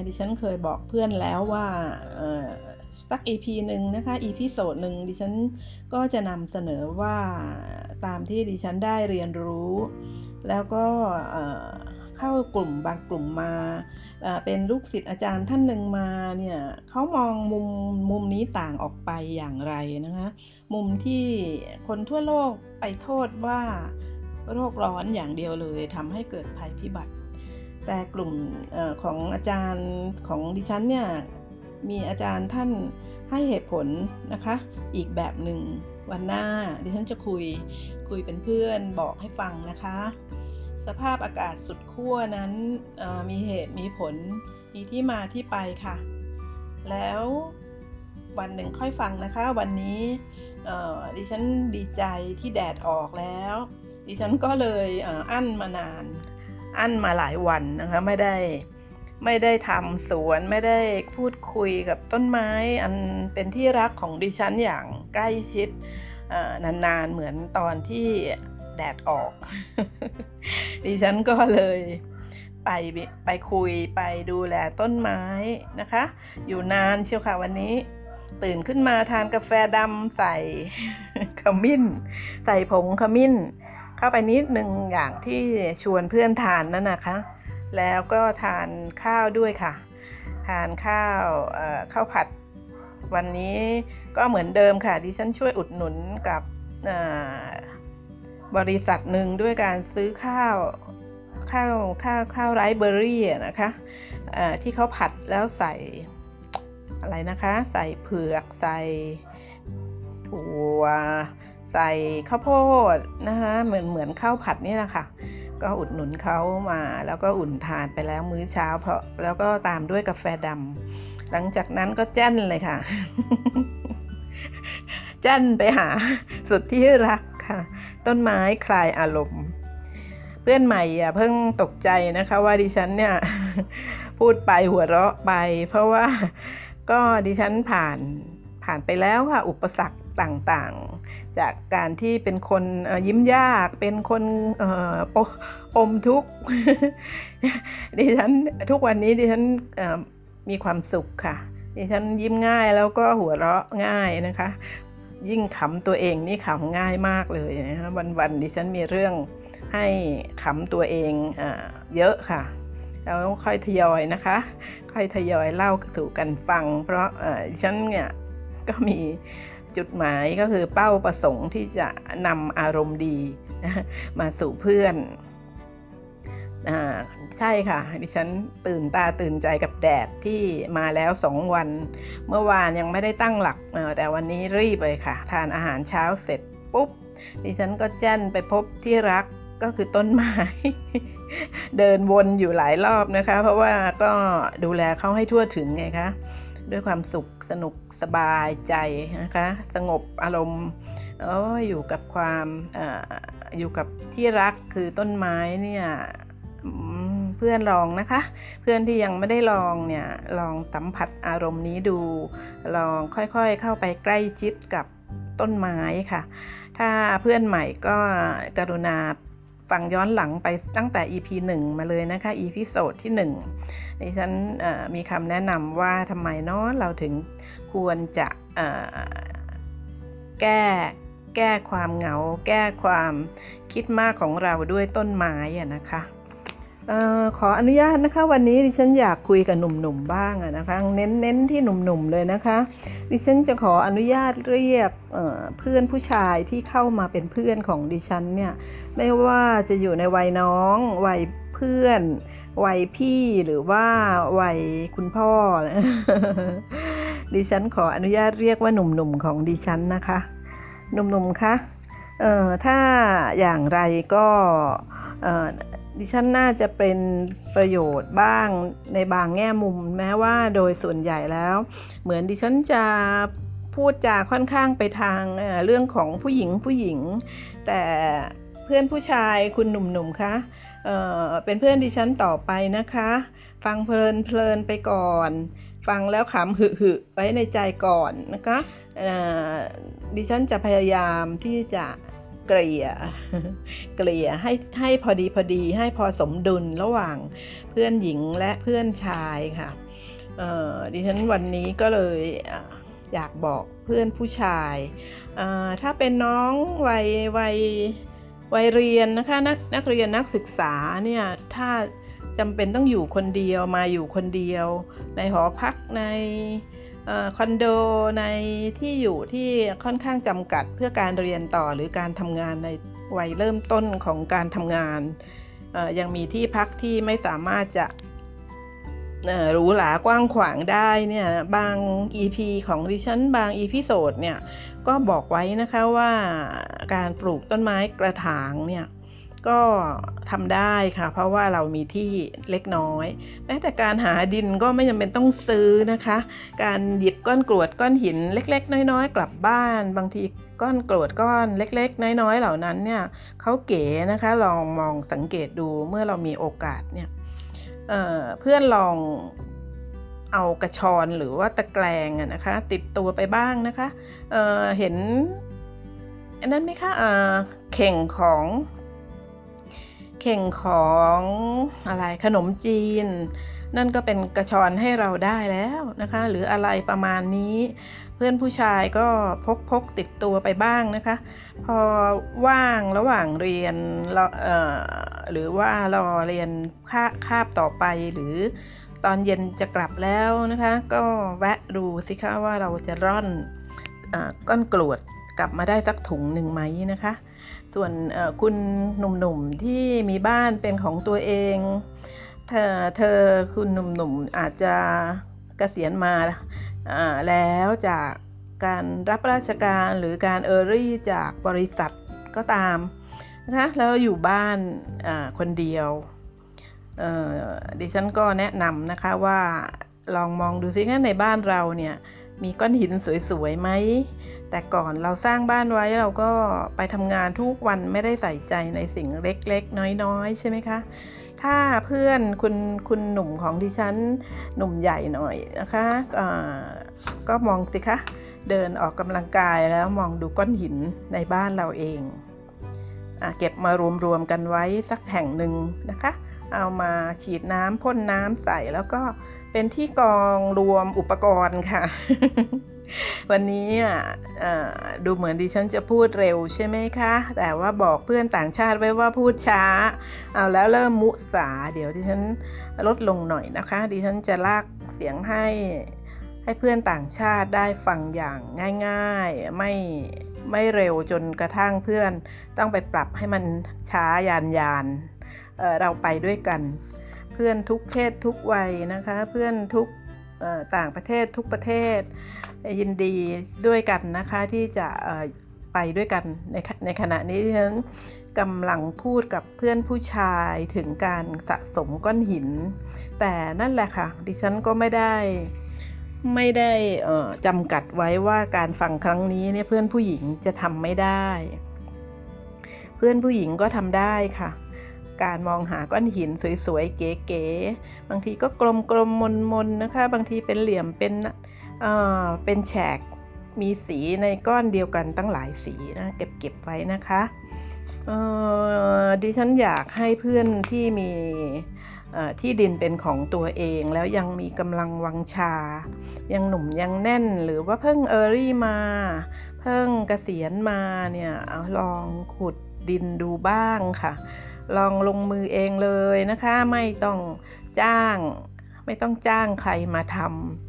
ดิฉันเคยบอกเพื่อนแล้วว่าสัก EP หนึ่งนะคะ EP โซดหนึ่งดิฉันก็จะนำเสนอว่าตามที่ดิฉันได้เรียนรู้ แล้วก็เข้ากลุ่มบางกลุ่มมาเป็นลูกศิษย์อาจารย์ท่านหนึ่งมาเนี่ยเขามองมุมมุมนี้ต่างออกไปอย่างไรนะคะ มุมที่คนทั่วโลกไปโทษว่า โรคร้อนอย่างเดียวเลยทำให้เกิดภัยพิบัติ แต่กลุ่มอของอาจารย์ของดิฉันเนี่ยมีอาจารย์ท่านให้เหตุผลนะคะ อีกแบบหนึ่งวันหน้าดิฉันจะคุยคุยเป็นเพื่อนบอกให้ฟังนะคะ สภาพอากาศสุดขั้วนั้นมีเหตุมีผลมีที่มาที่ไปค่ะ แล้ววันหนึ่งค่อยฟังนะคะ วันนี้ดิฉันดีใจที่แดดออกแล้ว ดิฉันก็เลยอั้นมานาน อั้นมาหลายวันนะคะไม่ได้ไม่ได้ทำสวนไม่ได้พูดคุยกับต้นไม้ อันเป็นที่รักของดิฉันอย่างใกล้ชิดนานๆเหมือนตอนที่แดดออก ดิฉันก็เลยไปไปคุยไปดูแลต้นไม้นะคะ อยู่นานเชียวค่ะวันนี้ ตื่นขึ้นมาทานกาแฟดำใส่ขมิ้น ใส่ผงขมิ้น เข้าไปนิดหนึ่งอย่างที่ชวนเพื่อนทานนั่นนะคะ แล้วก็ทานข้าวด้วยค่ะ ทานข้าวข้าวผัด วันนี้ก็เหมือนเดิมค่ะดิฉันช่วยอุดหนุนกับบริษัทหนึ่งด้วยการซื้อข้าวข้าวข้าวข้าวไรเบอรี่นะคะที่เขาผัดแล้วใส่อะไรนะคะ ใส่เผือกใส่ถั่ว ใส่ข้าวโพดนะคะเหมือนเหมือนข้าวผัดนี่แหละค่ะ ก็อุดหนุนเขามาแล้วก็อุ่นทานไปแล้วมื้อเช้า เพราะแล้วก็ตามด้วยกาแฟดำหลังจากนั้นก็แจ้นเลยค่ะ แจ้นไปหาสุดที่รักค่ะ ต้นไม้คลายอารมณ์เพื่อนใหม่อะเพิ่งตกใจนะคะ ว่าดิฉันเนี่ยพูดไปหัวเราะไป เพราะว่าก็ดิฉันผ่านผ่านไปแล้วค่ะอุปสรรคต่างๆ จากการที่เป็นคนยิ้มยาก เป็นคนอมทุกข์ดิฉันทุกวันนี้ดิฉันมีความสุขค่ะ ดิฉันยิ้มง่ายแล้วก็หัวเราะง่ายนะคะ ยิ่งขำตัวเองนี่ขำง่ายมากเลยนะคะวันๆดิฉันมีเรื่องให้ขำตัวเองอเยอะค่ะแล้วค่อยทยอยนะคะ ค่อยทยอยเล่าสู่กันฟัง เพราะฉันเนี่ยก็มี จุดหมายก็คือเป้าประสงค์ที่จะนำอารมณ์ดีมาสู่เพื่อนใช่ค่ะ ดิฉันตื่นตาตื่นใจกับแดดที่มาแล้วสองวัน เมื่อวานยังไม่ได้ตั้งหลัก แต่วันนี้รีบเลยค่ะ ทานอาหารเช้าเสร็จปุ๊บ ดิฉันก็แจ้นไปพบที่รักก็คือต้นไม้ เดินวนอยู่หลายรอบนะคะ เพราะว่าก็ดูแลเขาให้ทั่วถึงไงคะ ด้วยความสุขสนุก สบายใจนะคะ สงบอารมณ์ออยู่กับความออยู่กับที่รักคือต้นไม้เนี่ยเพื่อนลองนะคะ เพื่อนที่ยังไม่ได้ลองเนี่ยลองสัมผัสอารมณ์นี้ดู ลองค่อยๆเข้าไปใกล้ชิดกับต้นไม้ค่ะ ถ้าเพื่อนใหม่ก็กรุณาฟังย้อนหลังไปตั้งแต่ EP 1 มาเลยนะคะ EP โซดที่1ดิฉันมีคำแนะนำว่าทำไมเนาะเราถึง ควรจะแก้แก้ความเหงา แก้ความคิดมากของเราด้วยต้นไม้อะนะคะออขออนุญาตนะคะ วันนี้ดิฉันอยากคุยกับหนุ่มๆบ้างนะคะ เน้นเน้นที่หนุ่มๆเลยนะคะ ดิฉันจะขออนุญาตเรียกเเพื่อนผู้ชายที่เข้ามาเป็นเพื่อนของดิฉันเนี่ยไม่ว่าจะอยู่ในวัยน้อง วัยเพื่อน วัยพี่หรือว่าวัยคุณพ่อ ดิฉันขออนุญาตเรียกว่าหนุ่มๆของดิฉันนะคะ หนุ่มๆคะเอ่อถ้าอย่างไรก็ดิฉันน่าจะเป็นประโยชน์บ้างในบางแง่มุม แม้ว่าโดยส่วนใหญ่แล้ว เหมือนดิฉันจะพูดจาค่อนข้างไปทางเรื่องของผู้หญิงผู้หญิง แต่เพื่อนผู้ชายคุณหนุ่มๆคะเเป็นเพื่อนดิฉันต่อไปนะคะ ฟังเพลินเพลินไปก่อน ฟังแล้วขำหึหึไว้ในใจก่อนนะคะดิฉันจะพยายามที่จะเกลี่ยเกลี่ยให้ให้พอดีพอดีให้พอสมดุลระหว่างเพื่อนหญิงและเพื่อนชายค่ะดิฉันวันนี้ก็เลยอยากบอกเพื่อนผู้ชาย ถ้าเป็นน้องวัยวัยวัยเรียนนะคะนักนักเรียนนักศึกษาเนี่ยถ้า จำเป็นต้องอยู่คนเดียวมาอยู่คนเดียว ในหอพักในคอนโดในที่อยู่ที่ค่อนข้างจำกัดเพื่อการเรียนต่อหรือการทำงานในวัยเริ่มต้นของการทำงาน ยังมีที่พักที่ไม่สามารถจะหรูหรากว้างขวางได้เนี่ยบาง EP ของดิฉันบาง EP โซดเนี่ยก็บอกไว้นะคะว่าการปลูกต้นไม้กระถางเนี่ย ก็ทำได้ค่ะ เพราะว่าเรามีที่เล็กน้อยแม้แต่การหาดินก็ไม่จำเป็นต้องซื้อนะคะ การหยิบก้อนกรวดก้อนหินเล็ก ๆ น้อยๆ กลับบ้าน บางทีก้อนกรวดก้อนเล็ก ๆ น้อยๆ เหล่านั้นเนี่ยเขาเก๋นะคะลองมองสังเกตดูเมื่อเรามีโอกาสเนี่ยเเพื่อนลองเอากระชอนหรือว่าตะแกรงนะคะ ติดตัวไปบ้างนะคะเเห็นอันนั้นไหมคะเข่งของ เข่งของอะไรขนมจีน นั่นก็เป็นกระชอนให้เราได้แล้วนะคะ หรืออะไรประมาณนี้ เพื่อนผู้ชายก็พกพกติดตัวไปบ้างนะคะ พอว่างระหว่างเรียนเราเอ่อหรือว่ารอเรียนคาคาบต่อไปหรือตอนเย็นจะกลับแล้วนะคะ ก็แวะดูสิคะว่าเราจะร่อนอาก้อนกรวดกลับมาได้สักถุงหนึ่งไหมนะคะ ส่วนคุณหนุ่มๆที่มีบ้านเป็นของตัวเองเธอเธอคุณหนุ่มๆอาจจะเกษียณมาแล้วจากการรับราชการหรือการเออรี่จากบริษัทก็ตามนะคะแล้วอยู่บ้านคนเดียวดิฉันก็แนะนำนะคะว่าลองมองดูซิว่าในบ้านเราเนี่ยมีก้อนหินสวยๆไหม แต่ก่อนเราสร้างบ้านไว้เราก็ไปทำงานทุกวันไม่ได้ใส่ใจในสิ่งเล็กๆ น้อยๆ ใช่ไหมคะ ถ้าเพื่อนคุณคุณหนุ่มของดิฉันหนุ่มใหญ่หน่อยนะคะก็มองสิคะ เดินออกกำลังกายแล้วมองดูก้อนหินในบ้านเราเองอเก็บมารวมๆกันไว้สักแห่งหนึ่งนะคะ เอามาฉีดน้ำพ่นน้ำใส่แล้วก็เป็นที่กองรวมอุปกรณ์ค่ะ วันนี้ดูเหมือนดิฉันจะพูดเร็วใช่ไหมคะ แต่ว่าบอกเพื่อนต่างชาติไว้ว่าพูดช้า เอาแล้วเริ่มมุสา เดี๋ยวดิฉันลดลงหน่อยนะคะ ดิฉันจะลากเสียงให้ให้เพื่อนต่างชาติได้ฟังอย่างง่ายๆ ไม่ไม่เร็วจนกระทั่งเพื่อนต้องไปปรับให้มันช้ายานยานเเราไปด้วยกัน เพื่อนทุกเพศทุกวัยนะคะ เพื่อนทุกต่างประเทศทุกประเทศ ยินดีด้วยกันนะคะที่จะไปด้วยกันในในขณะนี้ฉันกำลังพูดกับเพื่อนผู้ชายถึงการสะสมก้อนหิน แต่นั่นแหละค่ะ ดิฉันก็ไม่ได้ไม่ได้จำกัดไว้ว่าการฟังครั้งนี้เนี่ยเพื่อนผู้หญิงจะทำไม่ได้ เพื่อนผู้หญิงก็ทำได้ค่ะการมองหาก้อนหินสวยๆเก๋ๆ บางทีก็กลมๆมนๆนะคะ บางทีเป็นเหลี่ยมเป็น เป็นแฉกมีสีในก้อนเดียวกันตั้งหลายสีนะเก็บๆไว้นะคะดิฉันอยากให้เพื่อนที่มีที่ดินเป็นของตัวเองแล้วยังมีกำลังวังชา ยังหนุ่มยังแน่นหรือว่าเพิ่งเออรี่มา เพิ่งเกษียณมาเนี่ยเอาลองขุดดินดูบ้างค่ะ ลองลงมือเองเลยนะคะ ไม่ต้องจ้าง ไม่ต้องจ้างใครมาทำ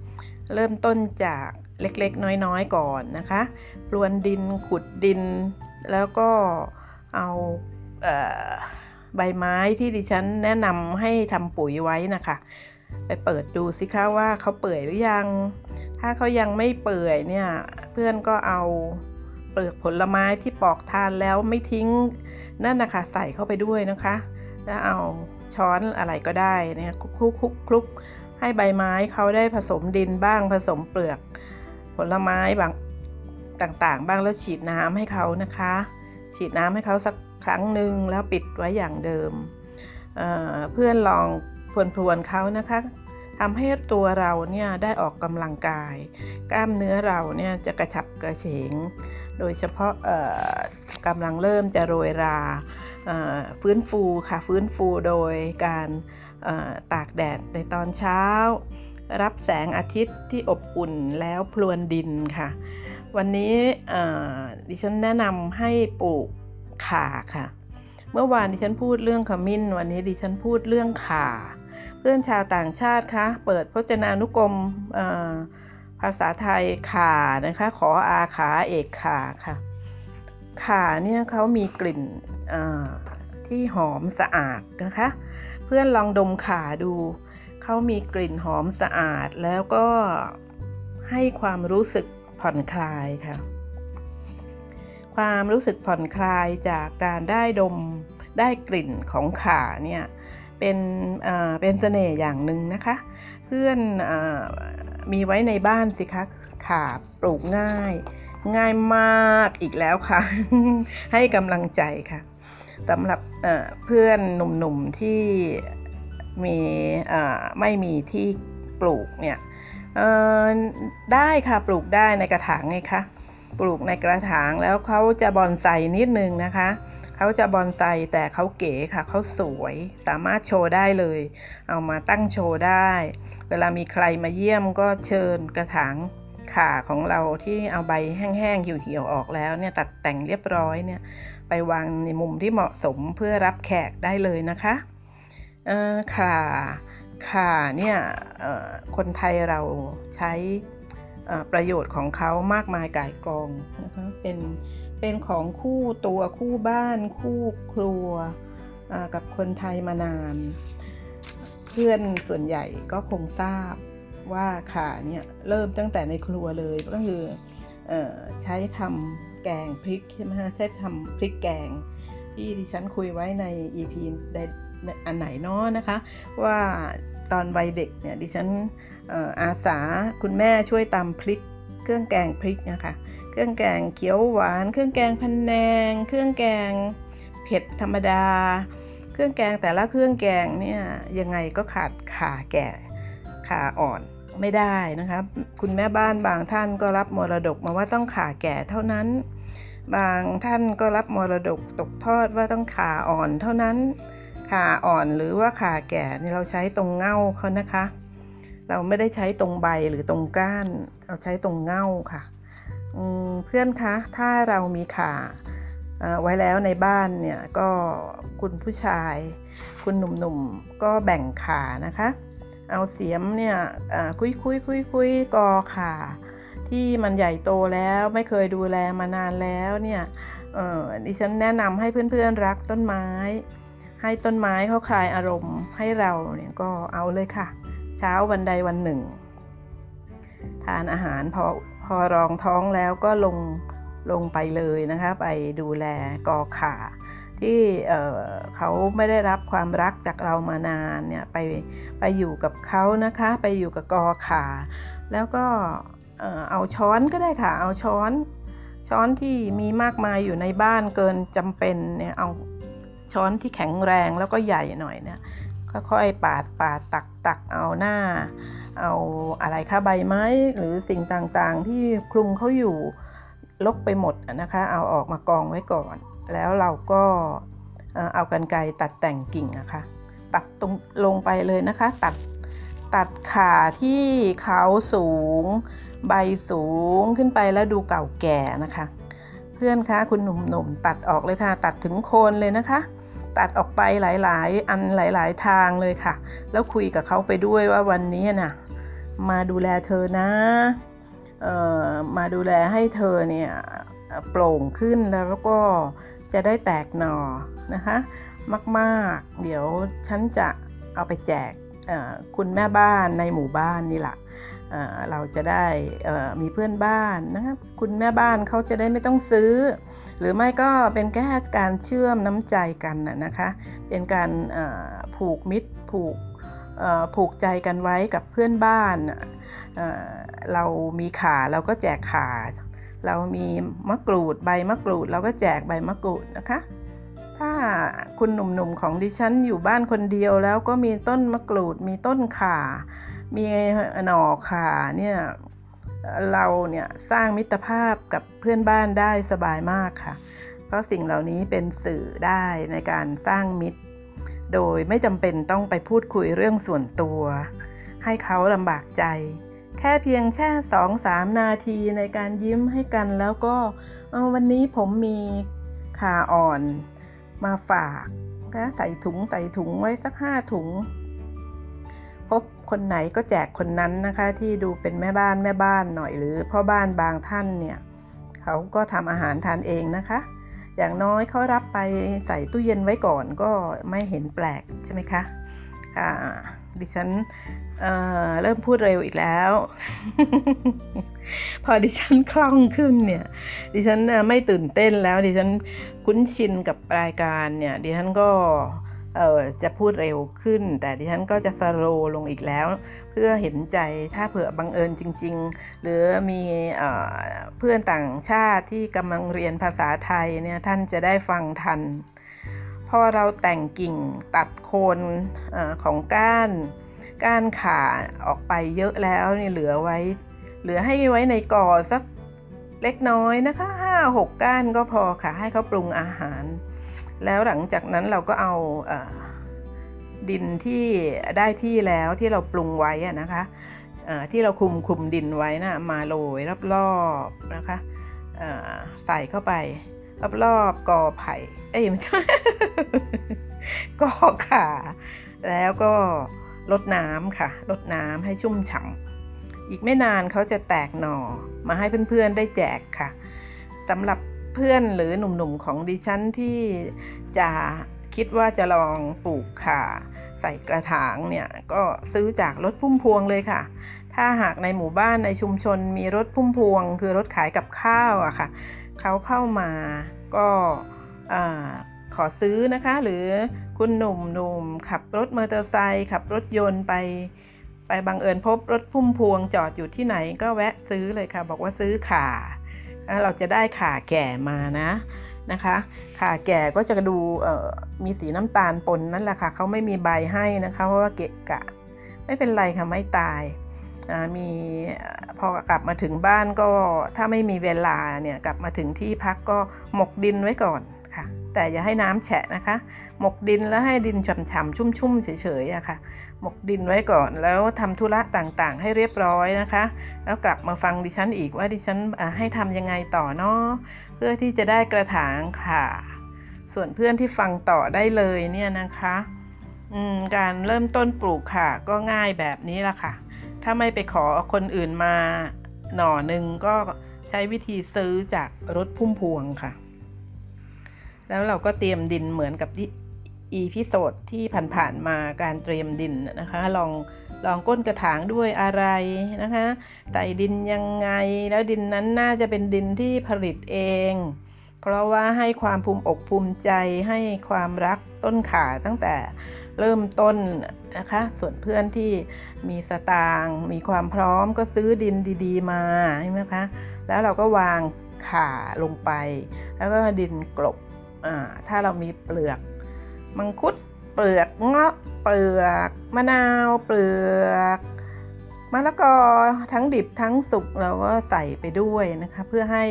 เริ่มต้นจากเล็กๆ น้อยๆ ก่อนนะคะปลวนดินขุดดิน แล้วก็เอาเอใบไม้ที่ดิฉันแนะนำให้ทำปุ๋ยไว้นะคะ ไปเปิดดูสิคะว่าเขาเปื่อยหรือยัง ถ้าเขายังไม่เปื่อยเนี่ยเพื่อนก็เอาเปลือกผลไม้ที่ปอกทานแล้วไม่ทิ้งนั่นนะคะใส่เข้าไปด้วยนะคะ แล้วเอาช้อนอะไรก็ได้นี่ยคลุกคลุกคลุกคลุก ให้ใบไม้เขาได้ผสมดินบ้างผสมเปลือก ผลไม้บางต่างๆ บ้างแล้วฉีดน้ำให้เขานะคะ ฉีดน้ำให้เขาสักครั้งหนึ่งแล้วปิดไว้อย่างเดิมเเพื่อนลองพรวนๆเขานะคะทำให้ตัวเราเนี่ยได้ออกกำลังกาย กล้ามเนื้อเราเนี่ยจะกระฉับกระเฉง โดยเฉพาะกำลังเริ่มจะโรยราฟื้นฟูค่ะฟื้นฟูโดยการ ตากแดดในตอนเช้า รับแสงอาทิตย์ที่อบอุ่นแล้วพลวนดินค่ะ วันนี้ดิฉันแนะนำให้ปลูกข่าค่ะ เมื่อวานดิฉันพูดเรื่องขมิ้น วันนี้ดิฉันพูดเรื่องข่า เพื่อนชาวต่างชาติคะเปิดพจนานุกรมภาษาไทยข่านะคะ ขออาขาเอกข่าค่ะข่าเนี่ยเขามีกลิ่นที่หอมสะอาดนะคะ พื่อนลองดมขาดู เขามีกลิ่นหอมสะอาดแล้วก็ให้ความรู้สึกผ่อนคลายค่ะ ความรู้สึกผ่อนคลายจากการได้ดมได้กลิ่นของขาเนี่ยเป็นเป็นเสน่ห์อย่างหนึ่งนะคะ เพื่อนอมีไว้ในบ้านสิคะขาปลูกง่าย ง่ายมากอีกแล้วค่ะ ให้กำลังใจค่ะ สำหรับเพื่อนหนุ่มๆที่มีไม่มีที่ปลูกเนี่ยได้ค่ะปลูกได้ในกระถางไงคะปลูกในกระถางแล้วเขาจะบอนไซนิดนึงนะคะเขาจะบอนไซแต่เขาเก๋ค่ะเขาสวยสามารถโชว์ได้เลย เอามาตั้งโชว์ได้ เวลามีใครมาเยี่ยมก็เชิญกระถางขาของเราที่เอาใบแห้งๆเหี่ยวๆออกแล้วเนี่ยตัดแต่งเรียบร้อยเนี่ย ไปวางในมุมที่เหมาะสมเพื่อรับแขกได้เลยนะคะข่าข่าเนี่ยคนไทยเราใช้ประโยชน์ของเขามากมายก่ายกองนะคะเป็นเป็นของคู่ตัวคู่บ้านคู่ครัวกับคนไทยมานาน เพื่อนส่วนใหญ่ก็คงทราบว่าขาเนี่ยเริ่มตั้งแต่ในครัวเลยก็คืออใช้ทำ แกงพริกใช่ไหมฮะใช้ทำพริกแกง ที่ดิฉันคุยไว้ใน EP อันไหนเนาะนะคะ ว่าตอนวัยเด็กเนี่ยดิฉันอาสาคุณแม่ช่วยตำพริก เครื่องแกงพริกนะคะเครื่องแกงเขียวหวาน เครื่องแกงพันแนง เครื่องแกงเผ็ดธรรมดา เครื่องแกงแต่ละเครื่องแกงเนี่ยยังไงก็ขาดขาแก่ขาอ่อน ไม่ได้นะคะคุณแม่บ้านบางท่านก็รับมรดกมาว่าต้องขาแก่เท่านั้น บางท่านก็รับมรดกตกทอดว่าต้องขาอ่อนเท่านั้นขาอ่อนหรือว่าขาแก่นี่เราใช้ตรงเง่าเขานะคะ เราไม่ได้ใช้ตรงใบหรือตรงก้าน เราใช้ตรงเง่าค่ะเพื่อนคะถ้าเรามีขาไว้แล้วในบ้านเนี่ยก็คุณผู้ชาย คุณหนุ่มๆก็แบ่งขานะคะ เอาเสียมเนี่ยคุยคุยคุยคุยกอขาที่มันใหญ่โตแล้วไม่เคยดูแลมานานแล้วเนี่ยดิฉันแนะนำให้เพื่อนๆรักต้นไม้ ให้ต้นไม้เขาคลายอารมณ์ให้เราเนี่ยก็เอาเลยค่ะ เช้าวันใดวันหนึ่ง ทานอาหารพอพอรองท้องแล้วก็ลงลงไปเลยนะคะ ไปดูแลกอขา ที่เเขาไม่ได้รับความรักจากเรามานานเนี่ยไปไปอยู่กับเขานะคะไปอยู่กับกอขาแล้วก็เอาช้อนก็ได้ค่ะ เอาช้อน ช้อนที่มีมากมายอยู่ในบ้านเกินจำเป็นเนี่ยเอาช้อนที่แข็งแรงแล้วก็ใหญ่หน่อยเนี่ยค่อยๆปาดปาดตักตักเอาหน้า เอาอะไรคะใบไม้หรือสิ่งต่างๆ ที่คลุมเขาอยู่ลกไปหมดนะคะ เอาออกมากองไว้ก่อน แล้วเราก็เอากันไกตัดแต่งกิ่งนะคะตัดตรงลงไปเลยนะคะ ตัดตัดขาที่เขาสูง ใบสูงขึ้นไปแล้วดูเก่าแก่นะคะ เพื่อนคะคุณหนุ่มๆตัดออกเลยค่ะ ตัดถึงโคนเลยนะคะ ตัดออกไปหลาย ๆ อันหลาย ๆ ทางเลยค่ะ แล้วคุยกับเขาไปด้วยว่าวันนี้นะ่ะมาดูแลเธอนะมาดูแลให้เธอเนี่ยโปร่งขึ้นแล้วก็ จะได้แตกหน่อนะคะมากๆ เดี๋ยวฉันจะเอาไปแจกคุณแม่บ้านในหมู่บ้านนี่แหละเราจะได้มีเพื่อนบ้านนะครับคุณแม่บ้านเขาจะได้ไม่ต้องซื้อ หรือไม่ก็เป็นแค่การเชื่อมน้ำใจกันนะคะ เป็นการผูกมิตรผูกผูกใจกันไว้กับเพื่อนบ้าน เรามีขาเราก็แจกขา เรามีมะกรูดใบมะกรูด เราก็แจกใบมะกรูดนะคะ ถ้าคุณหนุ่มๆของดิฉันอยู่บ้านคนเดียวแล้วก็มีต้นมะกรูด มีต้นข่า มีหน่อข่าเนี่ยเราเนี่ยสร้างมิตรภาพกับเพื่อนบ้านได้สบายมากค่ะ เพราะสิ่งเหล่านี้เป็นสื่อได้ในการสร้างมิตร โดยไม่จำเป็นต้องไปพูดคุยเรื่องส่วนตัว ให้เขาลำบากใจ แค่เพียงแค่สองสามนาทีในการยิ้มให้กันแล้วก็วันนี้ผมมีขาอ่อนมาฝากนะใส่ถุงใส่ถุงไว้สักห้าถุง พบคนไหนก็แจกคนนั้นนะคะ ที่ดูเป็นแม่บ้านแม่บ้านหน่อยหรือพ่อบ้านบางท่านเนี่ยเขาก็ทำอาหารทานเองนะคะ อย่างน้อยเขารับไปใส่ตู้เย็นไว้ก่อนก็ไม่เห็นแปลกใช่ไหมคะค่ะดิฉัน เเริ่มพูดเร็วอีกแล้ว พอดิฉันคล่องขึ้นเนี่ย ดิฉันไม่ตื่นเต้นแล้ว ดิฉันคุ้นชินกับรายการเนี่ย ดิฉันก็จะพูดเร็วขึ้น แต่ดิฉันก็จะสโลลงอีกแล้ว เพื่อเห็นใจถ้าเผื่อบังเอิญจริง ๆ หรือมีเพื่อนต่างชาติที่กำลังเรียนภาษาไทยเนี่ยท่านจะได้ฟังทัน พอเราแต่งกิ่งตัดโคนอของก้าน ก้านขาออกไปเยอะแล้วนี่เหลือไว้ เหลือให้ไว้ในกอสักเล็กน้อยนะคะห้าหกก้านก็พอค่ะให้เขาปรุงอาหาร แล้วหลังจากนั้นเราก็เอาดินที่ได้ที่แล้วที่เราปรุงไว้นะคะที่เราคุมคุมดินไว้นะมาโรยรอบๆนะคะใส่เข้าไป รอบๆกอไผ่เอ้ยไม่ใช่กอข่าแล้วก็ รดน้ำค่ะรดน้ำให้ชุ่มฉ่ำอีกไม่นานเขาจะแตกหน่อมาให้เพื่อนๆได้แจกค่ะสำหรับเพื่อนหรือหนุ่มๆของดิฉันที่จะคิดว่าจะลองปลูกข่าใส่กระถางเนี่ยก็ซื้อจากรถพุ่มพวงเลยค่ะ ถ้าหากในหมู่บ้านในชุมชนมีรถพุ่มพวง คือรถขายกับข้าวอะค่ะเขาเข้ามาก็ขอซื้อนะคะ หรือ คุณหนุ่มหนุ่มขับรถมอเตอร์ไซค์ขับรถยนต์ไป ไปบังเอิญพบรถพุ่มพวงจอดอยู่ที่ไหนก็แวะซื้อเลยค่ะ บอกว่าซื้อขาแล้วเราจะได้ขาแก่มานะนะคะขาแก่ก็จะดูมีสีน้ำตาลปนนั่นแหละค่ะเขาไม่มีใบให้นะคะเพราะว่าเกะกะ ไม่เป็นไรค่ะไม่ตายมีพอกลับมาถึงบ้านก็ถ้าไม่มีเวลาเนี่ยกลับมาถึงที่พักก็หมกดินไว้ก่อนค่ะ แต่อย่าให้น้ำแฉะนะคะ หมกดินแล้วให้ดินฉ่ำๆชุ่มๆเฉยๆอะค่ะ หมกดินไว้ก่อนแล้วทำธุระต่างๆ ให้เรียบร้อยนะคะ แล้วกลับมาฟังดิฉันอีกว่าดิฉันให้ทำยังไงต่อเนาะเพื่อที่จะได้กระถางค่ะ ส่วนเพื่อนที่ฟังต่อได้เลยเนี่ยนะคะการเริ่มต้นปลูกค่ะ ก็ง่ายแบบนี้ละค่ะ ถ้าไม่ไปขอคนอื่นมาหน่อหนึ่งก็ใช้วิธีซื้อจากรถพุ่มพวงค่ะ แล้วเราก็เตรียมดินเหมือนกับที่ episode ที่ผ่านๆมาการเตรียมดินนะคะรองรองก้นกระถางด้วยอะไรนะคะใส่ดินยังไง แล้วดินนั้นน่าจะเป็นดินที่ผลิตเอง เพราะว่าให้ความภูมิอกภูมิใจให้ความรักต้นข่าตั้งแต่เริ่มต้นนะคะ ส่วนเพื่อนที่มีสตางค์มีความพร้อมก็ซื้อดินดีๆ มาใช่ไหมคะแล้วเราก็วางขาลงไป แล้วก็ดินกลบถ้าเรามีเปลือก มังคุดเปลือกเงาะเปลือกมะนาวเปลือกมะละกอทั้งดิบทั้งสุกเราก็ใส่ไปด้วยนะคะเพื่อให้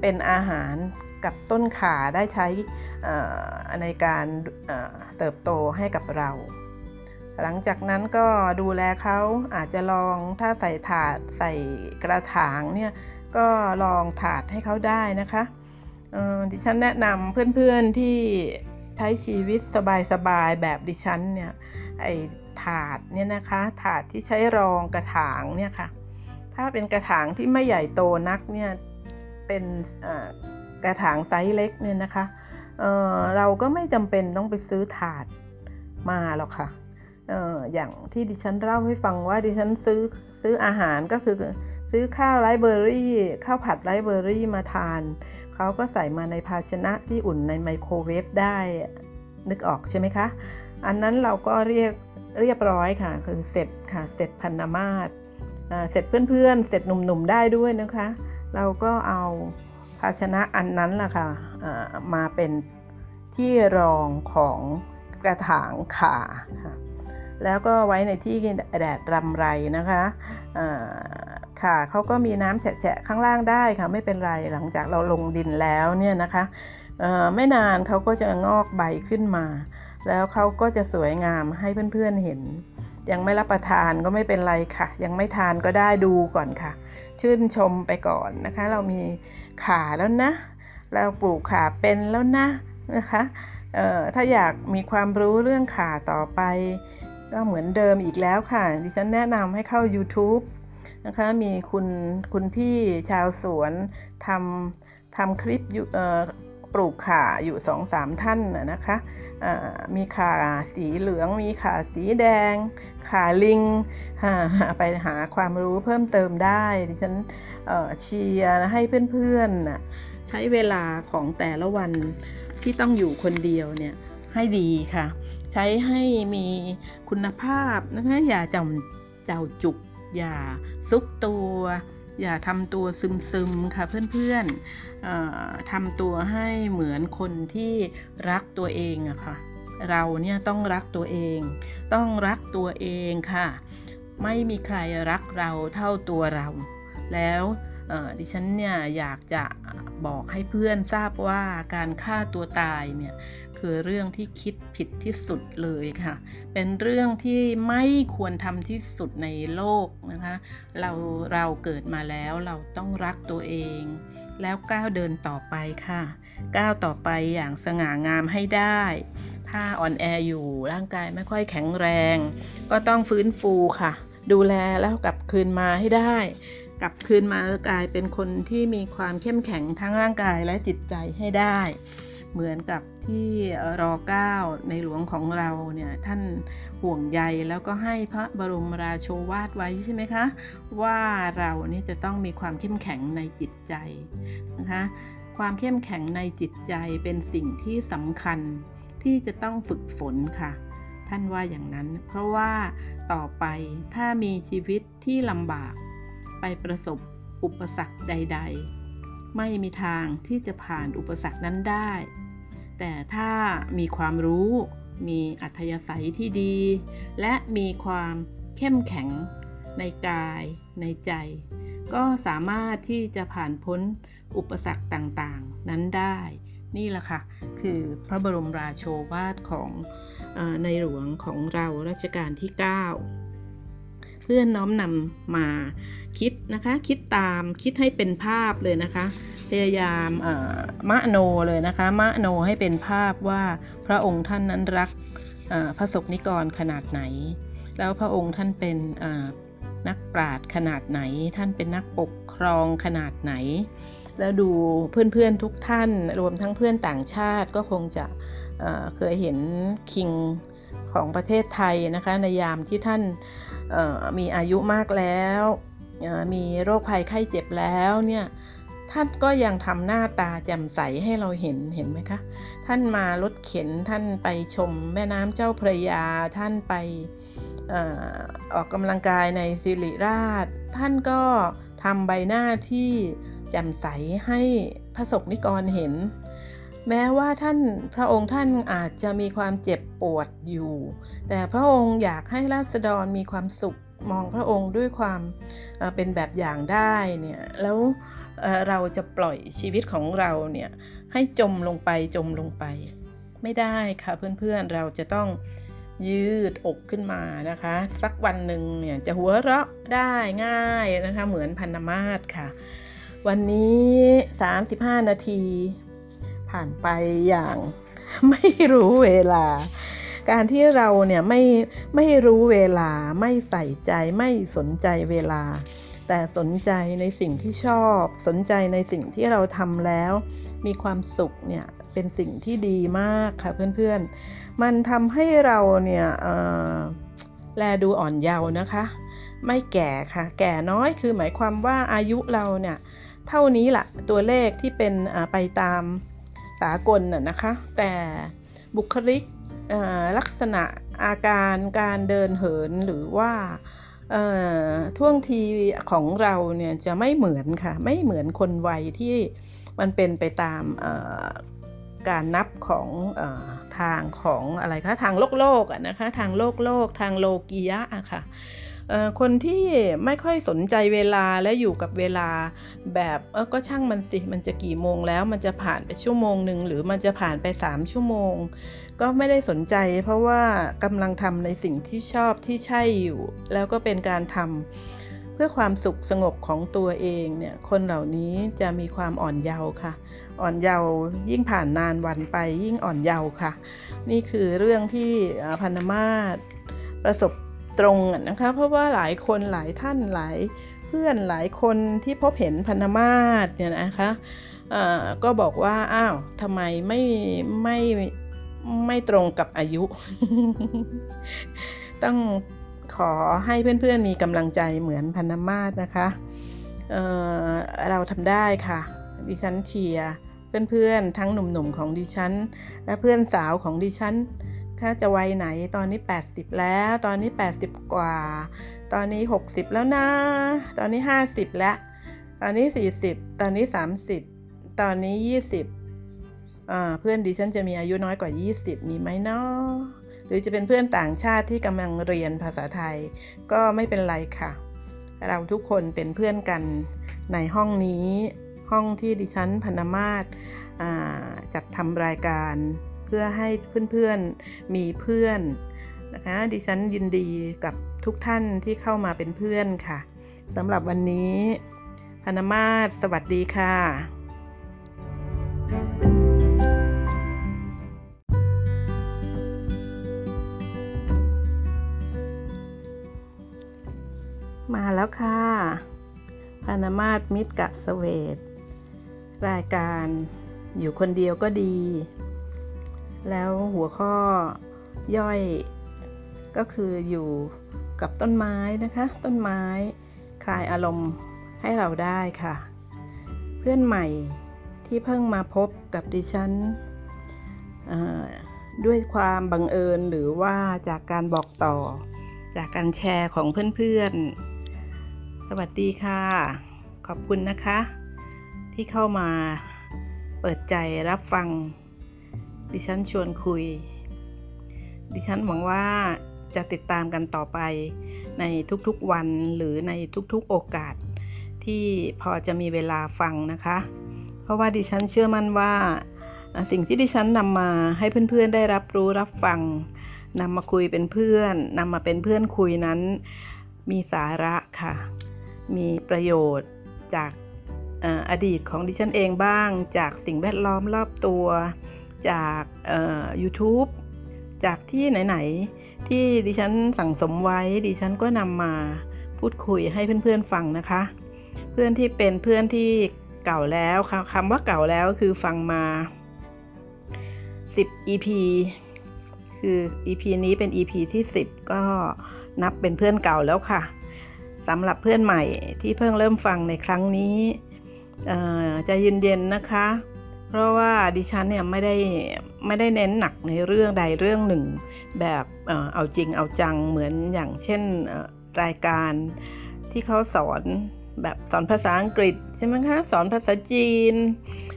เป็นอาหารกับต้นขาได้ใช้ในการเติบโตให้กับเรา หลังจากนั้นก็ดูแลเขาอาจจะลองถ้าใส่ถาดใส่กระถางเนี่ยก็ลองถาดให้เขาได้นะคะดิฉันแนะนำเพื่อนๆที่ ใช้ชีวิตสบายๆแบบดิฉันเนี่ยไอถาดเนี่ยนะคะถาดที่ใช้รองกระถางเนี่ยค่ะ ถ้าเป็นกระถางที่ไม่ใหญ่โตนักเนี่ยเป็นกระถางไซส์เล็กเนี่ยนะคะเเราก็ไม่จำเป็นต้องไปซื้อถาดมาหรอกค่ะอออย่างที่ดิฉันเล่าให้ฟังว่าดิฉันซื้อซื้ออาหารก็คือซื้อข้าวไรเบอรี่ข้าวผัดไรเบอรี่มาทาน เขาก็ใส่มาในภาชนะที่อุ่นในไมโครเวฟได้นึกออกใช่ไหมคะ อันนั้นเราก็เรียกเรียบร้อยค่ะ คือเสร็จค่ะ เสร็จพันนามาศเสร็จเพื่อนๆ เสร็จหนุ่มๆได้ด้วยนะคะ เราก็เอาภาชนะอันนั้นล่ะค่ะมาเป็นที่รองของกระถางขาค่ะแล้วก็ไว้ในที่แดดรำไรนะคะ ค่ะเขาก็มีน้ำแฉะข้างล่างได้ค่ะ ไม่เป็นไรหลังจากเราลงดินแล้วเนี่ยนะคะไม่นานเขาก็จะงอกใบขึ้นมา แล้วเขาก็จะสวยงามให้เพื่อนๆเห็น ยังไม่รับประทานก็ไม่เป็นไรค่ะ ยังไม่ทานก็ได้ดูก่อนค่ะ ชื่นชมไปก่อนนะคะ เรามีขาแล้วนะ เราปลูกขาเป็นแล้วนะนะคะถ้าอยากมีความรู้เรื่องขาต่อไป ก็เหมือนเดิมอีกแล้วค่ะ ดิฉันแนะนำให้เข้า YouTube นะคะมีคุณคุณพี่ชาวสวนทำทำคลิปอยู่ปลูกข่าอยู่สองสามท่านนะคะมีข่าสีเหลือง มีข่าสีแดง ข่าลิงไปหาความรู้เพิ่มเติมได้ดิฉันเชียร์ให้เพื่อนๆใช้เวลาของแต่ละวันที่ต้องอยู่คนเดียวเนี่ยให้ดีค่ะ ใช้ให้มีคุณภาพนะคะอย่าจำเจ้าจุกอย่า ซุกตัว อย่าทำตัวซึมๆค่ะเพื่อนๆทำตัวให้เหมือนคนที่รักตัวเองอะค่ะเราเนี่ยต้องรักตัวเอง ต้องรักตัวเองค่ะ ไม่มีใครรักเราเท่าตัวเรา แล้วดิฉันเนี่ยอยากจะบอกให้เพื่อนทราบว่าการฆ่าตัวตายเนี่ย คือเรื่องที่คิดผิดที่สุดเลยค่ะ เป็นเรื่องที่ไม่ควรทำที่สุดในโลกนะคะ เราเราเกิดมาแล้วเราต้องรักตัวเอง แล้วก้าวเดินต่อไปค่ะ ก้าวต่อไปอย่างสง่างามให้ได้ ถ้าอ่อนแออยู่ร่างกายไม่ค่อยแข็งแรง ก็ต้องฟื้นฟูค่ะ ดูแลแล้วกลับคืนมาให้ได้กลับคืนมากลายเป็นคนที่มีความเข้มแข็งทั้งร่างกายและจิตใจให้ได้ เหมือนกับ ที่รอเก้าในหลวงของเราเนี่ยท่านห่วงใยแล้วก็ให้พระบรมราโชวาทไว้ใช่ไหมคะ ว่าเรานี่จะต้องมีความเข้มแข็งในจิตใจนะคะความเข้มแข็งในจิตใจเป็นสิ่งที่สำคัญที่จะต้องฝึกฝนค่ะ ท่านว่าอย่างนั้น เพราะว่าต่อไปถ้ามีชีวิตที่ลำบาก ไปประสบอุปสรรคใด ๆ ไม่มีทางที่จะผ่านอุปสรรคนั้นได้ แต่ถ้ามีความรู้ มีอัธยาศัยที่ดี และมีความเข้มแข็งในกาย ในใจ ก็สามารถที่จะผ่านพ้นอุปสรรคต่างๆ นั้นได้ นี่แหละค่ะ คือพระบรมราโชวาทของอในหลวงของเรารัชกาลที่ 9 เพื่อนน้อมนำมา คิดนะคะ คิดตามคิดให้เป็นภาพเลยนะคะ พยายามมะโนเลยนะคะมะโนให้เป็นภาพว่าพระองค์ท่านนั้นรักพระสกนิกรขนาดไหน แล้วพระองค์ท่านเป็นนักปราชญ์ขนาดไหน ท่านเป็นนักปกครองขนาดไหน แล้วดูเพื่อนๆทุกท่าน รวมทั้งเพื่อนต่างชาติก็คงจะเคยเห็นคิงของประเทศไทยนะคะในยามที่ท่านมีอายุมากแล้ว มีโรคภัยไข้เจ็บแล้วเนี่ยท่านก็ยังทำหน้าตาแจ่มใสให้เราเห็นเห็นไหมคะ ท่านมารถเข็นท่านไปชมแม่น้ำเจ้าพระยา ท่านไปออกกำลังกายในสิริราช ท่านก็ทำใบหน้าที่แจ่มใสให้พระสกนิกรเห็น แม้ว่าท่านพระองค์ท่านอาจจะมีความเจ็บปวดอยู่ แต่พระองค์อยากให้ราษฎรมีความสุข มองพระองค์ด้วยความเป็นแบบอย่างได้เนี่ยแล้วเราจะปล่อยชีวิตของเราเนี่ยให้จมลงไปจมลงไป ไม่ได้ค่ะเพื่อนๆเราจะต้องยืดอกขึ้นมานะคะ สักวันหนึ่งเนี่ยจะหัวเราะได้ง่ายนะคะเหมือนพันธมาศค่ะ วันนี้ 35 นาที ผ่านไปอย่างไม่รู้เวลา การที่เราเนี่ยไม่ไม่รู้เวลาไม่ใส่ใจไม่สนใจเวลา แต่สนใจในสิ่งที่ชอบ สนใจในสิ่งที่เราทำแล้ว มีความสุขเนี่ยเป็นสิ่งที่ดีมากค่ะเพื่อนๆ มันทำให้เราเนี่ยแลดูอ่อนเยาว์นะคะ ไม่แก่ค่ะ แก่น้อยคือหมายความว่าอายุเราเนี่ยเท่านี้แหละตัวเลขที่เป็นไปตามสากลน่ะนะคะ แต่บุคลิก ลักษณะอาการการเดินเหินหรือว่าท่วงทีของเราเนี่ยจะไม่เหมือนค่ะ ไม่เหมือนคนวัยที่มันเป็นไปตามการนับของอทางของอะไรคะทางโลกโลกนะคะทางโลกโลกทางโลกียะอะค่ะคนที่ไม่ค่อยสนใจเวลาและอยู่กับเวลาแบบเออก็ช่างมันสิ มันจะกี่โมงแล้ว มันจะผ่านไปชั่วโมงหนึ่งหรือมันจะผ่านไป 3 ชั่วโมง ก็ไม่ได้สนใจ เพราะว่ากำลังทำในสิ่งที่ชอบที่ใช่อยู่ แล้วก็เป็นการทำเพื่อความสุขสงบของตัวเองเนี่ยคนเหล่านี้จะมีความอ่อนเยาว์ค่ะ อ่อนเยาว์ยิ่งผ่านนานวันไปยิ่งอ่อนเยาว์ค่ะ นี่คือเรื่องที่พันมาศประสบตรงนะคะเพราะว่าหลายคนหลายท่านหลายเพื่อนหลายคนที่พบเห็นพันธมาศเนี่ยนะคะก็บอกว่าอ้าวทำไมไม่ไม่ ไม่ตรงกับอายุ ต้องขอให้เพื่อนๆมีกำลังใจเหมือนพันธมาศนะคะเเราทำได้ค่ะ ดิฉันเชียร์เพื่อนๆ ทั้งหนุ่มๆของดิฉัน และเพื่อนสาวของดิฉันถ้าจะวัยไหนตอนนี้ 80 แล้ว ตอนนี้ 80 กว่า ตอนนี้ 60 แล้วนะ ตอนนี้ 50 แล้ว ตอนนี้ 40 ตอนนี้ 30 ตอนนี้ 20 เพื่อนดิฉันจะมีอายุน้อยกว่า 20 มีไหมเนาะหรือจะเป็นเพื่อนต่างชาติที่กำลังเรียนภาษาไทย ก็ไม่เป็นไรค่ะ เราทุกคนเป็นเพื่อนกันในห้องนี้ห้องที่ดิฉันพนมาศจัดทำรายการเพื่อให้เพื่อนๆมีเพื่อนนะคะดิฉันยินดีกับทุกท่านที่เข้ามาเป็นเพื่อนค่ะสำหรับวันนี้พนมาศสวัสดีค่ะ มาแล้วค่ะพานามาศมิตรกะสเวตรายการอยู่คนเดียวก็ดี แล้วหัวข้อย่อยก็คืออยู่กับต้นไม้นะคะ ต้นไม้คลายอารมณ์ให้เราได้ค่ะ เพื่อนใหม่ที่เพิ่งมาพบกับดิฉันด้วยความบังเอิญหรือว่าจากการบอกต่อ จากการแชร์ของเพื่อนๆ วัสดีค่ะ ขอบคุณนะคะ ที่เข้ามาเปิดใจรับฟัง ดิฉันชวนคุย ดิฉันหวังว่าจะติดตามกันต่อไปในทุกๆวันหรือในทุกๆโอกาส ที่พอจะมีเวลาฟังนะคะ เพราะว่าดิฉันเชื่อมั่นว่า สิ่งที่ดิฉันนำมาให้เพื่อนๆได้รับรู้รับฟังนำมาคุยเป็นเพื่อนนำมาเป็นเพื่อนคุยนั้น มีสาระค่ะ มีประโยชน์จากอดีตของดิฉันเองบ้าง จากสิ่งแวดล้อมรอบตัว จาก YouTube จากที่ไหน ๆ ที่ดิฉันสั่งสมไว้ ดิฉันก็นำมาพูดคุยให้เพื่อน ๆ ฟังนะคะ เพื่อนที่เป็นเพื่อนที่เก่าแล้วคำว่าเก่าแล้วคือฟังมา 10 EP คือ EP นี้เป็น EP ที่ 10 ก็นับเป็นเพื่อนเก่าแล้วค่ะ สำหรับเพื่อนใหม่ที่เพิ่งเริ่มฟังในครั้งนี้จะเย็นๆนะคะ เพราะว่าดิฉันเนี่ยไม่ได้ไม่ได้เน้นหนักในเรื่องใดเรื่องหนึ่ง แบบเอาจริงเอาจังเหมือนอย่างเช่นรายการที่เขาสอนแบบสอนภาษาอังกฤษใช่ไหมคะสอนภาษาจีน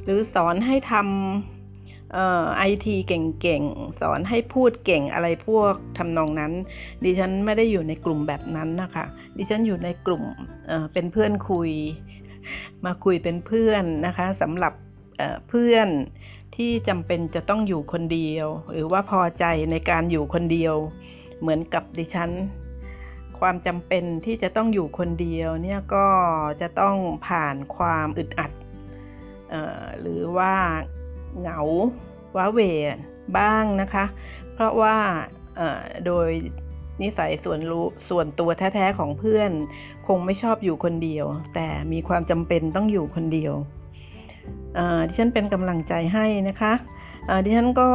หรือสอนให้ทำ ไอทีเก่งๆ สอนให้พูดเก่งอะไรพวกทำนองนั้น ดิฉันไม่ได้อยู่ในกลุ่มแบบนั้นนะคะ ดิฉันอยู่ในกลุ่มเเป็นเพื่อนคุย มาคุยเป็นเพื่อนนะคะสำหรับเพื่อนที่จำเป็นจะต้องอยู่คนเดียว หรือว่าพอใจในการอยู่คนเดียว เหมือนกับดิฉัน ความจำเป็นที่จะต้องอยู่คนเดียวเนี่ยก็จะต้องผ่านความอึดอัดหรือว่า เหงาว้าเวบ้างนะคะ เพราะว่าโดยนิสัยส่วนรู้ส่วนตัวแท้ๆของเพื่อน คงไม่ชอบอยู่คนเดียว แต่มีความจำเป็นต้องอยู่คนเดียวดิฉันเป็นกำลังใจให้นะคะดิฉันก็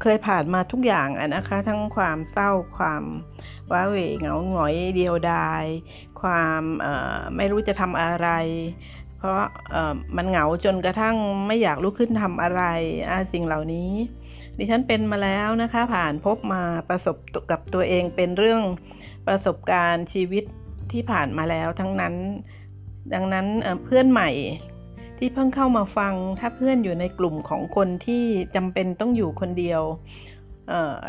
เคยผ่านมาทุกอย่างนะคะ ทั้งความเศร้าความว้าเหวเหงาหงอยเดียวดาย ความไม่รู้จะทำอะไร เพราะมันเหงาจนกระทั่งไม่อยากลุกขึ้นทำอะไรสิ่งเหล่านี้ ดิฉันเป็นมาแล้วนะคะ ผ่านพบมาประสบกับตัวเองเป็นเรื่องประสบการณ์ชีวิตที่ผ่านมาแล้วทั้งนั้น ดังนั้นเพื่อนใหม่ที่เพิ่งเข้ามาฟังถ้าเพื่อนอยู่ในกลุ่มของคนที่จำเป็นต้องอยู่คนเดียว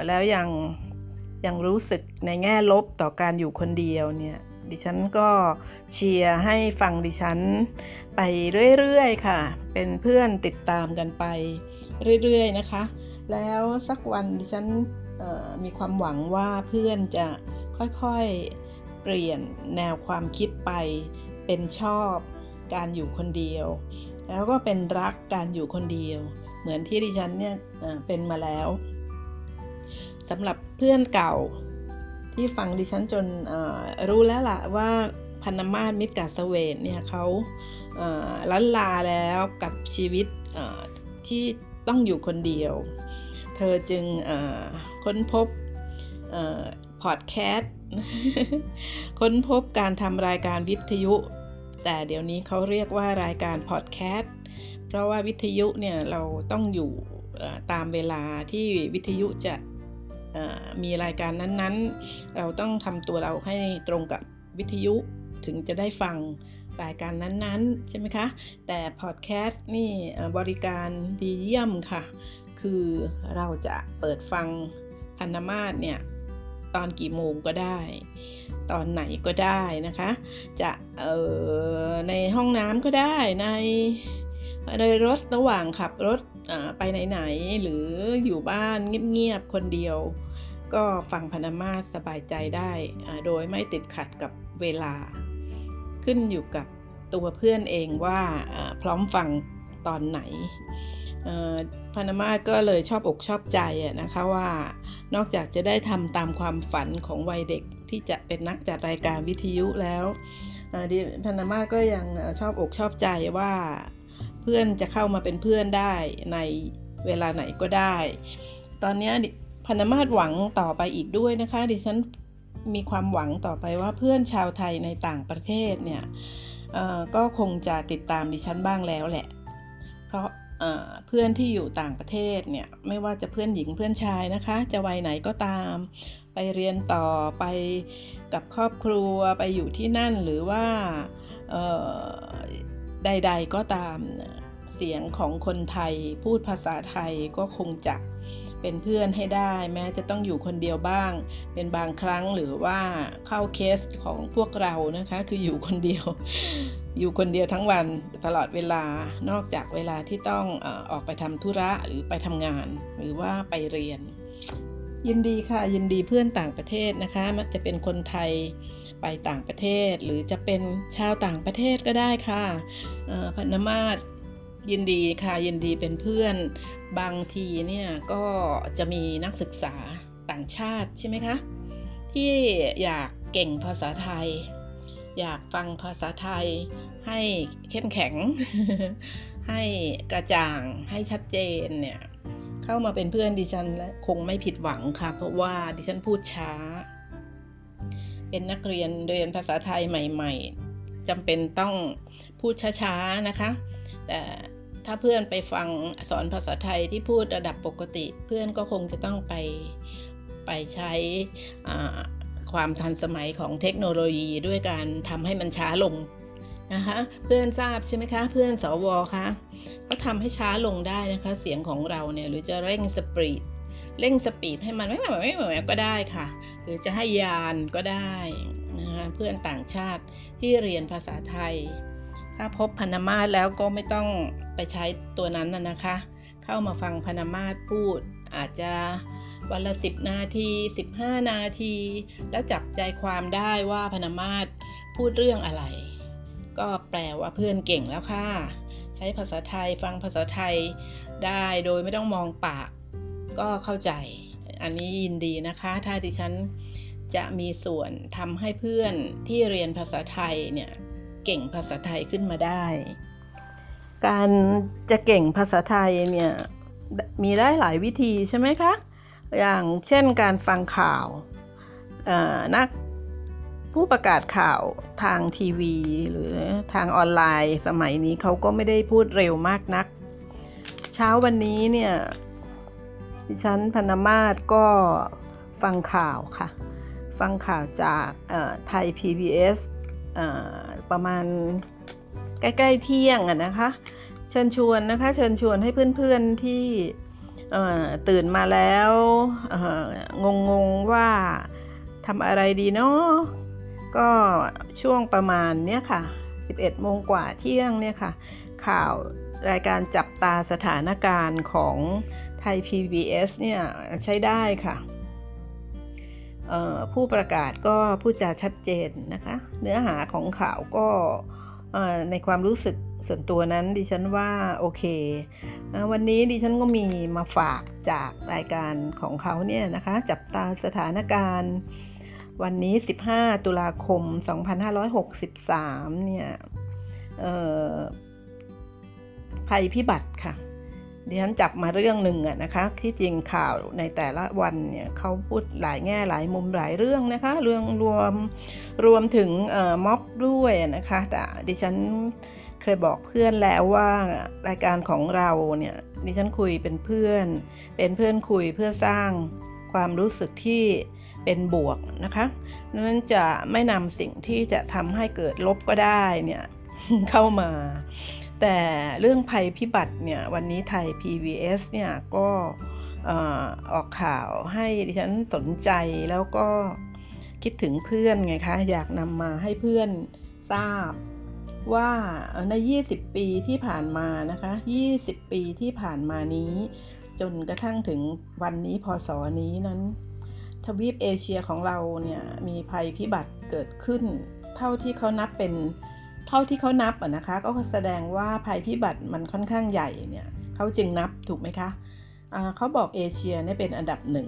แล้วยังยังรู้สึกในแง่ลบต่อการอยู่คนเดียวเนี่ยดิฉันก็เชียร์ให้ฟังดิฉัน ไปเรื่อยๆค่ะ เป็นเพื่อนติดตามกันไปเรื่อยๆนะคะ แล้วสักวันดิฉันมีความหวังว่าเพื่อนจะค่อยๆเปลี่ยนแนวความคิดไป เป็นชอบการอยู่คนเดียว แล้วก็เป็นรักการอยู่คนเดียว เหมือนที่ดิฉันเนี่ยเป็นมาแล้วสำหรับเพื่อนเก่าที่ฟังดิฉันจนรู้แล้วล่ะว่าพันมาศมิตรกาสเวนเนี่ยเขา ล้นลาแล้วกับชีวิตที่ต้องอยู่คนเดียว เธอจึงค้นพบพอดแคสต์ค้นพบการทำรายการวิทยุ แต่เดี๋ยวนี้เขาเรียกว่ารายการพอดแคสต์เพราะว่าวิทยุเนี่ยเราต้องอยู่ตามเวลาที่วิทยุจะมีรายการนั้นๆ เราต้องทำตัวเราให้ตรงกับวิทยุถึงจะได้ฟัง รายการนั้นๆ ใช่ไหมคะ แต่พอดแคสต์นี่บริการดีเยี่ยมค่ะ คือเราจะเปิดฟังพันธมาศเนี่ยตอนกี่โมงก็ได้ ตอนไหนก็ได้นะคะ จะในห้องน้ำก็ได้ในในรถระหว่างขับรถไปไหนๆหรืออยู่บ้านเงียบๆคนเดียว ก็ฟังพนามาสสบายใจได้โดยไม่ติดขัดกับเวลา ขึ้นอยู่กับตัวเพื่อนเองว่าพร้อมฟังตอนไหนพนามาก็เลยชอบอกชอบใจนะคะว่านอกจากจะได้ทำตามความฝันของวัยเด็กที่จะเป็นนักจัดรายการวิทยุแล้วดิพนามาก็ยังชอบอกชอบใจว่าเพื่อนจะเข้ามาเป็นเพื่อนได้ในเวลาไหนก็ได้ ตอนนี้พนามาหวังต่อไปอีกด้วยนะคะ ดิฉัน มีความหวังต่อไปว่าเพื่อนชาวไทยในต่างประเทศเนี่ยก็คงจะติดตามดิฉันบ้างแล้วแหละ เพราะเพื่อนที่อยู่ต่างประเทศเนี่ยไม่ว่าจะเพื่อนหญิงเพื่อนชายนะคะ จะวัยไหนก็ตาม ไปเรียนต่อไปกับครอบครัวไปอยู่ที่นั่นหรือว่าใด ๆก็ตามเสียงของคนไทยพูดภาษาไทยก็คงจะ เป็นเพื่อนให้ได้ แม้จะต้องอยู่คนเดียวบ้าง เป็นบางครั้งหรือว่าเข้าเคสของพวกเรานะคะ คืออยู่คนเดียว อยู่คนเดียวทั้งวันตลอดเวลานอกจากเวลาที่ต้องออกไปทำธุระหรือไปทำงาน หรือว่าไปเรียน ยินดีค่ะยินดีเพื่อนต่างประเทศนะคะ มันจะเป็นคนไทยไปต่างประเทศ หรือจะเป็นชาวต่างประเทศก็ได้ค่ะพันมาศยินดีค่ะยินดีเป็นเพื่อน บางทีเนี่ยก็จะมีนักศึกษาต่างชาติใช่ไหมคะ ที่อยากเก่งภาษาไทย อยากฟังภาษาไทย ให้เข้มแข็ง ให้กระจ่างให้ชัดเจนเนี่ยเข้ามาเป็นเพื่อนดิฉันและคงไม่ผิดหวังค่ะ เพราะว่าดิฉันพูดช้า เป็นนักเรียนเรียนภาษาไทยใหม่ ๆจำเป็นต้องพูดช้าๆนะคะ แต่ ถ้าเพื่อนไปฟังสอนภาษาไทยที่พูดระดับปกติ เพื่อนก็คงจะต้องไปไปใช้ความทันสมัยของเทคโนโลยีด้วยการทำให้มันช้าลงนะคะ เพื่อนทราบใช่ไหมคะ เพื่อนสวคะก็ทำให้ช้าลงได้นะคะ เสียงของเราเนี่ยหรือจะเร่งสปีดเร่งสปีดให้มันไม่ไม่ไม่ไม่ก็ได้ค่ะ หรือจะให้ยานก็ได้นะคะเพื่อนต่างชาติที่เรียนภาษาไทย ถ้าพบพนามาสแล้วก็ไม่ต้องไปใช้ตัวนั้นนะคะ เข้ามาฟังพนามาสพูด อาจจะวันละ 10 นาที 15 นาที แล้วจับใจความได้ว่าพนามาสพูดเรื่องอะไร ก็แปลว่าเพื่อนเก่งแล้วค่ะ ใช้ภาษาไทยฟังภาษาไทยได้โดยไม่ต้องมองปาก ก็เข้าใจ อันนี้ยินดีนะคะ ถ้าดิฉันจะมีส่วนทำให้เพื่อนที่เรียนภาษาไทยเนี่ย เก่งภาษาไทยขึ้นมาได้ การจะเก่งภาษาไทยเนี่ยมีได้หลายวิธีใช่ไหมคะ อย่างเช่นการฟังข่าวนักผู้ประกาศข่าวทางทีวี หรือทางออนไลน์สมัยนี้เขาก็ไม่ได้พูดเร็วมากนัก เช้าวันนี้เนี่ยดิฉันพนมาศก็ฟังข่าวค่ะ ฟังข่าวจากไทย PBS ประมาณใกล้ ๆ เที่ยงอะนะคะ เชิญชวนนะคะ เชิญชวนให้เพื่อนๆที่ตื่นมาแล้วงงๆว่าทำอะไรดีเนาะก็ช่วงประมาณเนี้ยค่ะ 11โมงกว่าเที่ยงเนี่ยค่ะ ข่าวรายการจับตาสถานการณ์ของไทย PBS เนี่ยใช้ได้ค่ะ ผู้ประกาศก็พูดจาชัดเจนนะคะ เนื้อหาของข่าวก็ในความรู้สึกส่วนตัวนั้นดิฉันว่าโอเค วันนี้ดิฉันก็มีมาฝากจากรายการของเขาเนี่ยนะคะ จับตาสถานการณ์ วันนี้ 15 ตุลาคม 2563 เนี่ยภัยพิบัติค่ะ ดิฉันจับมาเรื่องหนึ่งอะนะคะ ที่จริงข่าวในแต่ละวันเนี่ยเขาพูดหลายแง่หลายมุมหลายเรื่องนะคะ เรื่องรวมรวมถึงม็อบด้วยนะคะ แต่ดิฉันเคยบอกเพื่อนแล้วว่ารายการของเราเนี่ยดิฉันคุยเป็นเพื่อน เป็นเพื่อนคุยเพื่อสร้างความรู้สึกที่เป็นบวกนะคะนั้นจะไม่นำสิ่งที่จะทำให้เกิดลบก็ได้เนี่ยเข้ามา แต่เรื่องภัยพิบัติเนี่ยวันนี้ไทย PBS เนี่ยก็ออกข่าวให้ดิฉันสนใจแล้วก็คิดถึงเพื่อนไงคะ อยากนำมาให้เพื่อนทราบว่าใน 20 ปีที่ผ่านมานะคะ 20 ปีที่ผ่านมานี้ จนกระทั่งถึงวันนี้พศนี้นั้น ทวีปเอเชียของเราเนี่ยมีภัยพิบัติเกิดขึ้น เท่าที่เขานับเป็น เท่าที่เขานับอะนะคะ ก็แสดงว่าภัยพิบัติมันค่อนข้างใหญ่เนี่ยเขาจึงนับถูกไหมคะะเขาบอกเอเชียเนี่ยเป็นอันดับหนึ่ง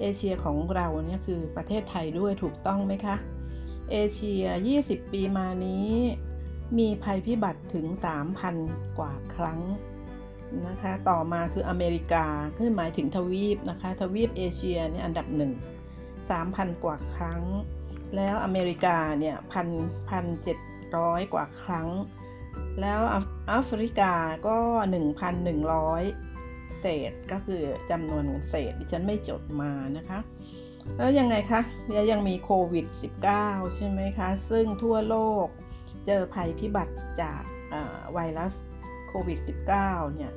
เอเชียของเราเนี่ยคือประเทศไทยด้วยถูกต้องไหมคะ เอเชีย 20 ปีมานี้มีภัยพิบัติถึง 3,000 กว่าครั้งนะคะ ต่อมาคืออเมริกาคือหมายถึงทวีปนะคะ ทวีปเอเชียเนี่ยอันดับหนึ่ง3,000 กว่าครั้ง แล้วอเมริกาเนี่ยพันพันเจ็ดร้อยกว่าครั้ง แล้วแอฟริกาก็ 1,100 เศษก็คือจำนวนเศษดิฉันไม่จดมานะคะ แล้วยังไงคะยังมีโควิด -19 ใช่ไหมคะ ซึ่งทั่วโลกเจอภัยพิบัติจากไวรัสโควิด -19 เนี่ย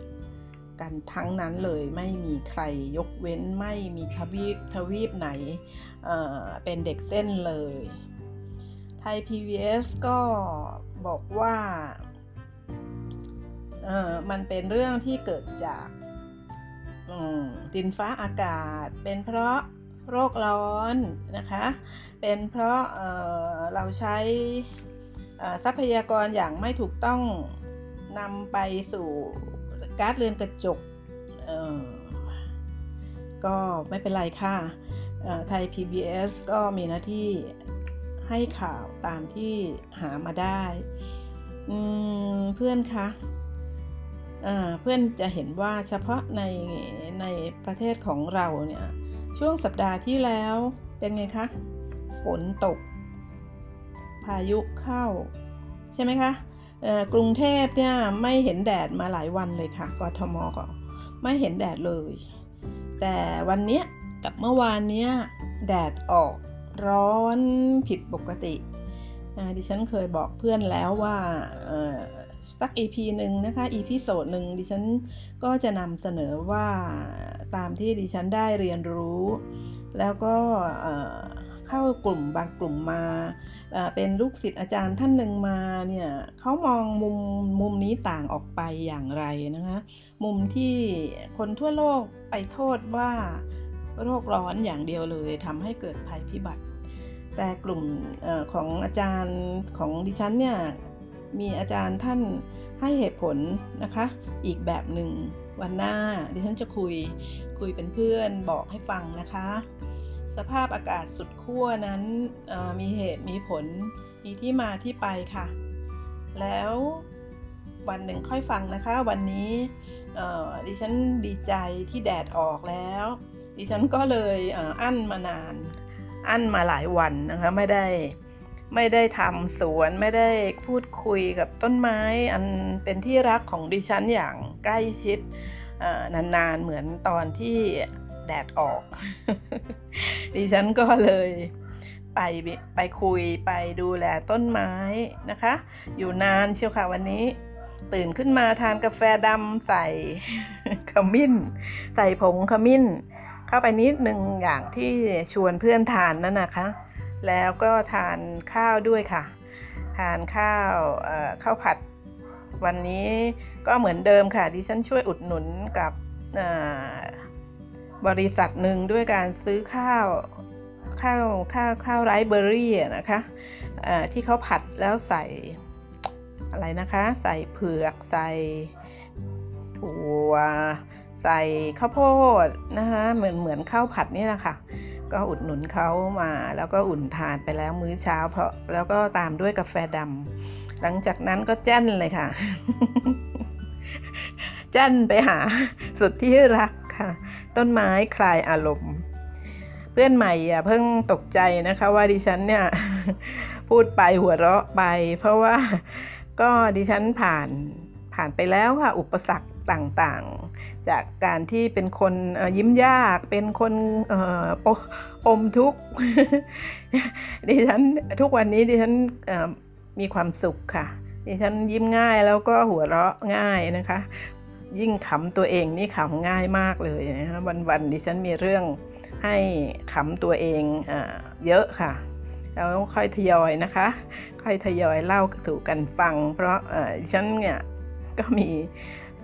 กันทั้งนั้นเลยไม่มีใครยกเว้นไม่มีทวีปทวีปไหน เป็นเด็กเส้นเลย ไทย PBS ก็บอกว่ามันเป็นเรื่องที่เกิดจากดินฟ้าอากาศ เป็นเพราะโรคร้อนนะคะ เป็นเพราะเเราใช้ทรัพยากรอย่างไม่ถูกต้องนำไปสู่ก๊าซเรือนกระจกก็ไม่เป็นไรค่ะ ไทย PBS ก็มีหน้าที่ให้ข่าวตามที่หามาได้เพื่อนคะเพื่อนจะเห็นว่าเฉพาะในในประเทศของเราเนี่ยช่วงสัปดาห์ที่แล้วเป็นไงคะ ฝนตก พายุเข้า ใช่ไหมคะกรุงเทพเนี่ยไม่เห็นแดดมาหลายวันเลยค่ะกทมก็ไม่เห็นแดดเลย แต่วันเนี้ย กับเมื่อวานนี้แดดออกร้อนผิดปกติดิฉันเคยบอกเพื่อนแล้วว่าสัก EP หนึ่งนะคะ EP โซดหนึ่งดิฉันก็จะนำเสนอว่าตามที่ดิฉันได้เรียนรู้ แล้วก็เข้ากลุ่มบางกลุ่มมาเป็นลูกศิษย์อาจารย์ท่านหนึ่งมาเนี่ยเขามองมุมมุมนี้ต่างออกไปอย่างไรนะคะ มุมที่คนทั่วโลกไปโทษว่า โรคร้อนอย่างเดียวเลยทำให้เกิดภัยพิบัติ แต่กลุ่มอของอาจารย์ของดิฉันเนี่ยมีอาจารย์ท่านให้เหตุผลนะคะ อีกแบบหนึ่งวันหน้าดิฉันจะคุยคุยเป็นเพื่อนบอกให้ฟังนะคะ สภาพอากาศสุดขั้วนั้นมีเหตุมีผลมีที่มาที่ไปค่ะ แล้ววันหนึ่งค่อยฟังนะคะ วันนี้ดิฉันดีใจที่แดดออกแล้ว ดิฉันก็เลยอั้นมานาน อั้นมาหลายวันนะคะไม่ได้ไม่ได้ทำสวนไม่ได้พูดคุยกับต้นไม้ อันเป็นที่รักของดิฉันอย่างใกล้ชิดนานๆเหมือนตอนที่แดดออก ดิฉันก็เลยไปไปคุยไปดูแลต้นไม้นะคะ อยู่นานเชียวค่ะวันนี้ ตื่นขึ้นมาทานกาแฟดำใส่ขมิ้น ใส่ผงขมิ้น เข้าไปนิดหนึ่งอย่างที่ชวนเพื่อนทานนั่นนะคะ แล้วก็ทานข้าวด้วยค่ะ ทานข้าวข้าวผัด วันนี้ก็เหมือนเดิมค่ะดิฉันช่วยอุดหนุนกับบริษัทหนึ่งด้วยการซื้อข้าวข้าวข้าวข้าวไรเบอรี่นะคะที่เขาผัดแล้วใส่อะไรนะคะ ใส่เผือกใส่ถั่ว ใส่ข้าวโพดนะคะเหมือนเหมือนข้าวผัดนี่แหละค่ะก็อุดหนุนเขามาแล้วก็อุ่นทานไปแล้วมื้อเช้า เพราะแล้วก็ตามด้วยกาแฟดำหลังจากนั้นก็แจ้นเลยค่ะ แจ้นไปหาสุดที่รักค่ะ ต้นไม้คลายอารมณ์ เพื่อนใหม่อย่าเพิ่งตกใจนะคะ ว่าดิฉันเนี่ยพูดไปหัวเราะไป เพราะว่าก็ดิฉันผ่านผ่านไปแล้วค่ะอุปสรรคต่างๆ จากการที่เป็นคนยิ้มยาก เป็นคนอมทุกข์ดิฉันทุกวันนี้ดิฉันมีความสุขค่ะ ดิฉันยิ้มง่ายแล้วก็หัวเราะง่ายนะคะ ยิ่งขำตัวเองนี่ขำง่ายมากเลยนะวันๆดิฉันมีเรื่องให้ขำตัวเองอเยอะค่ะ แล้วค่อยทยอยนะคะ ค่อยทยอยเล่าสู่กันฟัง เพราะดิฉันเนี่ยก็มี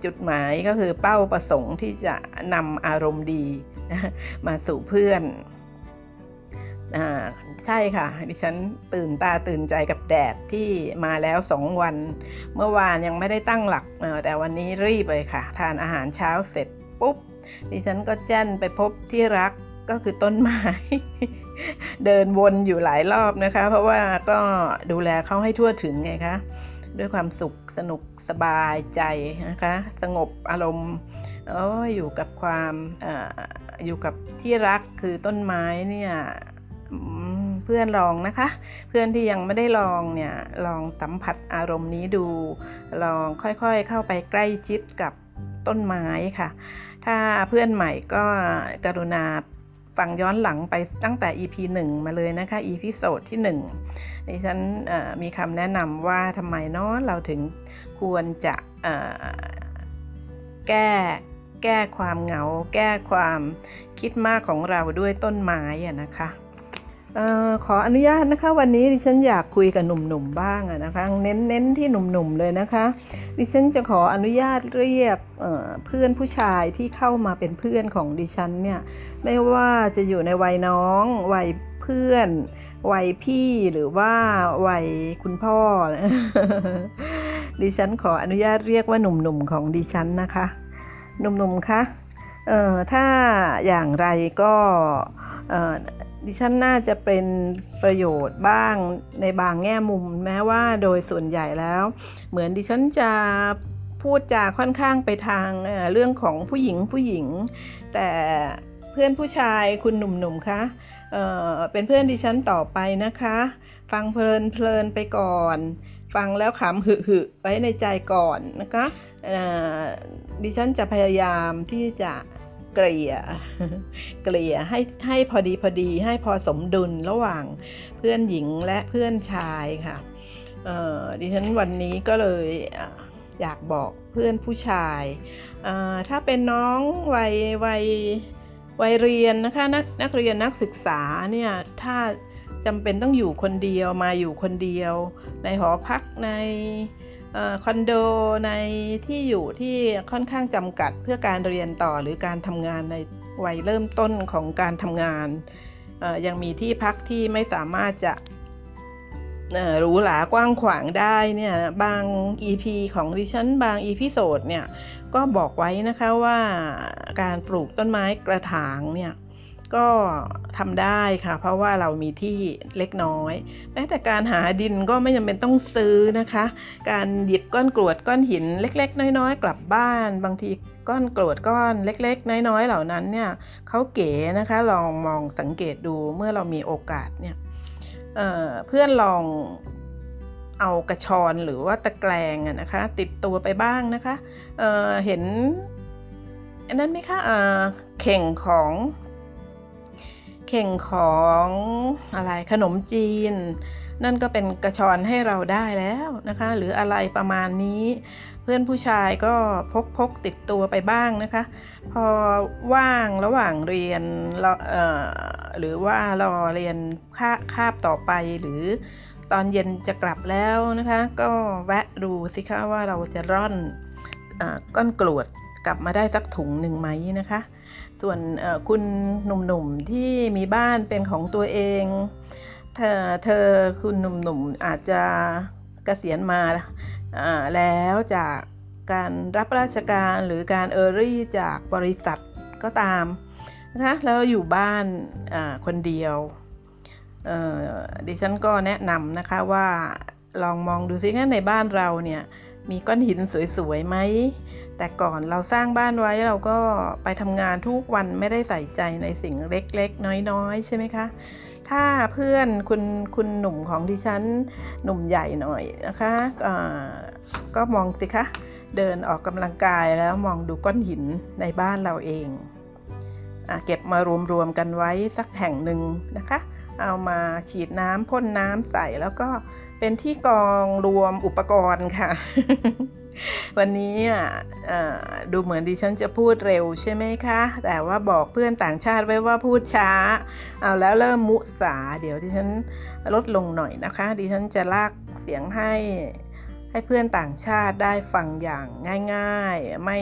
จุดหมายก็คือเป้าประสงค์ที่จะนำอารมณ์ดีมาสู่เพื่อนอใช่ค่ะ ดิฉันตื่นตาตื่นใจกับแดดที่มาแล้วสองวัน เมื่อวานยังไม่ได้ตั้งหลัก แต่วันนี้รีบเลยค่ะ ทานอาหารเช้าเสร็จปุ๊บ ดิฉันก็แจ้นไปพบที่รักก็คือต้นไม้ เดินวนอยู่หลายรอบนะคะ เพราะว่าก็ดูแลเขาให้ทั่วถึงไงคะ ด้วยความสุขสนุก สบายใจนะคะ สงบอารมณ์ออยู่กับความออยู่กับที่รักคือต้นไม้เนี่ยเพื่อนลองนะคะ เพื่อนที่ยังไม่ได้ลองเนี่ยลองสัมผัสอารมณ์นี้ดู ลองค่อยๆเข้าไปใกล้ชิดกับต้นไม้ค่ะ ถ้าเพื่อนใหม่ก็กรุณาฟังย้อนหลังไปตั้งแต่ EP 1 มาเลยนะคะ EP โซดที่1ดิฉันมีคำแนะนำว่าทำไมเนาะเราถึง ควรจะแก้แก้ความเหงา แก้ความคิดมากของเราด้วยต้นไม้อะนะคะออขออนุญาตนะคะ วันนี้ดิฉันอยากคุยกับหนุ่มๆบ้างนะคะ เน้นๆที่หนุ่มๆเลยนะคะ ดิฉันจะขออนุญาตเรียกเเพื่อนผู้ชายที่เข้ามาเป็นเพื่อนของดิฉันเนี่ยไม่ว่าจะอยู่ในวัยน้องวัยเพื่อน วัยพี่หรือว่าวัยคุณพ่อ ดิฉันขออนุญาตเรียกว่าหนุ่มๆของดิฉันนะคะ หนุ่มๆคะเอ่อถ้าอย่างไรก็เอ่อดิฉันน่าจะเป็นประโยชน์บ้างในบางแง่มุม แม้ว่าโดยส่วนใหญ่แล้ว เหมือนดิฉันจะพูดจาค่อนข้างไปทางเรื่องของผู้หญิงผู้หญิง แต่เพื่อนผู้ชายคุณหนุ่มๆคะ เเป็นเพื่อนดิฉันต่อไปนะคะ ฟังเพลินเพลินไปก่อน ฟังแล้วขำหึหึไว้ในใจก่อนนะคะดิฉันจะพยายามที่จะเกลี่ย เกลี่ยให้ให้พอดีพอดีให้พอสมดุลระหว่างเพื่อนหญิงและเพื่อนชายค่ะดิฉันวันนี้ก็เลยอยากบอกเพื่อนผู้ชาย ถ้าเป็นน้องวัยวัย วัยเรียนนะคะนักนักเรียนนักศึกษาเนี่ยถ้าจำเป็นต้องอยู่คนเดียวมาอยู่คนเดียว ในหอพักในคอนโดในที่อยู่ที่ค่อนข้างจำกัดเพื่อการเรียนต่อหรือการทำงานในวัยเริ่มต้นของการทำงาน ยังมีที่พักที่ไม่สามารถจะหรูหรากว้างขวางได้เนี่ยบาง EP ของดิฉันบาง EP โซดเนี่ย ก็บอกไว้นะคะว่าการปลูกต้นไม้กระถางเนี่ยก็ทำได้ค่ะ เพราะว่าเรามีที่เล็กน้อย แม้แต่การหาดินก็ไม่จำเป็นต้องซื้อนะคะ การหยิบก้อนกรวดก้อนหินเล็ก ๆ น้อย ๆ กลับบ้าน บางทีก้อนกรวดก้อนเล็ก ๆ น้อย ๆ เหล่านั้นเนี่ยเขาเก๋นะคะลองมองสังเกตดูเมื่อเรามีโอกาสเนี่ยเเพื่อนลอง เอากระชอนหรือว่าตะแกรงนะคะ ติดตัวไปบ้างนะคะเเห็นอันนั้นไหมคะเข่งของเข่งของอะไรขนมจีน นั่นก็เป็นกระชอนให้เราได้แล้วนะคะ หรืออะไรประมาณนี้ เพื่อนผู้ชายก็พกพกติดตัวไปบ้างนะคะ พอว่างระหว่างเรียนหรือว่ารอเรียนคาคาบต่อไปหรือ ตอนเย็นจะกลับแล้วนะคะ ก็แวะดูสิคะว่าเราจะร่อนอก้อนกรวดกลับมาได้สักถุงหนึ่งไหมนะคะ ส่วนคุณหนุ่มๆที่มีบ้านเป็นของตัวเอง เธอเธอคุณหนุ่มๆอาจจะกะเกษียณมาแล้วจากการรับราชการหรือการเออรี่จากบริษัทก็ตามนะคะแล้วอยู่บ้านคนเดียว ดิฉันก็แนะนำนะคะว่าลองมองดูซิว่าในบ้านเราเนี่ยมีก้อนหินสวยๆไหม แต่ก่อนเราสร้างบ้านไว้เราก็ไปทำงานทุกวันไม่ได้ใส่ใจในสิ่งเล็กๆ น้อยๆ ใช่ไหมคะ ถ้าเพื่อนคุณคุณหนุ่มของดิฉันหนุ่มใหญ่หน่อยนะคะก็มองสิคะ เดินออกกำลังกายแล้วมองดูก้อนหินในบ้านเราเองอเก็บมารวมๆกันไว้สักแห่งหนึ่งนะคะ เอามาฉีดน้ำพ่นน้ำใส่แล้วก็เป็นที่กองรวมอุปกรณ์ค่ะ วันนี้ดูเหมือนดิฉันจะพูดเร็วใช่ไหมคะ แต่ว่าบอกเพื่อนต่างชาติไว้ว่าพูดช้า เอาแล้วเริ่มมุสา เดี๋ยวดิฉันลดลงหน่อยนะคะ ดิฉันจะลากเสียงให้ให้เพื่อนต่างชาติได้ฟังอย่างง่าย ๆ ไม่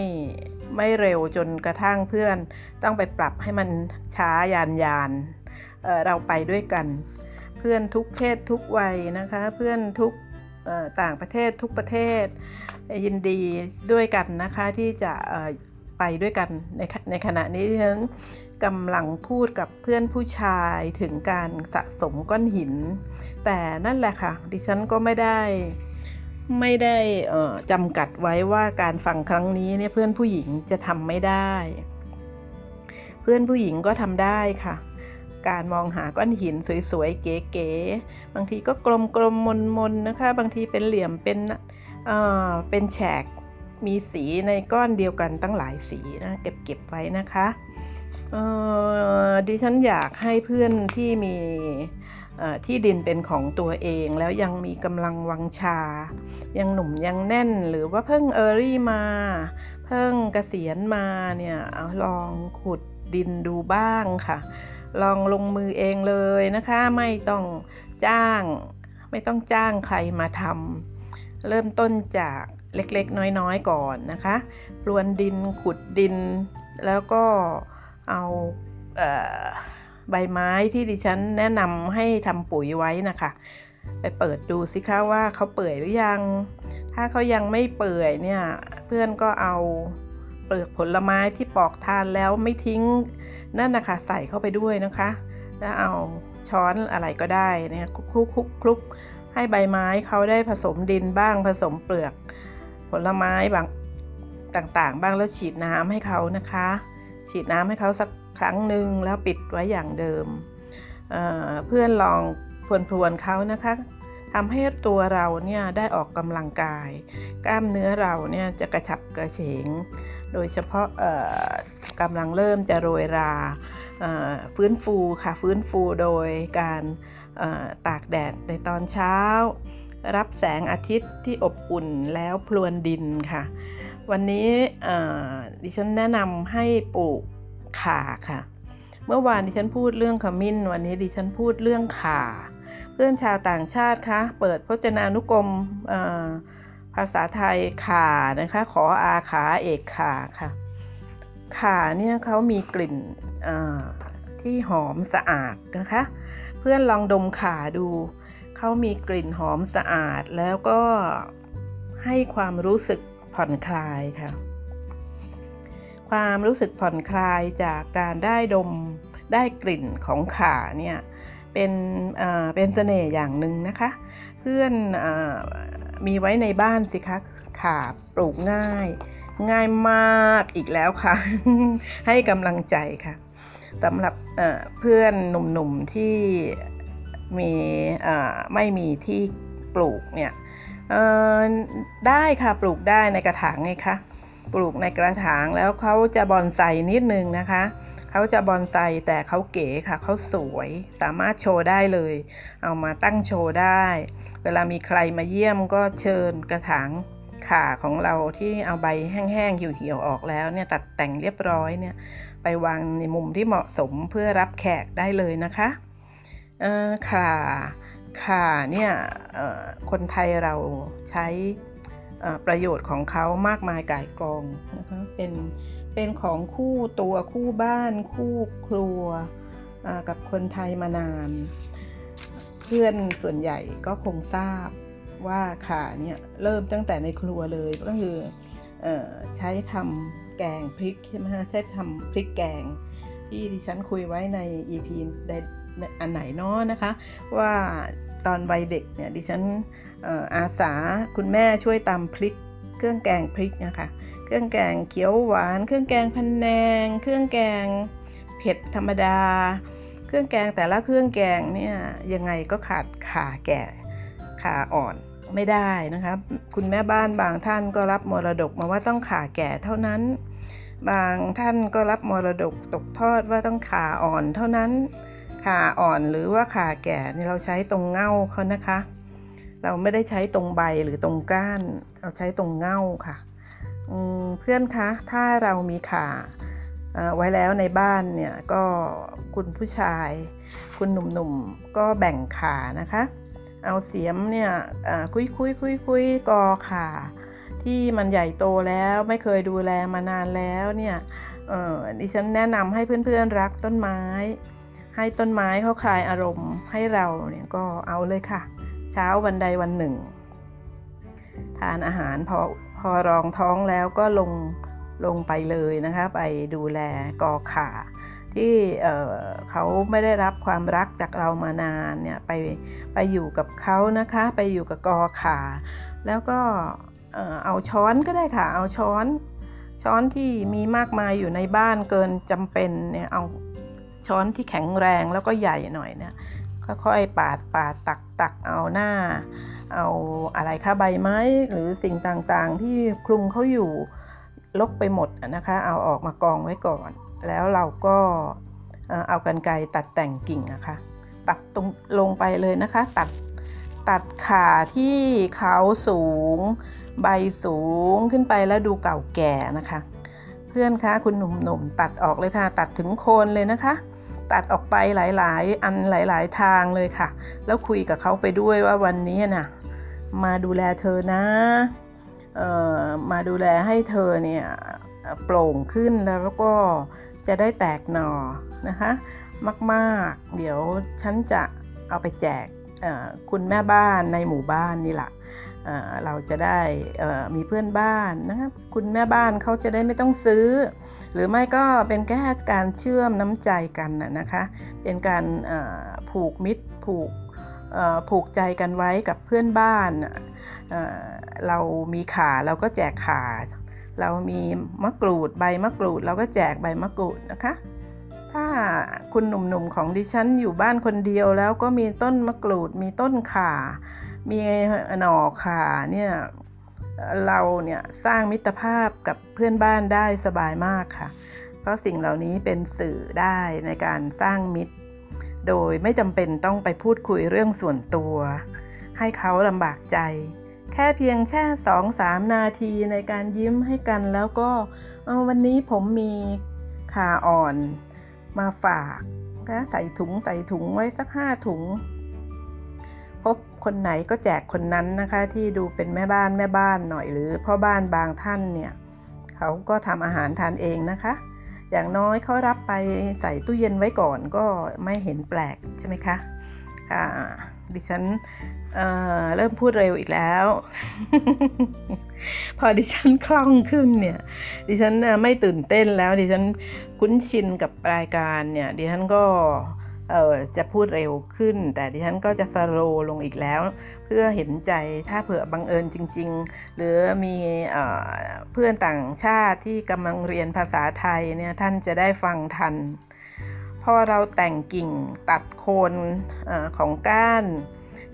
ไม่เร็วจนกระทั่งเพื่อนต้องไปปรับให้มันช้ายานยาน เราไปด้วยกัน เพื่อนทุกเพศทุกวัยนะคะ เพื่อนทุกต่างประเทศทุกประเทศยินดีด้วยกันนะคะที่จะไปด้วยกันในในขณะนี้ที่ฉันกำลังพูดกับเพื่อนผู้ชายถึงการสะสมก้อนหิน แต่นั่นแหละค่ะ ดิฉันก็ไม่ได้ไม่ได้จำกัดไว้ว่าการฟังครั้งนี้เนี่ยเพื่อนผู้หญิงจะทำไม่ได้ เพื่อนผู้หญิงก็ทำได้ค่ะ การมองหาก้อนหินสวยๆ เก๋ๆ บางทีก็กลมๆ มนๆ นะคะ บางทีเป็นเหลี่ยม เป็นเป็นแฉก มีสีในก้อนเดียวกันตั้งหลายสีนะ เก็บเก็บไว้นะคะดิฉันอยากให้เพื่อนที่มีที่ดินเป็นของตัวเองแล้วยังมีกำลังวังชา ยังหนุ่มยังแน่นหรือว่าเพิ่งเออรี่มา เพิ่งเกษียณมาเนี่ยเอาลองขุดดินดูบ้างค่ะ ลองลงมือเองเลยนะคะ ไม่ต้องจ้าง ไม่ต้องจ้างใครมาทำเริ่มต้นจากเล็กๆ น้อยๆ ก่อนนะคะปลวนดินขุดดิน แล้วก็เอาเออใบไม้ที่ดิฉันแนะนำให้ทำปุ๋ยไว้นะคะ ไปเปิดดูสิคะว่าเขาเปื่อยหรือยัง ถ้าเขายังไม่เปื่อยเนี่ยเพื่อนก็เอาเปลือกผลไม้ที่ปอกทานแล้วไม่ทิ้ง นั่นนะคะใส่เข้าไปด้วยนะคะแล้วเอาช้อนอะไรก็ได้นะคลุกคลุกคลุกให้ใบไม้เขาได้ผสมดินบ้างผสมเปลือก ผลไม้บางต่างๆ บ้างแล้วฉีดน้ำให้เขานะคะ ฉีดน้ำให้เขาสักครั้งหนึ่งแล้วปิดไว้อย่างเดิมเเพื่อนลองพวนๆเขานะคะทำให้ตัวเราเนี่ยได้ออกกำลังกาย กล้ามเนื้อเราเนี่ยจะกระฉับกระเฉง โดยเฉพาะกำลังเริ่มจะโรยราฟื้นฟูค่ะฟื้นฟูโดยการตากแดดในตอนเช้า รับแสงอาทิตย์ที่อบอุ่นแล้วพลวนดินค่ะ วันนี้ดิฉันแนะนำให้ปลูกข่าค่ะ เมื่อวานดิฉันพูดเรื่องขมิ้น วันนี้ดิฉันพูดเรื่องข่า เพื่อนชาวต่างชาติคะเปิดพจนานุกรม ภาษาไทยข่านะคะ ขออาขาเอกข่าค่ะข่าเนี่ยเขามีกลิ่นที่หอมสะอาดนะคะ เพื่อนลองดมข่าดู เขามีกลิ่นหอมสะอาดแล้วก็ให้ความรู้สึกผ่อนคลายค่ะ ความรู้สึกผ่อนคลายจากการได้ดมได้กลิ่นของขาเนี่ยเป็นเป็นเสน่ห์อย่างหนึ่งนะคะ เพื่อนอ มีไว้ในบ้านสิคะขาปลูกง่าย ง่ายมากอีกแล้วค่ะ ให้กำลังใจค่ะสำหรับเพื่อนหนุ่มๆที่มีไม่มีที่ปลูกเนี่ยได้ค่ะปลูกได้ในกระถางไงคะปลูกในกระถางแล้วเขาจะบอนไซนิดนึงนะคะเขาจะบอนไซแต่เขาเก๋ค่ะเขาสวยสามารถโชว์ได้เลย เอามาตั้งโชว์ได้ วลามีใครมาเยี่ยมก็เชิญกระถางขาของเราที่เอาใบแห้งๆเหี่ยวๆออกแล้วเนี่ยตัดแต่งเรียบร้อยเนี่ยไปวางในมุมที่เหมาะสมเพื่อรับแขกได้เลยนะคะขาขาเนี่ยคนไทยเราใช้ประโยชน์ของเขามากมายก่ายกองนะคะเป็นเป็นของคู่ตัวคู่บ้านคู่ครัวกับคนไทยมานาน พื่อนส่วนใหญ่ก็คงทราบว่าขาเนี่ยเริ่มตั้งแต่ในครัวเลยก็คืออใช้ทำแกงพริกใช่ไหมฮะใช้ทำพริกแกง ที่ดิฉันคุยไว้ใน EP อันไหนเนาะนะคะ ว่าตอนวัยเด็กเนี่ยดิฉันอาสาคุณแม่ช่วยตำพริก เครื่องแกงพริกนะคะเครื่องแกงเขียวหวาน เครื่องแกงพันแนง เครื่องแกงเผ็ดธรรมดา เครื่องแกงแต่ละเครื่องแกงเนี่ยยังไงก็ขาดขาแก่ขาอ่อนไม่ได้นะคะคุณแม่บ้านบางท่านก็รับมรดกมาว่าต้องขาแก่เท่านั้น บางท่านก็รับมรดกตกทอดว่าต้องขาอ่อนเท่านั้นขาอ่อนหรือว่าขาแก่นี่เราใช้ตรงเง่าเขานะคะ เราไม่ได้ใช้ตรงใบหรือตรงก้าน เราใช้ตรงเง่าค่ะเพื่อนคะถ้าเรามีขา ไว้แล้วในบ้านเนี่ยก็คุณผู้ชาย คุณหนุ่มๆก็แบ่งขานะคะ เอาเสียมเนี่ยคุยคุยคุยคุยกอขาที่มันใหญ่โตแล้วไม่เคยดูแลมานานแล้วเนี่ยดิฉันแนะนำให้เพื่อนๆรักต้นไม้ ให้ต้นไม้เขาคลายอารมณ์ให้เราเนี่ยก็เอาเลยค่ะ เช้าวันใดวันหนึ่ง ทานอาหารพอพอรองท้องแล้วก็ลง ลงไปเลยนะคะ ไปดูแลกอขาที่เขาไม่ได้รับความรักจากเรามานานเนี่ยไปไปอยู่กับเขานะคะ ไปอยู่กับกอขา แล้วก็เอาช้อนก็ได้ค่ะ เอาช้อนช้อนที่มีมากมายอยู่ในบ้านเกินจำเป็นเนี่ยเอาช้อนที่แข็งแรงแล้วก็ใหญ่หน่อยเนี่ยค่อยๆปาดปาดตักตักเอาหน้า เอาอะไรคะใบไม้หรือสิ่งต่างๆ ที่คลุมเขาอยู่ ลกไปหมดนะคะ เอาออกมากองไว้ก่อน แล้วเราก็เอากันไกรตัดแต่งกิ่งนะคะ ตัดตรงลงไปเลยนะคะ ตัดตัดขาที่เขาสูง ใบสูงขึ้นไปแล้วดูเก่าแก่นะคะ เพื่อนคะคุณหนุ่มๆตัดออกเลยค่ะ ตัดถึงโคนเลยนะคะ ตัดออกไปหลายๆ อันหลาย ๆ ทางเลยค่ะ แล้วคุยกับเขาไปด้วยว่าวันนี้นะ่ะมาดูแลเธอนะ มาดูแลให้เธอเนี่ยโปร่งขึ้นแล้วก็จะได้แตกหนอนะคะมากๆ เดี๋ยวฉันจะเอาไปแจกคุณแม่บ้านในหมู่บ้านนี่แหละเราจะได้มีเพื่อนบ้านนะคะคุณแม่บ้านเขาจะได้ไม่ต้องซื้อ หรือไม่ก็เป็นแค่การเชื่อมน้ำใจกันนะคะ เป็นการผูกมิตรผูกผูกใจกันไว้กับเพื่อนบ้าน เรามีขาเราก็แจกขา เรามีมะกรูดใบมะกรูด เราก็แจกใบมะกรูดนะคะ ถ้าคุณหนุ่มๆของดิฉันอยู่บ้านคนเดียวแล้วก็มีต้นมะกรูด มีต้นข่า มีหน่อข่าเนี่ยเราเนี่ยสร้างมิตรภาพกับเพื่อนบ้านได้สบายมากค่ะ เพราะสิ่งเหล่านี้เป็นสื่อได้ในการสร้างมิตร โดยไม่จำเป็นต้องไปพูดคุยเรื่องส่วนตัว ให้เขาลำบากใจ ค่เพียงแค่สองสามนาทีในการยิ้มให้กันแล้วก็วันนี้ผมมีขาอ่อนมาฝากนะใส่ถุงใส่ถุงไว้สักห้าถุง พบคนไหนก็แจกคนนั้นนะคะที่ดูเป็นแม่บ้านแม่บ้านหน่อยหรือพ่อบ้านบางท่านเนี่ยเขาก็ทำอาหารทานเองนะคะ อย่างน้อยเขารับไปใส่ตู้เย็นไว้ก่อนก็ไม่เห็นแปลกใช่ไหมคะค่ะดิฉัน เเริ่มพูดเร็วอีกแล้ว พอดิฉันคล่องขึ้นเนี่ย ดิฉันไม่ตื่นเต้นแล้ว ดิฉันคุ้นชินกับรายการเนี่ย ดิฉันก็เออจะพูดเร็วขึ้น แต่ดิฉันก็จะสโลลงอีกแล้ว เพื่อเห็นใจถ้าเผื่อบังเอิญจริง ๆ หรือมีเพื่อนต่างชาติที่กำลังเรียนภาษาไทยเนี่ยท่านจะได้ฟังทัน พอเราแต่งกิ่งตัดโคนอของก้าน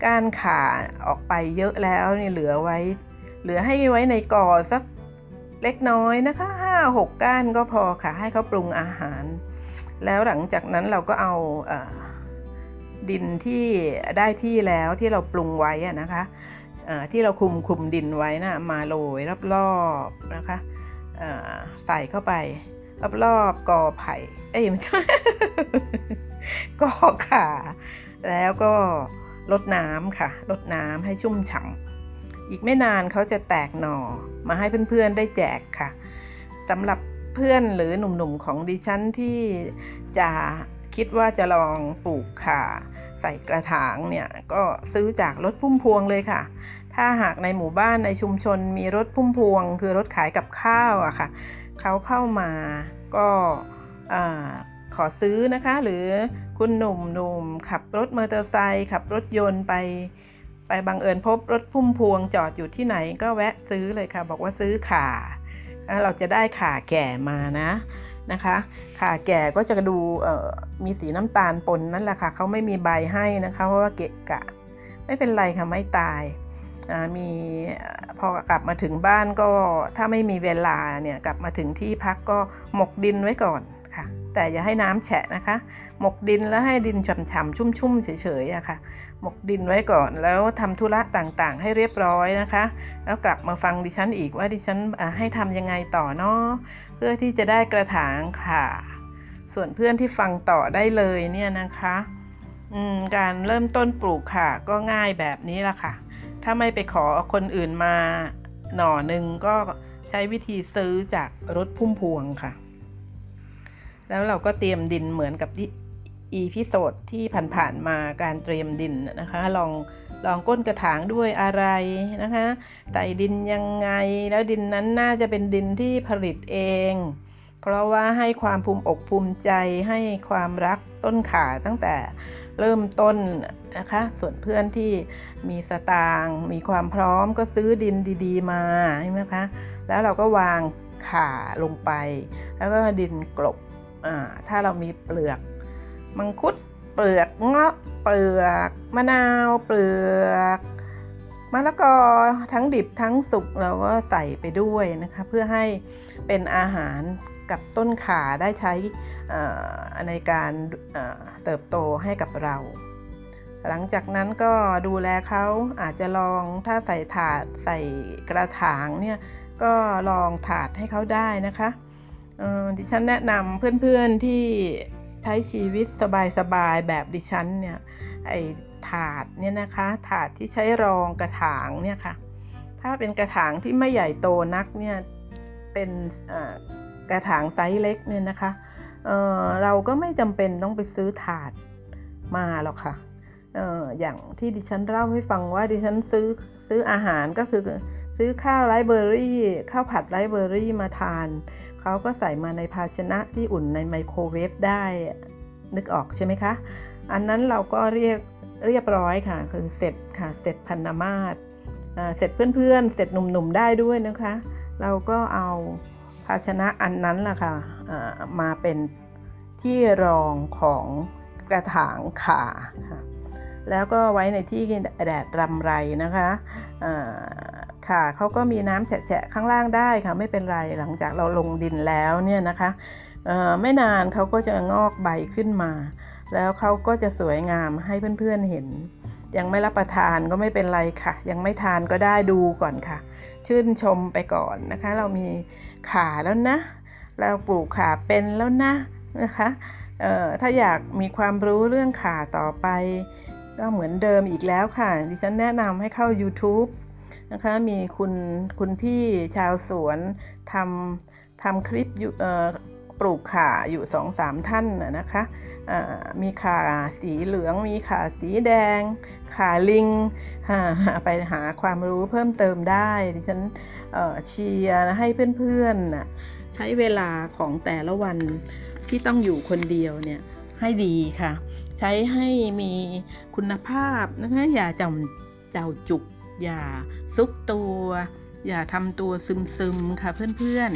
ก้านขาออกไปเยอะแล้วนี่เหลือไว้ เหลือให้ไว้ในกอสักเล็กน้อยนะคะห้าหกก้านก็พอค่ะให้เขาปรุงอาหาร แล้วหลังจากนั้นเราก็เอาดินที่ได้ที่แล้วที่เราปรุงไว้นะคะที่เราคุมคุมดินไว้นะมาโรยรอบๆนะคะใส่เข้าไป รอบๆกอไผ่ เอ้ยไม่ใช่กอขาแล้วก็ ลดน้ำค่ะลดน้ำให้ชุ่มฉ่ำอีกไม่นานเขาจะแตกหน่อมาให้เพื่อนๆได้แจกค่ะสำหรับเพื่อนหรือหนุ่มๆของดิฉันที่จะคิดว่าจะลองปลูกค่ะใส่กระถางเนี่ยก็ซื้อจากรถพุ่มพวงเลยค่ะ ถ้าหากในหมู่บ้านในชุมชนมีรถพุ่มพวง คือรถขายกับข้าวอะค่ะเขาเข้ามาก็ ขอซื้อนะคะ หรือคุณหนุ่มหนุ่มขับรถมอเตอร์ไซค์ขับรถยนต์ไป ไปบังเอิญพบรถพุ่มพวงจอดอยู่ที่ไหนก็แวะซื้อเลยค่ะ บอกว่าซื้อขาเราจะได้ขาแก่มานะนะคะขาแก่ก็จะดูมีสีน้ำตาลปนนั่นแหละค่ะเขาไม่มีใบให้นะคะ เพราะว่าเกะกะ ไม่เป็นไรค่ะไม่ตายมีพอกลับมาถึงบ้านก็ถ้าไม่มีเวลาเนี่ยกลับมาถึงที่พักก็หมกดินไว้ก่อน แต่อย่าให้น้ำแฉะนะคะ หมกดินแล้วให้ดินฉ่ำๆชุ่มๆเฉยๆอะค่ะ หมกดินไว้ก่อนแล้วทำธุระต่างๆ ให้เรียบร้อยนะคะ แล้วกลับมาฟังดิฉันอีกว่าดิฉันให้ทำยังไงต่อเนาะเพื่อที่จะได้กระถางค่ะ ส่วนเพื่อนที่ฟังต่อได้เลยเนี่ยนะคะการเริ่มต้นปลูกค่ะ ก็ง่ายแบบนี้ละค่ะ ถ้าไม่ไปขอคนอื่นมาหน่อหนึ่งก็ใช้วิธีซื้อจากรถพุ่มพวงค่ะ แล้วเราก็เตรียมดินเหมือนกับที่ episode ที่ผ่านๆมาการเตรียมดินนะคะ รองรองก้นกระถางด้วยอะไรนะคะใส่ดินยังไง แล้วดินนั้นน่าจะเป็นดินที่ผลิตเอง เพราะว่าให้ความภูมิอกภูมิใจให้ความรักต้นข่าตั้งแต่เริ่มต้นนะคะ ส่วนเพื่อนที่มีสตางค์มีความพร้อมก็ซื้อดินดีๆ มาใช่ไหมคะแล้วเราก็วางขาลงไป แล้วก็ดินกลบ ถ้าเรามีเปลือก มังคุดเปลือกเงาะเปลือกมะนาวเปลือกมะละกอทั้งดิบทั้งสุกเราก็ใส่ไปด้วยนะคะ เพื่อให้เป็นอาหารกับต้นขาได้ใช้ในการเติบโตให้กับเรา หลังจากนั้นก็ดูแลเขาอาจจะลองถ้าใส่ถาดใส่กระถางเนี่ยก็ลองถาดให้เขาได้นะคะ ดิฉันแนะนำเพื่อนๆที่ใช้ชีวิตสบายๆแบบดิฉันเนี่ยไอถาดเนี่ยนะคะถาดที่ใช้รองกระถางเนี่ยค่ะ ถ้าเป็นกระถางที่ไม่ใหญ่โตนักเนี่ยเป็นกระถางไซส์เล็กเนี่ยนะคะเเราก็ไม่จำเป็นต้องไปซื้อถาดมาหรอกค่ะอออย่างที่ดิฉันเล่าให้ฟังว่าดิฉันซื้อซื้ออาหารก็คือซื้อข้าวไรเบอรี่ข้าวผัดไรเบอรี่มาทาน เขาก็ใส่มาในภาชนะที่อุ่นในไมโครเวฟได้นึกออกใช่ไหมคะ อันนั้นเราก็เรียกเรียบร้อยค่ะ คือเสร็จค่ะ เสร็จพันนามาตเสร็จเพื่อนๆ เสร็จหนุ่มๆได้ด้วยนะคะ เราก็เอาภาชนะอันนั้นล่ะค่ะมาเป็นที่รองของกระถางขาค่ะแล้วก็ไว้ในที่แดดรำไรนะคะ ค่ะเขาก็มีน้ำแฉะข้างล่างได้ค่ะไม่เป็นไรหลังจากเราลงดินแล้วเนี่ยนะคะไม่นานเขาก็จะงอกใบขึ้นมา แล้วเขาก็จะสวยงามให้เพื่อนๆเห็น ยังไม่รับประทานก็ไม่เป็นไรค่ะ ยังไม่ทานก็ได้ดูก่อนค่ะ ชื่นชมไปก่อนนะคะ เรามีขาแล้วนะ เราปลูกขาเป็นแล้วนะนะคะถ้าอยากมีความรู้เรื่องขาต่อไป ก็เหมือนเดิมอีกแล้วค่ะ ดิฉันแนะนำให้เข้า YouTube นะคะ มีคุณคุณพี่ชาวสวนทำทำคลิปปลูกข่าอยู่สองสามท่านนะคะมีข่าสีเหลือง มีข่าสีแดง ข่าลิง ไปหาความรู้เพิ่มเติมได้ดิฉันเชียร์ให้เพื่อนๆใช้เวลาของแต่ละวันที่ต้องอยู่คนเดียวเนี่ยให้ดีค่ะ ใช้ให้มีคุณภาพนะคะอย่าจำเจ้าจุกอย่า ซุกตัว อย่าทำตัวซึมๆค่ะเพื่อน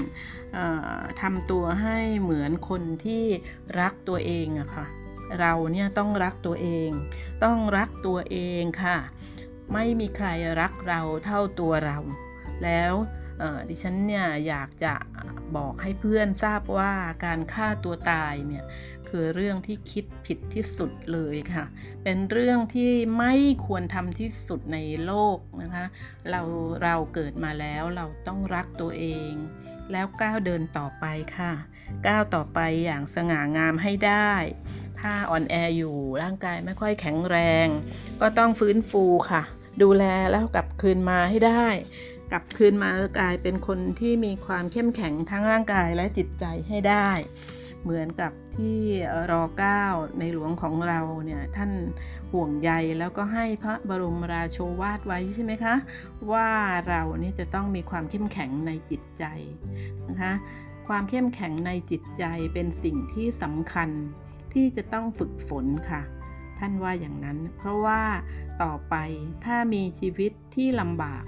ๆทำตัวให้เหมือนคนที่รักตัวเองอะค่ะ เราเนี่ยต้องรักตัวเอง ต้องรักตัวเองค่ะ ไม่มีใครรักเราเท่าตัวเรา แล้วดิฉันเนี่ยอยากจะบอกให้เพื่อนทราบว่าการฆ่าตัวตายเนี่ย คือเรื่องที่คิดผิดที่สุดเลยค่ะ เป็นเรื่องที่ไม่ควรทำที่สุดในโลกนะคะ เราเราเกิดมาแล้วเราต้องรักตัวเอง แล้วก้าวเดินต่อไปค่ะ ก้าวต่อไปอย่างสง่างามให้ได้ ถ้าอ่อนแออยู่ร่างกายไม่ค่อยแข็งแรง ก็ต้องฟื้นฟูค่ะ ดูแลแล้วกลับคืนมาให้ได้กลับคืนมากลายเป็นคนที่มีความเข้มแข็งทั้งร่างกายและจิตใจให้ได้ เหมือนกับที่รอเก้าในหลวงของเราเนี่ยท่านห่วงใยแล้วก็ให้พระบรมราโชวาทไว้ใช่ไหมคะ ว่าเรานี่จะต้องมีความเข้มแข็งในจิตใจนะคะความเข้มแข็งในจิตใจเป็นสิ่งที่สำคัญที่จะต้องฝึกฝนค่ะ ท่านว่าอย่างนั้น เพราะว่าต่อไปถ้ามีชีวิตที่ลำบาก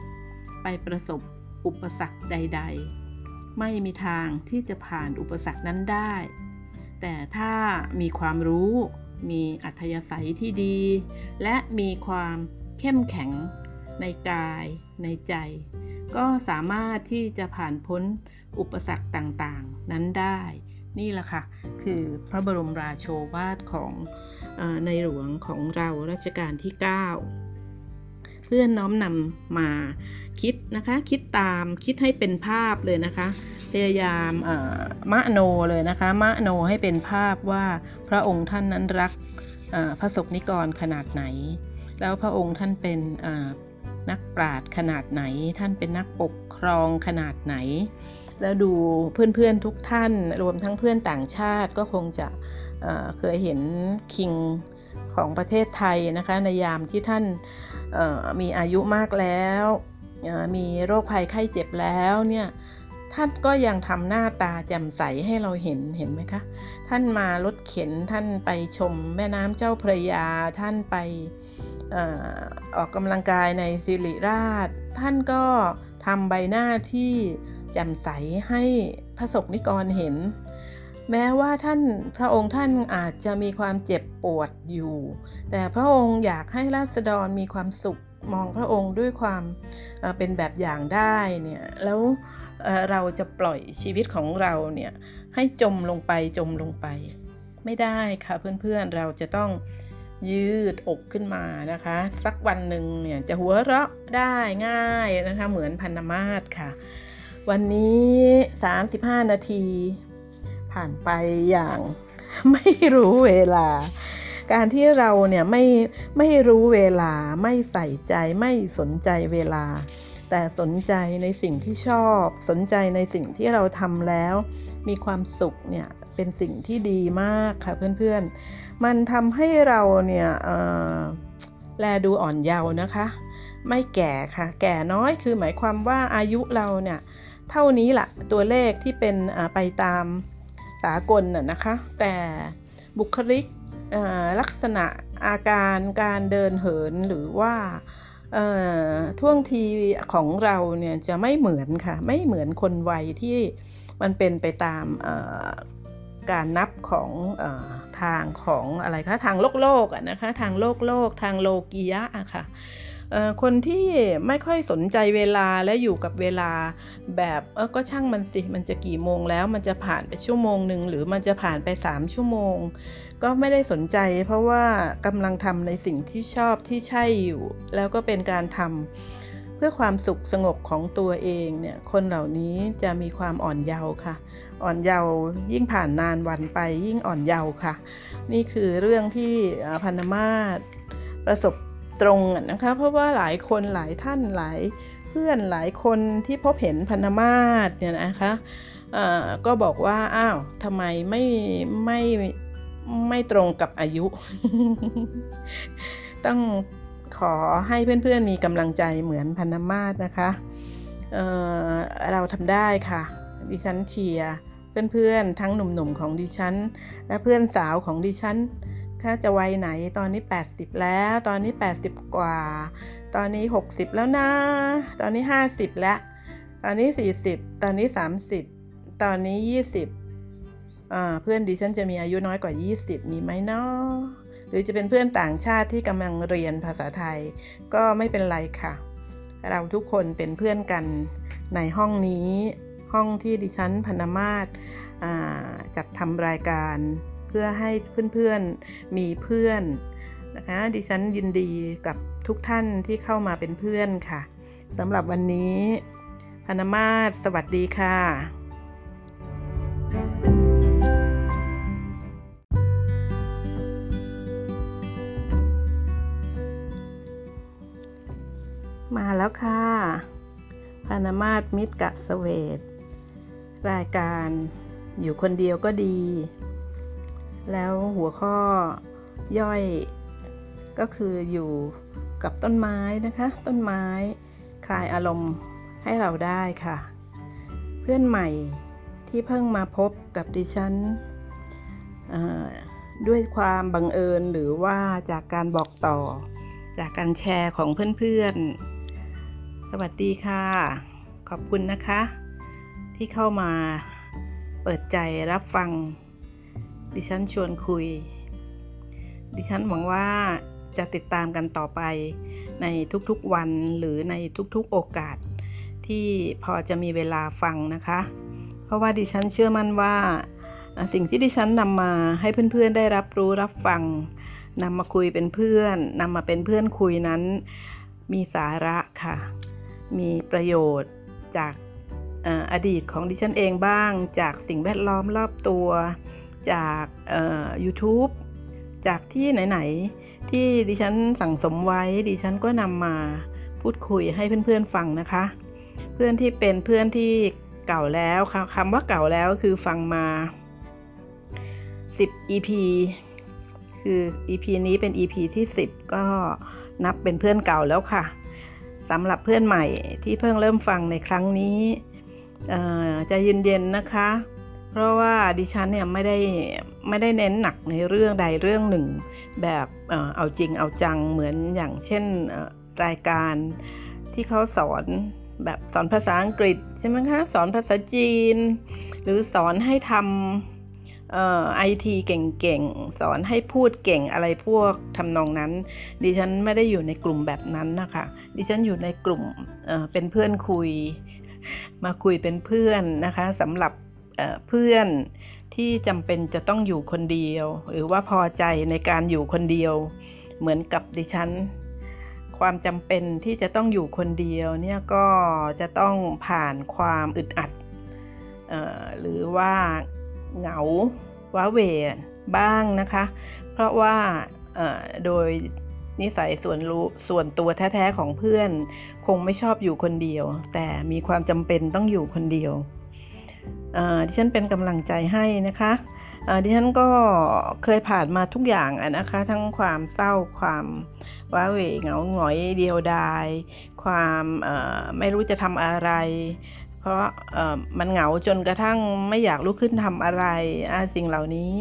ไปประสบอุปสรรคใด ๆ ไม่มีทางที่จะผ่านอุปสรรคนั้นได้ แต่ถ้ามีความรู้ มีอัธยาศัยที่ดี และมีความเข้มแข็งในกายในใจ ก็สามารถที่จะผ่านพ้นอุปสรรคต่างๆ นั้นได้ นี่แหละค่ะ คือพระบรมราโชวาทของออในหลวงของเรารัชกาลที่ 9 เพื่อนน้อมนำมา คิดนะคะ คิดตามคิดให้เป็นภาพเลยนะคะ พยายามมะโนเลยนะคะ มะโนให้เป็นภาพว่าพระองค์ท่านนั้นรักพระสกนิกรขนาดไหน แล้วพระองค์ท่านเป็นนักปราชญ์ขนาดไหน ท่านเป็นนักปกครองขนาดไหน แล้วดูเพื่อนๆทุกท่าน รวมทั้งเพื่อนต่างชาติก็คงจะเคยเห็นคิงของประเทศไทยนะคะในยามที่ท่านมีอายุมากแล้ว มีโรคภัยไข้เจ็บแล้วเนี่ยท่านก็ยังทำหน้าตาแจ่มใสให้เราเห็นเห็นไหมคะ ท่านมารถเข็นท่านไปชมแม่น้ำเจ้าพระยา ท่านไปออออกกำลังกายในสิริราช ท่านก็ทำใบหน้าที่แจ่มใสให้พระสกนิกรเห็น แม้ว่าท่านพระองค์ท่านอาจจะมีความเจ็บปวดอยู่ แต่พระองค์อยากให้ราษฎรมีความสุข มองพระองค์ด้วยความเป็นแบบอย่างได้เนี่ยแล้วเอ่อเราจะปล่อยชีวิตของเราเนี่ยให้จมลงไปจมลงไป ไม่ได้ค่ะเพื่อนๆเราจะต้องยืดอกขึ้นมานะคะ สักวันหนึ่งเนี่ยจะหัวเราะได้ง่ายนะคะ เหมือนพันธมาศค่ะ วันนี้ 35 นาที ผ่านไปอย่างไม่รู้เวลา การที่เราเนี่ยไม่ไม่รู้เวลาไม่ใส่ใจไม่สนใจเวลา แต่สนใจในสิ่งที่ชอบ สนใจในสิ่งที่เราทำแล้ว มีความสุขเนี่ยเป็นสิ่งที่ดีมากค่ะเพื่อนๆ มันทำให้เราเนี่ยเอ่อแลดูอ่อนเยาว์นะคะ ไม่แก่ค่ะ แก่น้อยคือหมายความว่าอายุเราเนี่ยเท่านี้แหละตัวเลขที่เป็นไปตามสากลน่ะนะคะ แต่บุคลิก ลักษณะอาการการเดินเหินหรือว่าท่วงทีของเราเนี่ยจะไม่เหมือนค่ะ ไม่เหมือนคนวัยที่มันเป็นไปตามการนับของอทางของอะไรคะทางโลกโลกนะคะทางโลกโลกทางโลกียะอะค่ะ คนที่ไม่ค่อยสนใจเวลาและอยู่กับเวลาแบบเออก็ช่างมันสิ มันจะกี่โมงแล้ว มันจะผ่านไปชั่วโมงหนึ่งหรือมันจะผ่านไปสามชั่วโมง ก็ไม่ได้สนใจ เพราะว่ากำลังทำในสิ่งที่ชอบที่ใช่อยู่ แล้วก็เป็นการทำเพื่อความสุขสงบของตัวเองเนี่ย คนเหล่านี้จะมีความอ่อนเยาว์ค่ะ อ่อนเยาว์ยิ่งผ่านนานวันไปยิ่งอ่อนเยาว์ค่ะ นี่คือเรื่องที่พันธมาศประสบ ตรงนะคะ เพราะว่าหลายคนหลายท่านหลายเพื่อนหลายคนที่พบเห็นพันธมาศเนี่ยนะคะก็บอกว่าอ้าวทำไมไม่ไม่ไม่ตรงกับอายุ ต้องขอให้เพื่อนๆมีกำลังใจเหมือนพันธมาศนะคะเเราทำได้ค่ะ ดิฉันเชียร์เพื่อนๆทั้งหนุ่มๆของดิฉัน และเพื่อนสาวของดิฉัน ถ้าจะวัยไหนตอนนี้ 80 แล้ว ตอนนี้ 80 กว่า ตอนนี้ 60 แล้วนะ ตอนนี้ 50 แล้ว ตอนนี้ 40 ตอนนี้ 30 ตอนนี้ 20อ่าเพื่อนดิฉันจะมีอายุน้อยกว่า 20 มีไหมเนาะหรือจะเป็นเพื่อนต่างชาติที่กำลังเรียนภาษาไทย ก็ไม่เป็นไรค่ะ เราทุกคนเป็นเพื่อนกันในห้องนี้ ห้องที่ดิฉันพนมาศจัดทำรายการ เพื่อให้เพื่อนๆมีเพื่อนนะคะ ดิฉันยินดีกับทุกท่านที่เข้ามาเป็นเพื่อนค่ะสำหรับวันนี้พนมาศสวัสดีค่ะมาแล้วค่ะพานามาศมิตรกะสเวตรายการอยู่คนเดียวก็ดี แล้วหัวข้อย่อยก็คืออยู่กับต้นไม้นะคะ ต้นไม้คลายอารมณ์ให้เราได้ค่ะ เพื่อนใหม่ที่เพิ่งมาพบกับดิฉันด้วยความบังเอิญหรือว่าจากการบอกต่อ จากการแชร์ของเพื่อนๆ สวัสดีค่ะ ขอบคุณนะคะ ที่เข้ามาเปิดใจรับฟัง ดิฉันชวนคุย ดิฉันหวังว่าจะติดตามกันต่อไปในทุกๆวันหรือในทุกๆโอกาสที่พอจะมีเวลาฟังนะคะ เพราะว่าดิฉันเชื่อมั่นว่า สิ่งที่ดิฉันนำมาให้เพื่อนๆได้รับรู้รับฟังนำมาคุยเป็นเพื่อนนำมาเป็นเพื่อนคุยนั้น มีสาระค่ะ มีประโยชน์จากเอ่ออดีตของดิฉันเองบ้าง จากสิ่งแวดล้อมรอบตัว จากเอ่อ YouTube จากที่ไหน ๆ ที่ดิฉันสั่งสมไว้ดิฉันก็นำมาพูดคุยให้เพื่อนๆฟังนะคะ เพื่อนที่เป็นเพื่อนที่เก่าแล้วคคำว่าเก่าแล้วคือฟังมา 10 EP คือ EP นี้เป็น EP ที่ 10 ก็นับเป็นเพื่อนเก่าแล้วค่ะสำหรับเพื่อนใหม่ที่เพิ่งเริ่มฟังในครั้งนี้จะเย็นๆนะคะ เพราะว่าดิฉันเนี่ยไม่ได้ไม่ได้เน้นหนักในเรื่องใดเรื่องหนึ่ง แบบเออเอาจริงเอาจังเหมือนอย่างเช่นรายการที่เขาสอนแบบสอนภาษาอังกฤษใช่ไหมคะสอนภาษาจีน หรือสอนให้ทำเอ่อไอทีเก่งๆ สอนให้พูดเก่งอะไรพวกทำนองนั้น ดิฉันไม่ได้อยู่ในกลุ่มแบบนั้นนะคะดิฉันอยู่ในกลุ่มเเป็นเพื่อนคุย มาคุยเป็นเพื่อนนะคะสำหรับ เพื่อนที่จำเป็นจะต้องอยู่คนเดียว หรือว่าพอใจในการอยู่คนเดียว เหมือนกับดิฉัน ความจำเป็นที่จะต้องอยู่คนเดียวเนี่ยก็จะต้องผ่านความอึดอัดออหรือว่าเหงาว้าเวบ้างนะคะ เพราะว่าโดยนิสัยส่วนรู้ส่วนตัวแท้ๆของเพื่อน คงไม่ชอบอยู่คนเดียว แต่มีความจำเป็นต้องอยู่คนเดียว ดิฉันเป็นกำลังใจให้นะคะดิฉันก็เคยผ่านมาทุกอย่างนะคะ ทั้งความเศร้าความว้าเหวเหงาหงอยเดียวดาย ความไม่รู้จะทำอะไร เพราะมันเหงาจนกระทั่งไม่อยากลุกขึ้นทำอะไรสิ่งเหล่านี้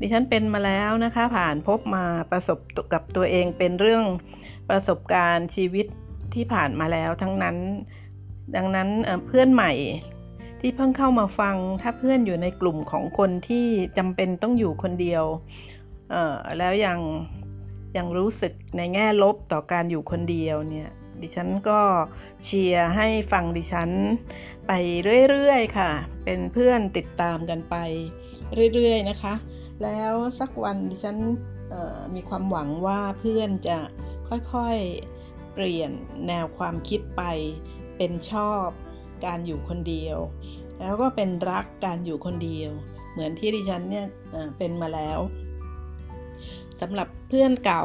ดิฉันเป็นมาแล้วนะคะ ผ่านพบมาประสบกับตัวเองเป็นเรื่องประสบการณ์ชีวิตที่ผ่านมาแล้วทั้งนั้น ดังนั้นเเพื่อนใหม่ ที่เพิ่งเข้ามาฟังถ้าเพื่อนอยู่ในกลุ่มของคนที่จำเป็นต้องอยู่คนเดียวแล้วยังยังรู้สึกในแง่ลบต่อการอยู่คนเดียวเนี่ย ดิฉันก็เชียร์ให้ฟังดิฉันไปเรื่อยๆค่ะ เป็นเพื่อนติดตามกันไปเรื่อยๆนะคะ แล้วสักวันดิฉันมีความหวังว่าเพื่อนจะค่อยๆเปลี่ยนแนวความคิดไปเป็นชอบ การอยู่คนเดียว แล้วก็เป็นรักการอยู่คนเดียว เหมือนที่ดิฉันเนี่ยเป็นมาแล้วสำหรับเพื่อนเก่า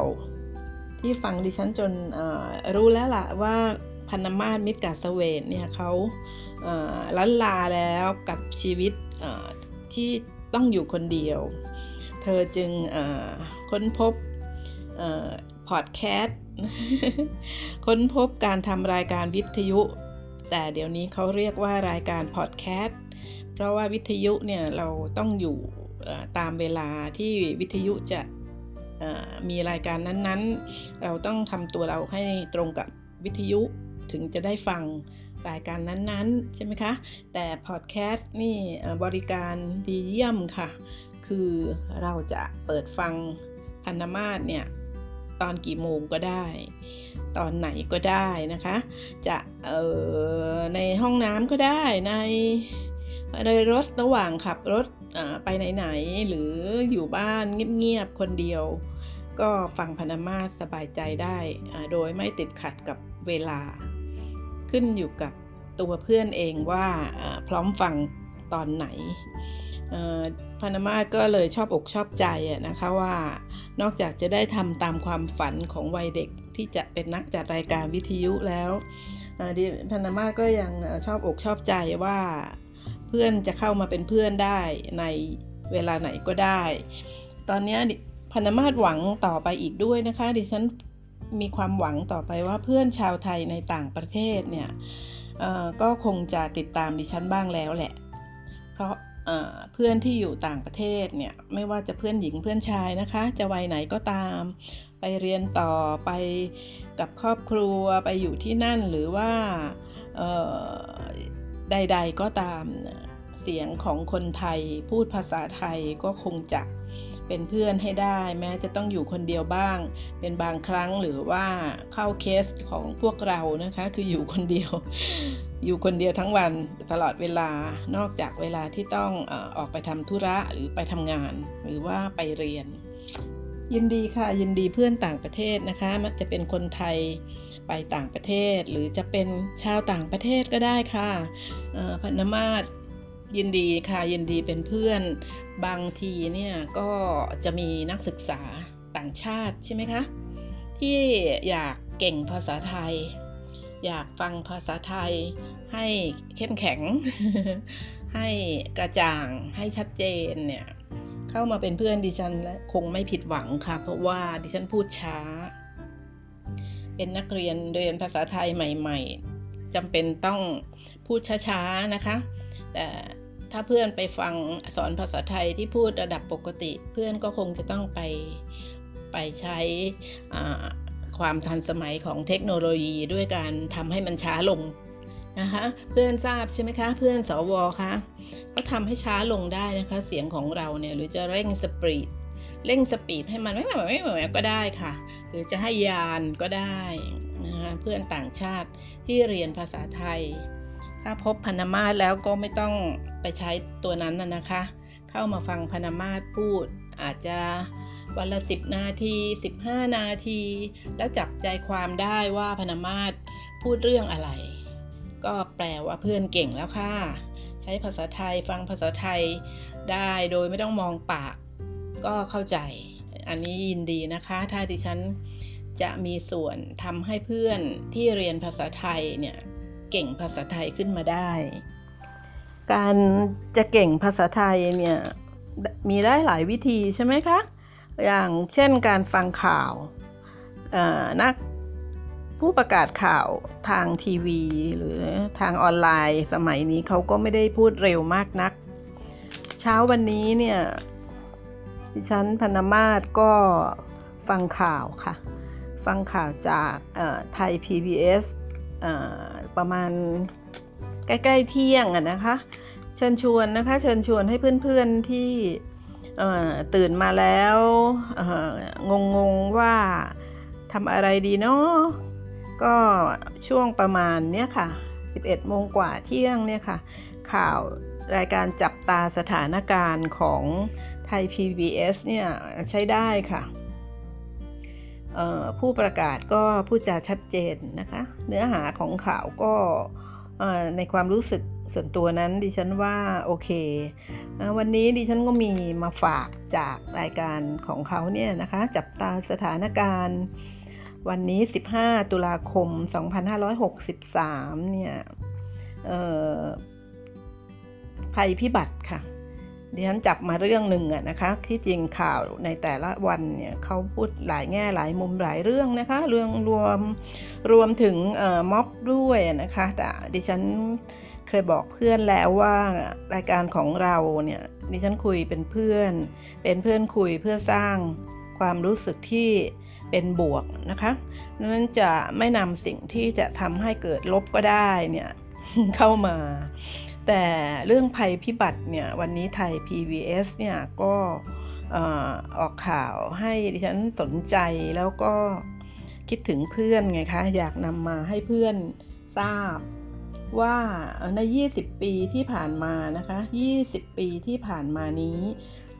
ที่ฟังดิฉันจนรู้แล้วล่ะว่าพันธมาศมิตรกาสเวทเนี่ยเขาลันลาแล้วกับชีวิตที่ต้องอยู่คนเดียว เธอจึงค้นพบพอดแคสต์ค้นพบการทำรายการวิทยุ แต่เดี๋ยวนี้เขาเรียกว่ารายการพอดแคสต์เพราะว่าวิทยุเนี่ยเราต้องอยู่ตามเวลาที่วิทยุจะมีรายการนั้นๆ เราต้องทำตัวเราให้ตรงกับวิทยุถึงจะได้ฟังรายการนั้นๆ ใช่ไหมคะ แต่พอดแคสต์นี่บริการดีเยี่ยมค่ะ คือเราจะเปิดฟังพันธมาศเนี่ย ตอนกี่โมงก็ได้ ตอนไหนก็ได้นะคะ จะเอ่อในห้องน้ำก็ได้ในในรถระหว่างขับรถอ่าไปไหนๆหรืออยู่บ้านเงียบๆคนเดียว ก็ฟังพนธมาสบายใจได้อ่าโดยไม่ติดขัดกับเวลา ขึ้นอยู่กับตัวเพื่อนเองว่าอ่าพร้อมฟังตอนไหนอ่อพันธมาศก็เลยชอบอกชอบใจอะนะคะว่า นอกจากจะได้ทำตามความฝันของวัยเด็กที่จะเป็นนักจัดรายการวิทยุแล้วดิพันธมาศก็ยังชอบอกชอบใจว่าเพื่อนจะเข้ามาเป็นเพื่อนได้ในเวลาไหนก็ได้ ตอนนี้พันธมาศหวังต่อไปอีกด้วยนะคะ ดิฉันมีความหวังต่อไปว่าเพื่อนชาวไทยในต่างประเทศเนี่ยก็คงจะติดตามดิฉันบ้างแล้วแหละ เพราะ เพื่อนที่อยู่ต่างประเทศเนี่ยไม่ว่าจะเพื่อนหญิงเพื่อนชายนะคะ จะวัยไหนก็ตาม ไปเรียนต่อไปกับครอบครัวไปอยู่ที่นั่นหรือว่าใด ๆก็ตามเสียงของคนไทยพูดภาษาไทยก็คงจะเเป็นเพื่อนให้ได้ แม้จะต้องอยู่คนเดียวบ้าง เป็นบางครั้งหรือว่าเข้าเคสของพวกเรานะคะ คืออยู่คนเดียว อยู่คนเดียวทั้งวันตลอดเวลานอกจากเวลาที่ต้องออกไปทำธุระหรือไปทำงาน หรือว่าไปเรียน ยินดีค่ะยินดีเพื่อนต่างประเทศนะคะ มันจะเป็นคนไทยไปต่างประเทศ หรือจะเป็นชาวต่างประเทศก็ได้ค่ะพันมาศ ยินดีค่ะยินดีเป็นเพื่อนบางทีเนี่ยก็จะมีนักศึกษาต่างชาติใช่ไหมคะ ที่อยากเก่งภาษาไทย อยากฟังภาษาไทย ให้เข้มแข็ง ให้กระจ่างให้ชัดเจนเนี่ยเข้ามาเป็นเพื่อนดิฉันและคงไม่ผิดหวังค่ะ เพราะว่าดิฉันพูดช้า เป็นนักเรียนเรียนภาษาไทยใหม่ ๆจำเป็นต้องพูดช้าๆนะคะ แต่ ถ้าเพื่อนไปฟังสอนภาษาไทยที่พูดระดับปกติ เพื่อนก็คงจะต้องไปไปใช้ความทันสมัยของเทคโนโลยีด้วยการทำให้มันช้าลงนะคะ เพื่อนทราบใช่ไหมคะ เพื่อนสวคะก็ทำให้ช้าลงได้นะคะ เสียงของเราเนี่ยหรือจะเร่งสปีดเร่งสปีดให้มันไม่ไม่ไม่ไม่ก็ได้ค่ะ หรือจะให้ยานก็ได้นะคะเพื่อนต่างชาติที่เรียนภาษาไทย ถ้าพบพนามาตแล้วก็ไม่ต้องไปใช้ตัวนั้นนะคะ เข้ามาฟังพนามาตพูด อาจจะวันละ 10 นาที 15 นาที แล้วจับใจความได้ว่าพนามาตพูดเรื่องอะไร ก็แปลว่าเพื่อนเก่งแล้วค่ะ ใช้ภาษาไทยฟังภาษาไทยได้โดยไม่ต้องมองปาก ก็เข้าใจ อันนี้ยินดีนะคะ ถ้าดิฉันจะมีส่วนทำให้เพื่อนที่เรียนภาษาไทยเนี่ย เก่งภาษาไทยขึ้นมาได้ การจะเก่งภาษาไทยเนี่ยมีได้หลายวิธีใช่ไหมคะ อย่างเช่นการฟังข่าวนักผู้ประกาศข่าวทางทีวี หรือทางออนไลน์ สมัยนี้เขาก็ไม่ได้พูดเร็วมากนัก เช้าวันนี้เนี่ยดิฉันธนมาศก็ฟังข่าวค่ะ ฟังข่าวจากไทย PBS ประมาณใกล้ๆเที่ยงอะนะคะ เชิญชวนนะคะ เชิญชวนให้เพื่อนๆที่ตื่นมาแล้วงงๆว่าทำอะไรดีเนาะก็ช่วงประมาณเนี้ยค่ะ 11โมงกว่าเที่ยงเนี่ยค่ะ ข่าวรายการจับตาสถานการณ์ของไทย PBS เนี่ยใช้ได้ค่ะ ผู้ประกาศก็พูดจาชัดเจนนะคะ เนื้อหาของข่าวก็ในความรู้สึกส่วนตัวนั้นดิฉันว่าโอเค วันนี้ดิฉันก็มีมาฝากจากรายการของเขาเนี่ยนะคะ จับตาสถานการณ์ วันนี้ 15 ตุลาคม 2563 เนี่ยภัยพิบัติค่ะ ดิฉันจับมาเรื่องหนึ่งอะนะคะที่จริงข่าวในแต่ละวันเนี่ยเขาพูดหลายแง่หลายมุมหลายเรื่องนะคะเรื่องรวมรวมถึงม็อบด้วยนะคะแต่ดิฉันเคยบอกเพื่อนแล้วว่ารายการของเราเนี่ยดิฉันคุยเป็นเพื่อน เป็นเพื่อนคุยเพื่อสร้างความรู้สึกที่เป็นบวกนะคะนั้นจะไม่นำสิ่งที่จะทำให้เกิดลบก็ได้เนี่ยเข้ามา แต่เรื่องภัยพิบัติเนี่ยวันนี้ไทย PBS เนี่ยก็ออกข่าวให้ดิฉันสนใจแล้วก็คิดถึงเพื่อนไงคะ อยากนำมาให้เพื่อนทราบว่าใน 20 ปีที่ผ่านมานะคะ 20 ปีที่ผ่านมานี้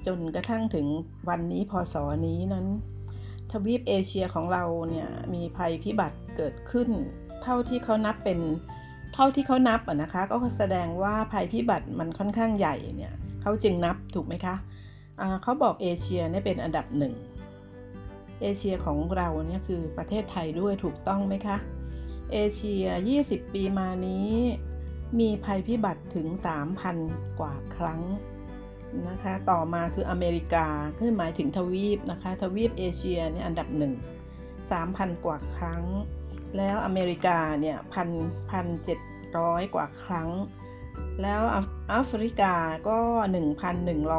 จนกระทั่งถึงวันนี้พศนี้นั้น ทวีปเอเชียของเราเนี่ยมีภัยพิบัติเกิดขึ้น เท่าที่เขานับเป็น เท่าที่เขานับอะนะคะ ก็แสดงว่าภัยพิบัติมันค่อนข้างใหญ่เนี่ยเขาจึงนับถูกไหมคะะเขาบอกเอเชียเนี่ยเป็นอันดับหนึ่งเอเชียของเราเนี่ยคือประเทศไทยด้วยถูกต้องไหมคะเอเชีย 20 ปีมานี้ มีภัยพิบัติถึง 3,000 กว่าครั้งนะคะ ต่อมาคืออเมริกาคือหมายถึงทวีปนะคะ ทวีปเอเชียเนี่ยอันดับหนึ่ง3,000 กว่าครั้ง แล้วอเมริกาเนี่ยพันพันเจ็ดร้อยกว่าครั้ง แล้วแอฟริกาก็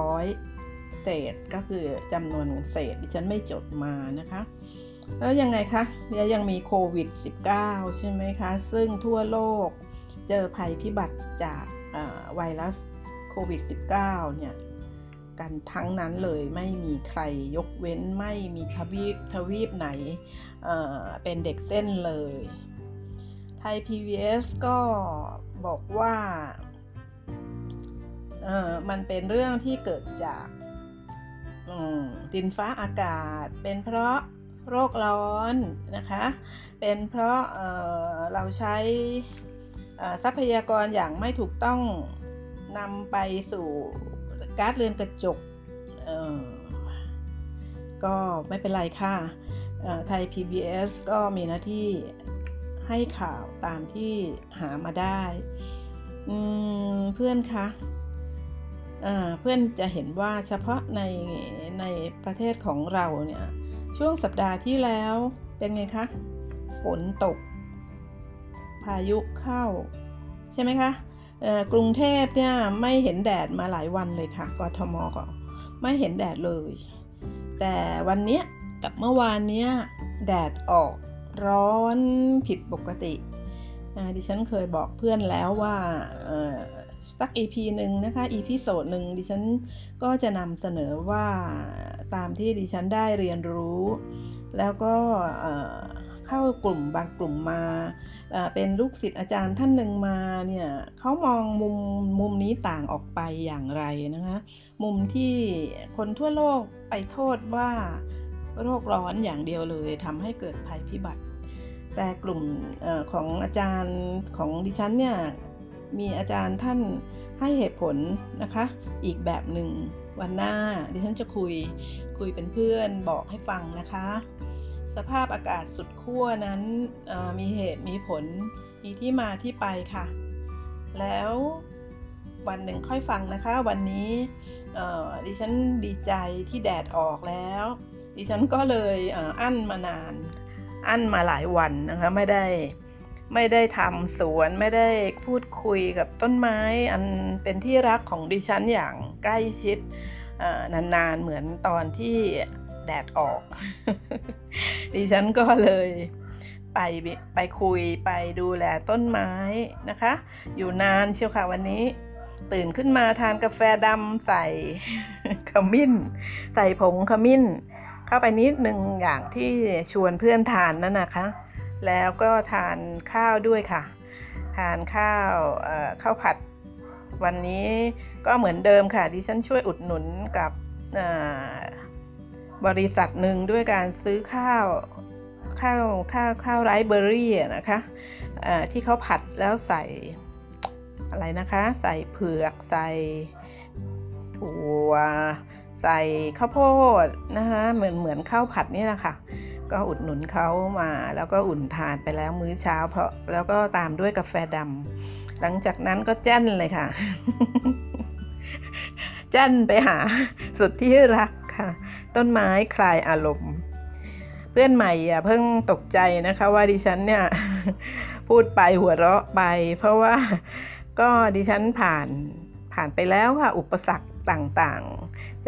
1,100 เศษก็คือจำนวนเศษที่ฉันไม่จดมานะคะ แล้วยังไงคะยังมีโควิด -19 ใช่ไหมคะ ซึ่งทั่วโลกเจอภัยพิบัติจากไวรัสโควิด -19 เนี่ยกันทั้งนั้นเลยไม่มีใครยกเว้นไม่มีทวีปทวีปไหน เเป็นเด็กเส้นเลย ไทย PBS ก็บอกว่ามันเป็นเรื่องที่เกิดจากดินฟ้าอากาศ เป็นเพราะโรคร้อนนะคะ เป็นเพราะเเราใช้ทรัพยากรอย่างไม่ถูกต้องนำไปสู่ก๊าซเรือนกระจกก็ไม่เป็นไรค่ะ ไทย PBS ก็มีหน้าที่ให้ข่าวตามที่หามาได้ เพื่อนคะเพื่อนจะเห็นว่าเฉพาะในในประเทศของเราเนี่ย ช่วงสัปดาห์ที่แล้วเป็นไงคะ ฝนตก พายุเข้า ใช่ไหมคะกรุงเทพเนี่ยไม่เห็นแดดมาหลายวันเลยค่ะกทมก็ไม่เห็นแดดเลย แต่วันนี้ กับเมื่อวานนี้แดดออกร้อนผิดปกติ ดิฉันเคยบอกเพื่อนแล้วว่าสัก EP หนึ่งนะคะ EP โซดหนึ่งดิฉันก็จะนำเสนอว่าตามที่ดิฉันได้เรียนรู้ แล้วก็เข้ากลุ่มบางกลุ่มมาเป็นลูกศิษย์อาจารย์ท่านหนึ่งมาเนี่ยเขามองมุมมุมนี้ต่างออกไปอย่างไรนะคะ มุมที่คนทั่วโลกไปโทษว่า โรคร้อนอย่างเดียวเลยทำให้เกิดภัยพิบัติ แต่กลุ่มอของอาจารย์ของดิฉันเนี่ยมีอาจารย์ท่านให้เหตุผลนะคะ อีกแบบหนึ่งวันหน้าดิฉันจะคุยคุยเป็นเพื่อนบอกให้ฟังนะคะ สภาพอากาศสุดขั้วนั้นมีเหตุมีผลมีที่มาที่ไปค่ะ แล้ววันหนึ่งค่อยฟังนะคะ วันนี้ดิฉันดีใจที่แดดออกแล้ว ดิฉันก็เลยอั้นมานาน อั้นมาหลายวันนะคะไม่ได้ไม่ได้ทำสวนไม่ได้พูดคุยกับต้นไม้ อันเป็นที่รักของดิฉันอย่างใกล้ชิดนานๆเหมือนตอนที่แดดออก ดิฉันก็เลยไปไปคุยไปดูแลต้นไม้นะคะ อยู่นานเชียวค่ะวันนี้ ตื่นขึ้นมาทานกาแฟดำใส่ขมิ้น ใส่ผงขมิ้น เข้าไปนิดหนึ่งอย่างที่ชวนเพื่อนทานนั่นนะคะ แล้วก็ทานข้าวด้วยค่ะ ทานข้าวข้าวผัด วันนี้ก็เหมือนเดิมค่ะดิฉันช่วยอุดหนุนกับบริษัทหนึ่งด้วยการซื้อข้าวข้าวข้าวข้าวไรเบอรี่นะคะที่เขาผัดแล้วใส่อะไรนะคะ ใส่เผือกใส่ถั่ว ใส่ข้าวโพดนะคะเหมือนเหมือนข้าวผัดนี่แหละค่ะ ก็อุดหนุนเขามาแล้วก็อุ่นทานไปแล้วมื้อเช้า เพราะแล้วก็ตามด้วยกาแฟดำหลังจากนั้นก็แจ้นเลยค่ะแจ้นไปหาสุดที่รักค่ะ ต้นไม้คลายอารมณ์ เพื่อนใหม่อย่าเพิ่งตกใจนะคะว่าดิฉันเนี่ยพูดไปหัวเราะไป เพราะว่าก็ดิฉันผ่านผ่านไปแล้วค่ะอุปสรรคต่าง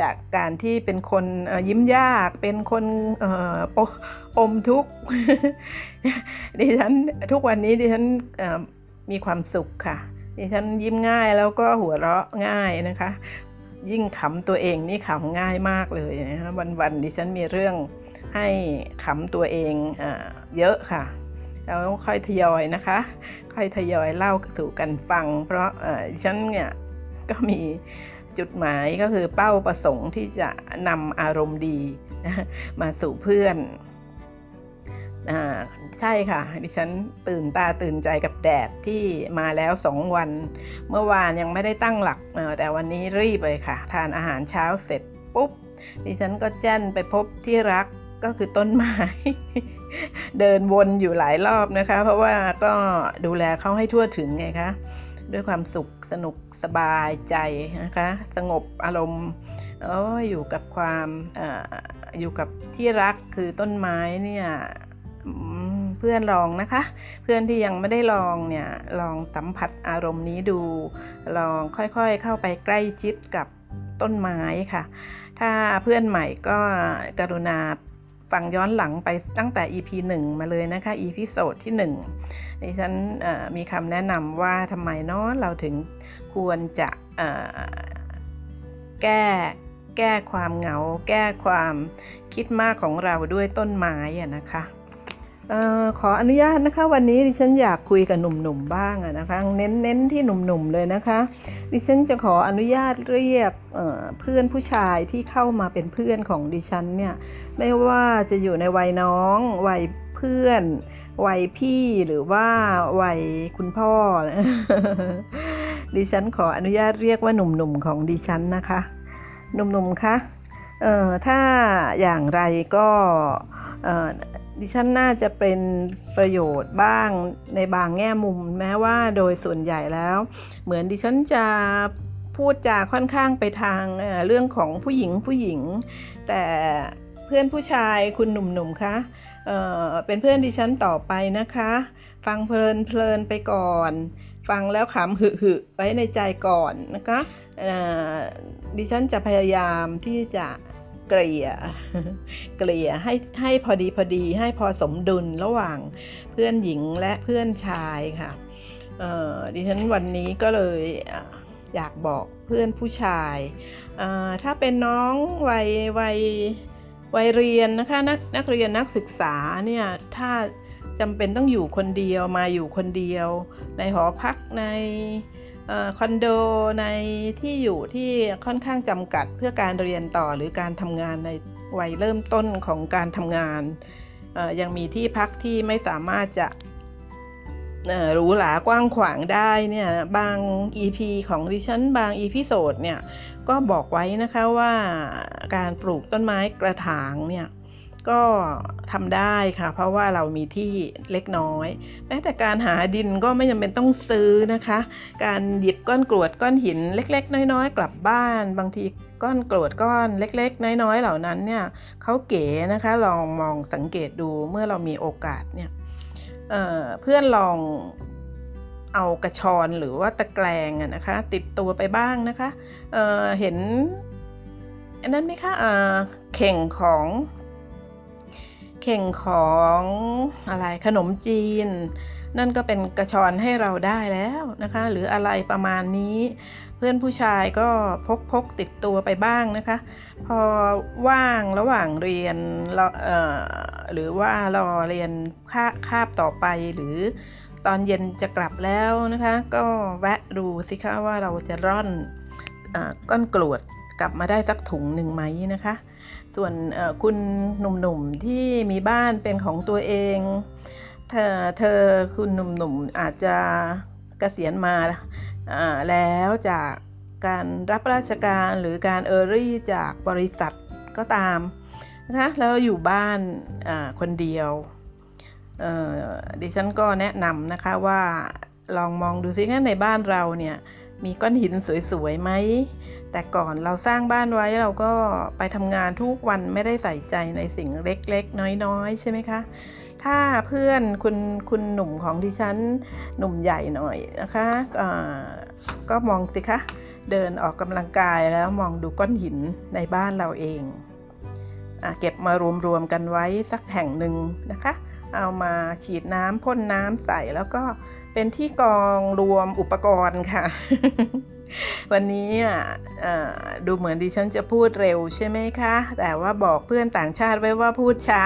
จากการที่เป็นคนยิ้มยาก เป็นคนอมทุกข์ดิฉันทุกวันนี้ดิฉันมีความสุขค่ะ ดิฉันยิ้มง่ายแล้วก็หัวเราะง่ายนะคะ ยิ่งขำตัวเองนี่ขำง่ายมากเลยนะคะวันๆดิฉันมีเรื่องให้ขำตัวเองอเยอะค่ะแล้วค่อยทยอยนะคะ ค่อยทยอยเล่าสู่กันฟัง เพราะดิฉันเนี่ยก็มี จุดหมายก็คือเป้าประสงค์ที่จะนำอารมณ์ดีมาสู่เพื่อนใช่ค่ะ ดิฉันตื่นตาตื่นใจกับแดดที่มาแล้วสองวัน เมื่อวานยังไม่ได้ตั้งหลัก แต่วันนี้รีบเลยค่ะ ทานอาหารเช้าเสร็จปุ๊บ ดิฉันก็แจ้นไปพบที่รักก็คือต้นไม้ เดินวนอยู่หลายรอบนะคะ เพราะว่าก็ดูแลเขาให้ทั่วถึงไงคะ ด้วยความสุขสนุก สบายใจนะคะ สงบอารมณ์ออยู่กับความออยู่กับที่รักคือต้นไม้เนี่ยเพื่อนลองนะคะ เพื่อนที่ยังไม่ได้ลองเนี่ยลองสัมผัสอารมณ์นี้ดู ลองค่อยๆเข้าไปใกล้ชิดกับต้นไม้ค่ะ ถ้าเพื่อนใหม่ก็กรุณาฟังย้อนหลังไปตั้งแต่ EP 1 มาเลยนะคะ EP โซดที่1ดิฉันมีคำแนะนำว่าทำไมเนาะเราถึง ควรจะแก้แก้ความเหงา แก้ความคิดมากของเราด้วยต้นไม้อะนะคะออขออนุญาตนะคะ วันนี้ดิฉันอยากคุยกับหนุ่มๆบ้างะนะคะ เน้นเน้นที่หนุ่มๆเลยนะคะ ดิฉันจะขออนุญาตเรียกเเพื่อนผู้ชายที่เข้ามาเป็นเพื่อนของดิฉันเนี่ยไม่ว่าจะอยู่ในวัยน้องวัยเพื่อน วัยพี่หรือว่าวัยคุณพ่อ ดิฉันขออนุญาตเรียกว่าหนุ่มๆของดิฉันนะคะ หนุ่มๆคะเอ่อถ้าอย่างไรก็เอ่อดิฉันน่าจะเป็นประโยชน์บ้างในบางแง่มุม แม้ว่าโดยส่วนใหญ่แล้ว เหมือนดิฉันจะพูดจาค่อนข้างไปทางเอ่อเรื่องของผู้หญิงผู้หญิง แต่เพื่อนผู้ชายคุณหนุ่มๆคะ เเป็นเพื่อนดิฉันต่อไปนะคะ ฟังเพลินเพลินไปก่อน ฟังแล้วขำหึหึไว้ในใจก่อนนะคะดิฉันจะพยายามที่จะเกลี่ย เกลี่ยให้ให้พอดีพอดีให้พอสมดุลระหว่างเพื่อนหญิงและเพื่อนชายค่ะดิฉันวันนี้ก็เลยอยากบอกเพื่อนผู้ชาย ถ้าเป็นน้องวัยวัย วัยเรียนนะคะนักนักเรียนนักศึกษาเนี่ยถ้าจำเป็นต้องอยู่คนเดียวมาอยู่คนเดียว ในหอพักในอคอนโดในที่อยู่ที่ค่อนข้างจำกัดเพื่อการเรียนต่อหรือการทำงานในวัยเริ่มต้นของการทำงาน ยังมีที่พักที่ไม่สามารถจะหรูหรากว้างขวางได้เนี่ยบาง EP ของดิฉันบาง EP โซดเนี่ย ก็บอกไว้นะคะว่าการปลูกต้นไม้กระถางเนี่ยก็ทำได้ค่ะ เพราะว่าเรามีที่เล็กน้อย แม้แต่การหาดินก็ไม่จำเป็นต้องซื้อนะคะ การหยิบก้อนกรวดก้อนหินเล็ก ๆ น้อย ๆ กลับบ้าน บางทีก้อนกรวดก้อนเล็ก ๆ น้อย ๆ เหล่านั้นเนี่ยเขาเก๋นะคะลองมองสังเกตดูเมื่อเรามีโอกาสเนี่ยเเพื่อนลอง เอากระชอนหรือว่าตะแกรงอะนะคะ ติดตัวไปบ้างนะคะเเห็นอันนั้นไหมคะเเข่งของเข่งของอะไรขนมจีน นั่นก็เป็นกระชอนให้เราได้แล้วนะคะ หรืออะไรประมาณนี้ เพื่อนผู้ชายก็พกพกติดตัวไปบ้างนะคะ พอว่างระหว่างเรียนหรือว่ารอเรียนคาคาบต่อไปหรือ ตอนเย็นจะกลับแล้วนะคะ ก็แวะดูสิคะว่าเราจะร่อนอก้อนกรวดกลับมาได้สักถุงหนึ่งไหมนะคะ ส่วนคุณหนุ่มๆที่มีบ้านเป็นของตัวเองเธอเธอคุณหนุ่มๆอาจจะเกษียณมาแล้วจากการรับราชการหรือการเออรี่จากบริษัทก็ตามนะคะแล้วอยู่บ้านคนเดียว ดิฉันก็แนะนำนะคะว่าลองมองดูซิงั้นในบ้านเราเนี่ยมีก้อนหินสวยๆไหม แต่ก่อนเราสร้างบ้านไว้เราก็ไปทำงานทุกวันไม่ได้ใส่ใจในสิ่งเล็กๆ น้อยๆ ใช่ไหมคะ ถ้าเพื่อนคุณคุณหนุ่มของดิฉันหนุ่มใหญ่หน่อยนะคะก็มองสิคะเดินออกกำลังกายแล้วมองดูก้อนหินในบ้านเราเองอเก็บมารวมๆกันไว้สักแห่งหนึ่งนะคะ เอามาฉีดน้ำพ่นน้ำใส่แล้วก็เป็นที่กองรวมอุปกรณ์ค่ะ วันนี้ดูเหมือนดิฉันจะพูดเร็วใช่ไหมคะ แต่ว่าบอกเพื่อนต่างชาติไว้ว่าพูดช้า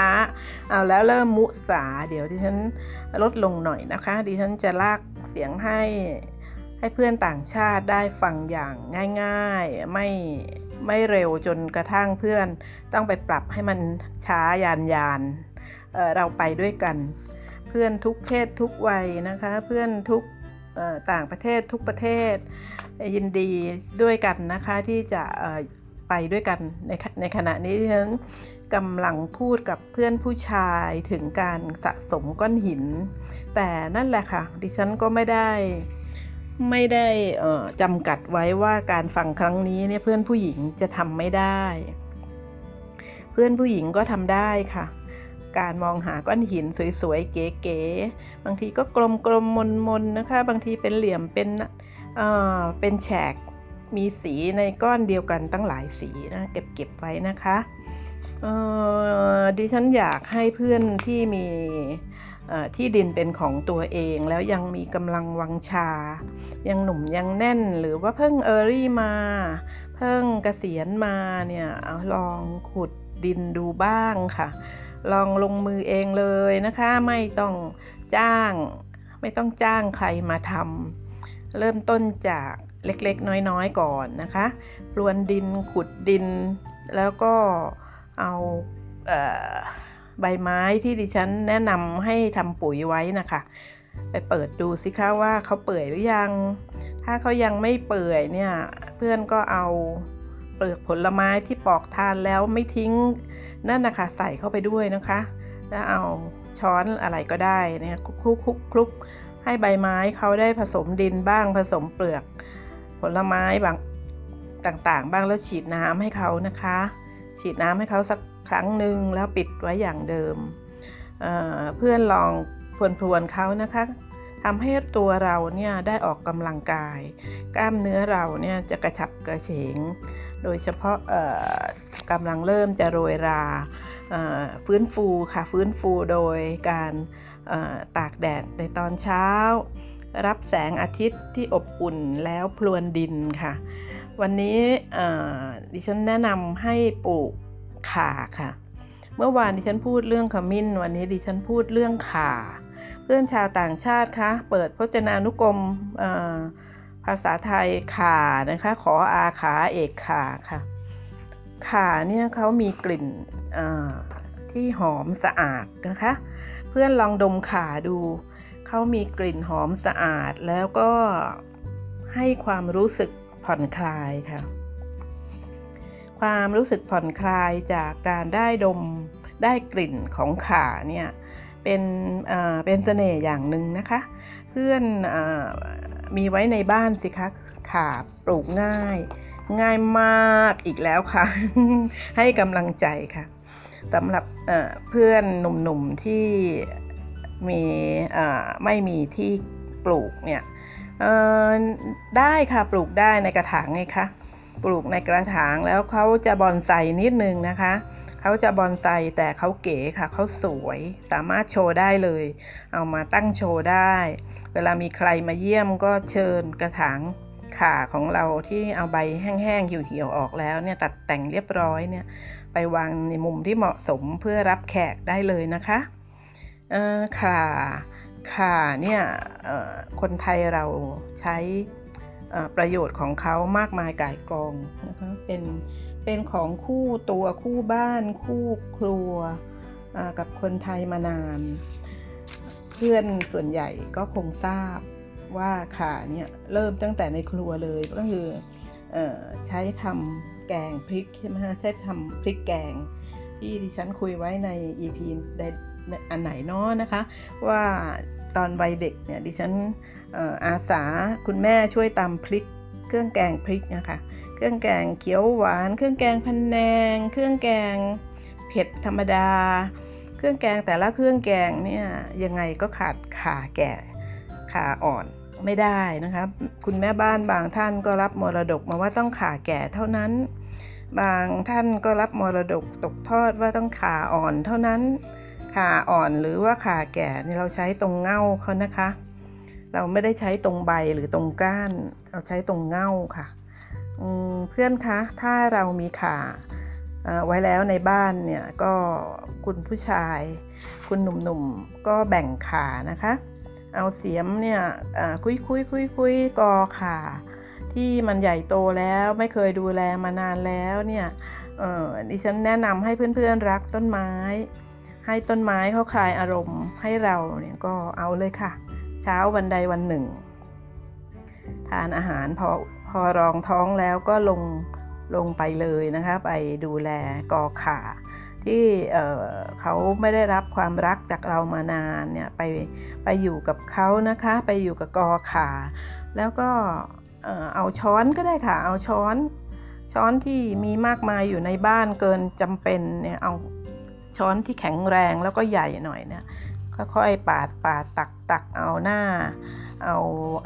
เอาแล้วเริ่มมุสา เดี๋ยวดิฉันลดลงหน่อยนะคะ ดิฉันจะลากเสียงให้ให้เพื่อนต่างชาติได้ฟังอย่างง่ายๆ ไม่ไม่เร็วจนกระทั่งเพื่อนต้องไปปรับให้มันช้ายานยาน เราไปด้วยกัน เพื่อนทุกเพศทุกวัยนะคะ เพื่อนทุกต่างประเทศทุกประเทศยินดีด้วยกันนะคะที่จะไปด้วยกันในขในขณะนี้ที่ฉันกำลังพูดกับเพื่อนผู้ชายถึงการสะสมก้อนหิน แต่นั่นแหละค่ะ ดิฉันก็ไม่ได้ไม่ได้จำกัดไว้ว่าการฟังครั้งนี้เนี่ยเพื่อนผู้หญิงจะทำไม่ได้ เพื่อนผู้หญิงก็ทำได้ค่ะ การมองหาก้อนหินสวยๆ เก๋ๆ บางทีก็กลมๆ มนๆ นะคะ บางทีเป็นเหลี่ยม เป็นเอ่อเป็นแฉก มีสีในก้อนเดียวกันตั้งหลายสีนะเก็บเก็บไว้นะคะเอ่อดิฉันอยากให้เพื่อนที่มีที่ดินเป็นของตัวเองแล้วยังมีกำลังวังชา ยังหนุ่มยังแน่นหรือว่าเพิ่งเออรี่มาพพิ่งเกษียณมาเนี่ยลองขุดดินดูบ้างค่ะ ลองลงมือเองเลยนะคะ ไม่ต้องจ้าง ไม่ต้องจ้างใครมาทำเริ่มต้นจากเล็กๆ น้อยๆ ก่อนนะคะปลวนดินขุดดิน แล้วก็เอาเออใบไม้ที่ดิฉันแนะนำให้ทำปุ๋ยไว้นะคะ ไปเปิดดูสิคะว่าเขาเปื่อยหรือยัง ถ้าเขายังไม่เปื่อยเนี่ย เพื่อนก็เอาเปลือกผลไม้ที่ปอกทานแล้วไม่ทิ้ง นั่นนะคะใส่เข้าไปด้วยนะคะ แล้วเอาช้อนอะไรก็ได้นี่คลุกคลุกคลุกคลุกให้ใบไม้เขาได้ผสมดินบ้างผสมเปลือก ผลไม้บางต่างๆ บ้างแล้วฉีดน้ำให้เขานะคะ ฉีดน้ำให้เขาสักครั้งหนึ่งแล้วปิดไว้อย่างเดิมเเพื่อนลองพรวนๆเขานะคะทำให้ตัวเราเนี่ยได้ออกกำลังกาย กล้ามเนื้อเราเนี่ยจะกระฉับกระเฉง โดยเฉพาะกำลังเริ่มจะโรยราฟื้นฟูค่ะฟื้นฟูโดยการตากแดดในตอนเช้า รับแสงอาทิตย์ที่อบอุ่นแล้วพลวนดินค่ะ วันนี้ดิฉันแนะนำให้ปลูกข่าค่ะ เมื่อวานดิฉันพูดเรื่องขมิ้น วันนี้ดิฉันพูดเรื่องข่า เพื่อนชาวต่างชาติคะเปิดพจนานุกรม ภาษาไทยข่านะคะ ขออาขาเอกขาค่ะข่าเนี่ยเขามีกลิ่นที่หอมสะอาดนะคะ เพื่อนลองดมข่าดูเขามีกลิ่นหอมสะอาดแล้วก็ให้ความรู้สึกผ่อนคลายค่ะ ความรู้สึกผ่อนคลายจากการได้ดมได้กลิ่นของข่าเนี่ยเป็นเป็นเสน่ห์อย่างหนึ่งนะคะ เพื่อนอ มีไว้ในบ้านสิคะข่าปลูกง่าย ง่ายมากอีกแล้วค่ะ ให้กำลังใจค่ะสำหรับเพื่อนหนุ่มๆที่มีไม่มีที่ปลูกเนี่ยได้ค่ะปลูกได้ในกระถางไงคะปลูกในกระถางแล้วเขาจะบอนไซนิดนึงนะคะเขาจะบอนไซแต่เขาเก๋ค่ะเขาสวยสามารถโชว์ได้เลย เอามาตั้งโชว์ได้ เวลามีใครมาเยี่ยมก็เชิญกระถางขาของเราที่เอาใบแห้งๆเหี่ยวๆออกแล้วเนี่ยตัดแต่งเรียบร้อยเนี่ยไปวางในมุมที่เหมาะสมเพื่อรับแขกได้เลยนะคะขาขาเนี่ยคนไทยเราใช้ประโยชน์ของเขามากมายกายกองนะคะเป็นเป็นของคู่ตัวคู่บ้านคู่ครัวกับคนไทยมานาน พื่อนส่วนใหญ่ก็คงทราบว่าขาเนี่ยเริ่มตั้งแต่ในครัวเลยก็คืออใช้ทำแกงพริกใช่ไหมฮะใช้ทำพริกแกง ที่ดิฉันคุยไว้ใน EP อันไหนเนาะนะคะ ว่าตอนวัยเด็กเนี่ยดิฉันอาสาคุณแม่ช่วยตำพริก เครื่องแกงพริกนะคะเครื่องแกงเขียวหวาน เครื่องแกงพันแนง เครื่องแกงเผ็ดธรรมดา เครื่องแกงแต่ละเครื่องแกงเนี่ยยังไงก็ขาดขาแก่ขาอ่อนไม่ได้นะคะคุณแม่บ้านบางท่านก็รับมรดกมาว่าต้องขาแก่เท่านั้น บางท่านก็รับมรดกตกทอดว่าต้องขาอ่อนเท่านั้นขาอ่อนหรือว่าขาแก่นี่เราใช้ตรงเง่าเขานะคะ เราไม่ได้ใช้ตรงใบหรือตรงก้าน เราใช้ตรงเง่าค่ะเพื่อนคะถ้าเรามีขา ไว้แล้วในบ้านเนี่ยก็คุณผู้ชาย คุณหนุ่มๆก็แบ่งขานะคะ เอาเสียมเนี่ยคุยคุยคุยคุยกอขาที่มันใหญ่โตแล้วไม่เคยดูแลมานานแล้วเนี่ยดิฉันแนะนำให้เพื่อนๆรักต้นไม้ ให้ต้นไม้เขาคลายอารมณ์ให้เราเนี่ยก็เอาเลยค่ะ เช้าวันใดวันหนึ่ง ทานอาหารพอพอรองท้องแล้วก็ลง ลงไปเลยนะคะไปดูแลกอขาที่เเขาไม่ได้รับความรักจากเรามานานเนี่ยไปไปอยู่กับเขานะคะไปอยู่กับกอขา แล้วก็เอาช้อนก็ได้ค่ะ เอาช้อน ช้อนที่มีมากมายอยู่ในบ้านเกินจำเป็นเนี่ยเอาช้อนที่แข็งแรงแล้วก็ใหญ่หน่อยเนี่ยค่อยๆปาดปาดตักตักเอาหน้า เอา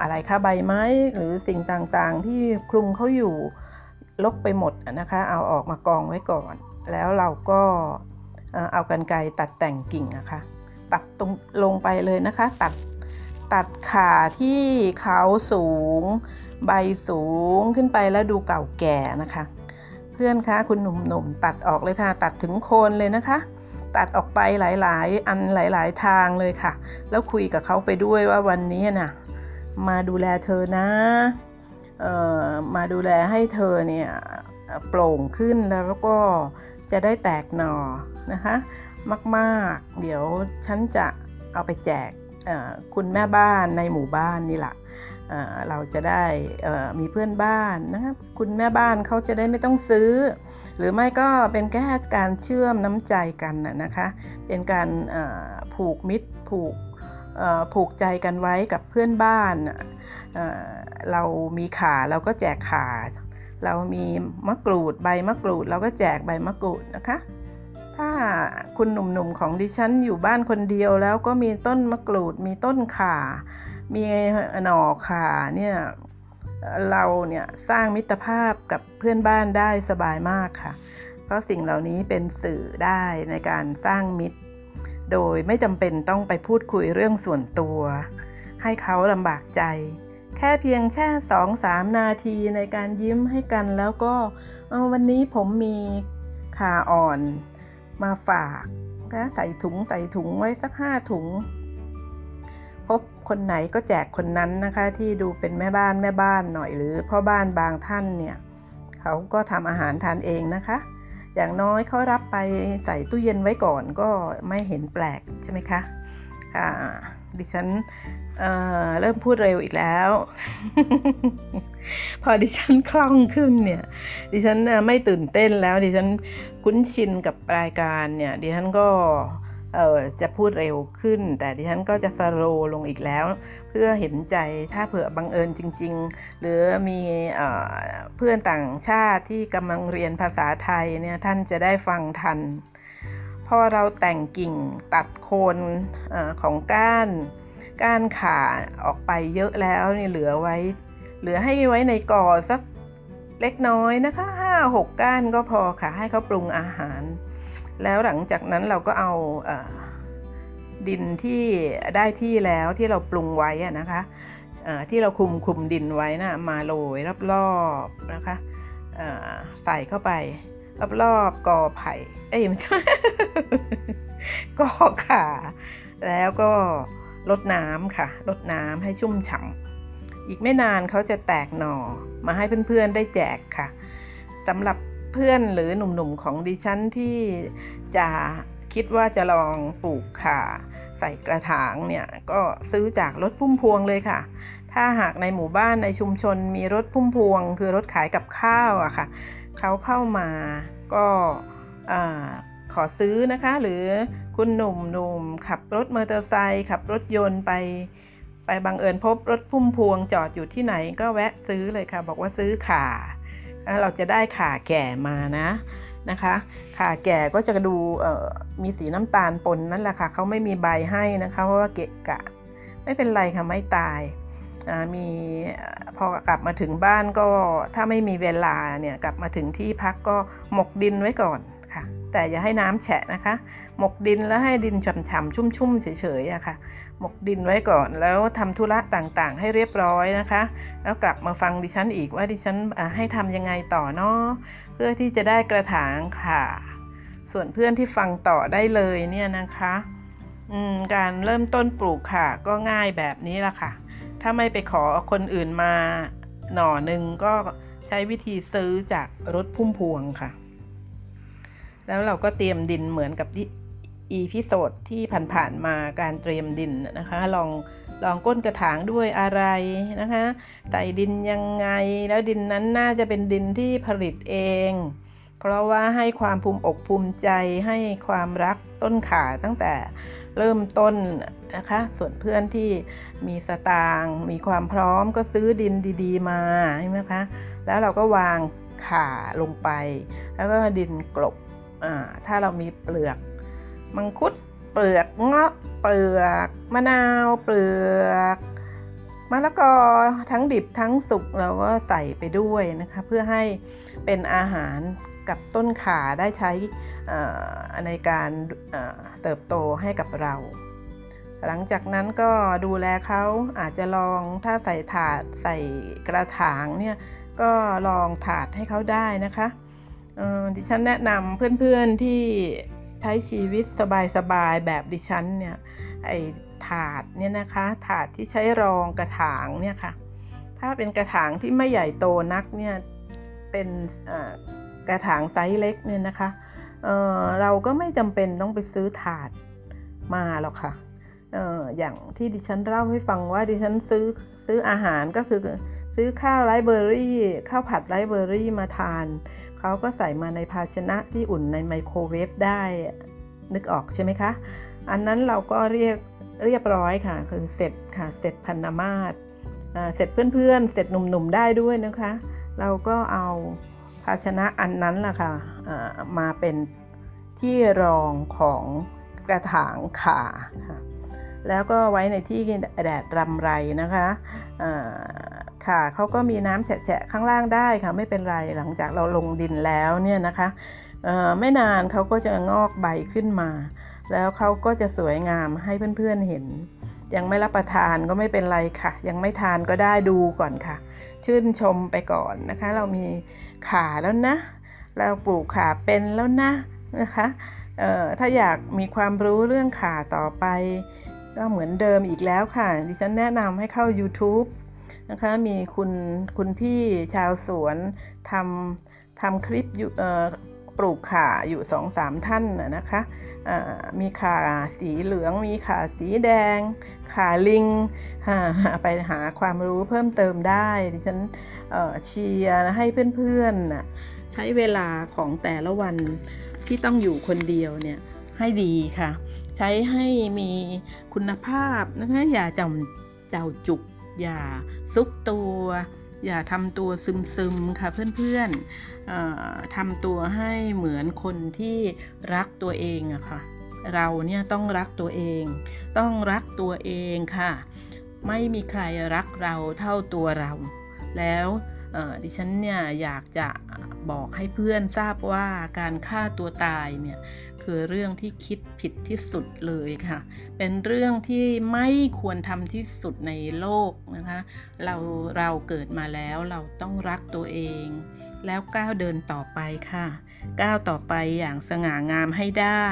อะไรคะใบไม้หรือสิ่งต่างๆ ที่คลุมเขาอยู่ ลกไปหมดนะคะ เอาออกมากองไว้ก่อน แล้วเราก็เอากันไกตัดแต่งกิ่งนะคะ ตัดตรงลงไปเลยนะคะ ตัดตัดขาที่เขาสูง ใบสูงขึ้นไปแล้วดูเก่าแก่นะคะ เพื่อนคะคุณหนุ่มๆตัดออกเลยค่ะ ตัดถึงโคนเลยนะคะ ตัดออกไปหลายๆ อันหลาย ๆ ทางเลยค่ะ แล้วคุยกับเขาไปด้วยว่าวันนี้นะมาดูแลเธอนะ มาดูแลให้เธอเนี่ยโปร่งขึ้นแล้วก็จะได้แตกหน่อนะคะ มากๆ เดี๋ยวฉันจะเอาไปแจกคุณแม่บ้านในหมู่บ้านนี่แหละเราจะได้มีเพื่อนบ้านนะครับ คุณแม่บ้านเขาจะได้ไม่ต้องซื้อ หรือไม่ก็เป็นแค่การเชื่อมน้ำใจกันนะคะ เป็นการผูกมิตรผูกผูกใจกันไว้กับเพื่อนบ้าน เรามีขาเราก็แจกขา เรามีมะกรูดใบมะกรูด เราก็แจกใบมะกรูดนะคะ ถ้าคุณหนุ่มๆของดิฉันอยู่บ้านคนเดียวแล้วก็มีต้นมะกรูด มีต้นข่ามีหน่อข่าเนี่ยเราเนี่ยสร้างมิตรภาพกับเพื่อนบ้านได้สบายมากค่ะ เพราะสิ่งเหล่านี้เป็นสื่อได้ในการสร้างมิตร โดยไม่จำเป็นต้องไปพูดคุยเรื่องส่วนตัว ให้เขาลำบากใจ แค่เพียงแค่สองสามนาทีในการยิ้มให้กันแล้วก็วันนี้ผมมีขาอ่อนมาฝากนะใส่ถุงใส่ถุงไว้สักห้าถุง พบคนไหนก็แจกคนนั้นนะคะ ที่ดูเป็นแม่บ้านแม่บ้านหน่อยหรือพ่อบ้านบางท่านเนี่ยเขาก็ทำอาหารทานเองนะคะ อย่างน้อยเขารับไปใส่ตู้เย็นไว้ก่อนก็ไม่เห็นแปลกใช่ไหมคะค่ะดิฉัน เเริ่มพูดเร็วอีกแล้ว พอดิฉันคล่องขึ้นเนี่ย ดิฉันไม่ตื่นเต้นแล้ว ดิฉันคุ้นชินกับรายการเนี่ย ดิฉันก็เออจะพูดเร็วขึ้น แต่ดิฉันก็จะสโลลงอีกแล้ว เพื่อเห็นใจถ้าเผื่อบังเอิญจริง ๆ หรือมีเพื่อนต่างชาติที่กำลังเรียนภาษาไทยเนี่ยท่านจะได้ฟังทัน พอเราแต่งกิ่งตัดโคนอของก้าน ก้านขาออกไปเยอะแล้วนี่เหลือไว้ เหลือให้ไว้ในกอสักเล็กน้อยนะคะห้าหกก้านก็พอค่ะให้เขาปรุงอาหาร แล้วหลังจากนั้นเราก็เอาดินที่ได้ที่แล้วที่เราปรุงไว้นะคะที่เราคุมคุมดินไว้นะมาโรยรอบๆนะคะใส่เข้าไป รอบๆกอไผ่เอ้ยไม่ใช่กอขาแล้วก็ ลดน้ำค่ะลดน้ำให้ชุ่มฉ่ำอีกไม่นานเขาจะแตกหน่อมาให้เพื่อนๆได้แจกค่ะสำหรับเพื่อนหรือหนุ่มๆของดิฉันที่จะคิดว่าจะลองปลูกค่ะใส่กระถางเนี่ยก็ซื้อจากรถพุ่มพวงเลยค่ะ ถ้าหากในหมู่บ้านในชุมชนมีรถพุ่มพวง คือรถขายกับข้าวอะค่ะเขาเข้ามาก็ขอซื้อนะคะ หรือ คุณหนุ่มหนุ่มขับรถมอเตอร์ไซค์ขับรถยนต์ไป ไปบังเอิญพบรถพุ่มพวงจอดอยู่ที่ไหนก็แวะซื้อเลยค่ะ บอกว่าซื้อข่าเราจะได้ข่าแก่มานะนะคะข่าแก่ก็จะดูมีสีน้ำตาลปนนั่นแหละค่ะเขาไม่มีใบให้นะคะเพราะว่าเกะกะไม่เป็นไรค่ะไม่ตายมีพอกลับมาถึงบ้านก็ถ้าไม่มีเวลาเนี่ยกลับมาถึงที่พักก็หมกดินไว้ก่อนค่ะ แต่อย่าให้น้ำแฉะนะคะ หมกดินแล้วให้ดินฉ่ำๆชุ่มๆเฉยๆอะค่ะ หมกดินไว้ก่อนแล้วทำธุระต่างๆ ให้เรียบร้อยนะคะ แล้วกลับมาฟังดิฉันอีกว่าดิฉันให้ทำยังไงต่อเนาะเพื่อที่จะได้กระถางค่ะ ส่วนเพื่อนที่ฟังต่อได้เลยเนี่ยนะคะการเริ่มต้นปลูกค่ะ ก็ง่ายแบบนี้ละค่ะ ถ้าไม่ไปขอคนอื่นมาหน่อหนึ่งก็ใช้วิธีซื้อจากรถพุ่มพวงค่ะ แล้วเราก็เตรียมดินเหมือนกับที่ episode ที่ผ่านๆมาการเตรียมดินนะคะ รองรองก้นกระถางด้วยอะไรนะคะใส่ดินยังไง แล้วดินนั้นน่าจะเป็นดินที่ผลิตเอง เพราะว่าให้ความภูมิอกภูมิใจให้ความรักต้นข่าตั้งแต่เริ่มต้นนะคะ ส่วนเพื่อนที่มีสตางค์มีความพร้อมก็ซื้อดินดีๆ มาใช่ไหมคะแล้วเราก็วางข่าลงไป แล้วก็ดินกลบถ้าเรามีเปลือก มังคุดเปลือกเงาะเปลือกมะนาวเปลือกมะละกอทั้งดิบทั้งสุกเราก็ใส่ไปด้วยนะคะเพื่อให้เป็นอาหารกับต้นขาได้ใช้ในการเติบโตให้กับเรา หลังจากนั้นก็ดูแลเขาอาจจะลองถ้าใส่ถาดใส่กระถางเนี่ยก็ลองถาดให้เขาได้นะคะดิฉันแนะนำเพื่อนๆที่ ช้ชีวิตสบายๆแบบดิฉันเนี่ยไอถาดเนี่ยนะคะ ถาดที่ใช้รองกระถางเนี่ยค่ะ ถ้าเป็นกระถางที่ไม่ใหญ่โตนักเนี่ยเป็นกระถางไซส์เล็กเนี่ยนะคะเเราก็ไม่จำเป็นต้องไปซื้อถาดมาหรอกค่ะอออย่างที่ดิฉันเล่าให้ฟังว่าดิฉันซื้อซื้ออาหารก็คือซื้อข้าวไรเบอรี่ข้าวผัดไรเบอรี่มาทาน เขาก็ใส่มาในภาชนะที่อุ่นในไมโครเวฟได้นึกออกใช่ไหมคะ อันนั้นเราก็เรียกเรียบร้อยค่ะ คือเสร็จค่ะเสร็จพันนามาตเสร็จเพื่อนๆ เสร็จหนุ่มๆได้ด้วยนะคะ เราก็เอาภาชนะอันนั้นล่ะค่ะมาเป็นที่รองของกระถางขาค่ะแล้วก็ไว้ในที่แดดรำไรนะคะ ค่ะเขาก็มีน้ำแฉะข้างล่างได้ค่ะไม่เป็นไรหลังจากเราลงดินแล้วเนี่ยนะคะไม่นานเขาก็จะงอกใบขึ้นมา แล้วเขาก็จะสวยงามให้เพื่อนๆเห็น ยังไม่รับประทานก็ไม่เป็นไรค่ะ ยังไม่ทานก็ได้ดูก่อนค่ะ ชื่นชมไปก่อนนะคะ เรามีขาแล้วนะ เราปลูกขาเป็นแล้วนะนะคะถ้าอยากมีความรู้เรื่องขาต่อไป ก็เหมือนเดิมอีกแล้วค่ะ ดิฉันแนะนำให้เข้า YouTube นะคะมีคุณคุณพี่ชาวสวนทำทำคลิปอยู่ปลูกข่าอยู่สองสามท่านนะคะมีข่าสีเหลือง มีข่าสีแดง ข่าลิง ไปหาความรู้เพิ่มเติมได้ดิฉันเชียร์ให้เพื่อนๆ ใช้เวลาของแต่ละวันที่ต้องอยู่คนเดียวเนี่ยให้ดีค่ะ ใช้ให้มีคุณภาพนะคะอย่าจำเจ้าจุก อย่าซุกตัว อย่าทำตัวซึมๆค่ะเพื่อนๆทำตัวให้เหมือนคนที่รักตัวเองอะค่ะ เราเนี่ยต้องรักตัวเอง ต้องรักตัวเองค่ะ ไม่มีใครรักเราเท่าตัวเรา แล้วดิฉันเนี่ยอยากจะบอกให้เพื่อนทราบว่าการฆ่าตัวตายเนี่ย คือเรื่องที่คิดผิดที่สุดเลยค่ะ เป็นเรื่องที่ไม่ควรทำที่สุดในโลกนะคะ เราเราเกิดมาแล้วเราต้องรักตัวเอง แล้วก้าวเดินต่อไปค่ะ ก้าวต่อไปอย่างสง่างามให้ได้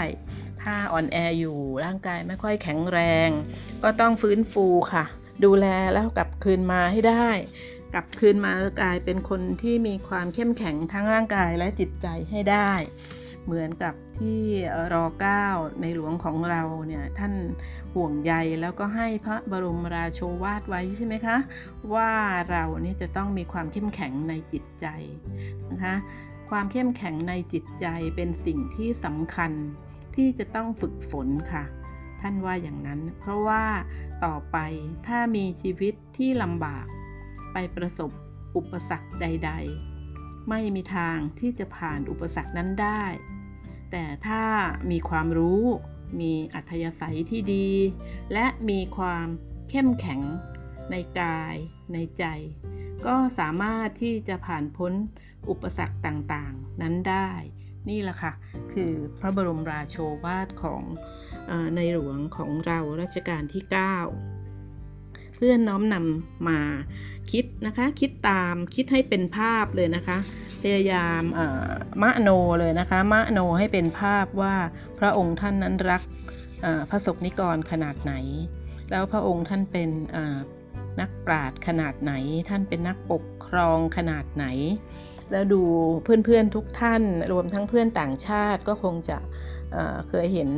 ถ้าอ่อนแออยู่ร่างกายไม่ค่อยแข็งแรง ก็ต้องฟื้นฟูค่ะ ดูแลแล้วกลับคืนมาให้ได้กลับคืนมากลายเป็นคนที่มีความเข้มแข็งทั้งร่างกายและจิตใจให้ได้ เหมือนกับที่รอเก้าในหลวงของเราเนี่ยท่านห่วงใยแล้วก็ให้พระบรมราโชวาทไว้ใช่ไหมคะ ว่าเรานี่จะต้องมีความเข้มแข็งในจิตใจนะคะความเข้มแข็งในจิตใจเป็นสิ่งที่สำคัญที่จะต้องฝึกฝนค่ะ ท่านว่าอย่างนั้น เพราะว่าต่อไปถ้ามีชีวิตที่ลำบาก ไปประสบอุปสรรคใด ๆ ไม่มีทางที่จะผ่านอุปสรรคนั้นได้ แต่ถ้ามีความรู้ มีอัธยาศัยที่ดี และมีความเข้มแข็งในกายในใจ ก็สามารถที่จะผ่านพ้นอุปสรรคต่างๆ นั้นได้ นี่แหละค่ะ คือพระบรมราโชวาทของในหลวงของเรารัชกาลที่ 9 เพื่อนน้อมนำมา คิดนะคะ คิดตามคิดให้เป็นภาพเลยนะคะ พยายามมะโนเลยนะคะมะโนให้เป็นภาพว่าพระองค์ท่านนั้นรักพระศกนิกรขนาดไหน แล้วพระองค์ท่านเป็นนักปราชญ์ขนาดไหน ท่านเป็นนักปกครองขนาดไหน แล้วดูเพื่อนๆทุกท่าน รวมทั้งเพื่อนต่างชาติก็คงจะเคยเห็น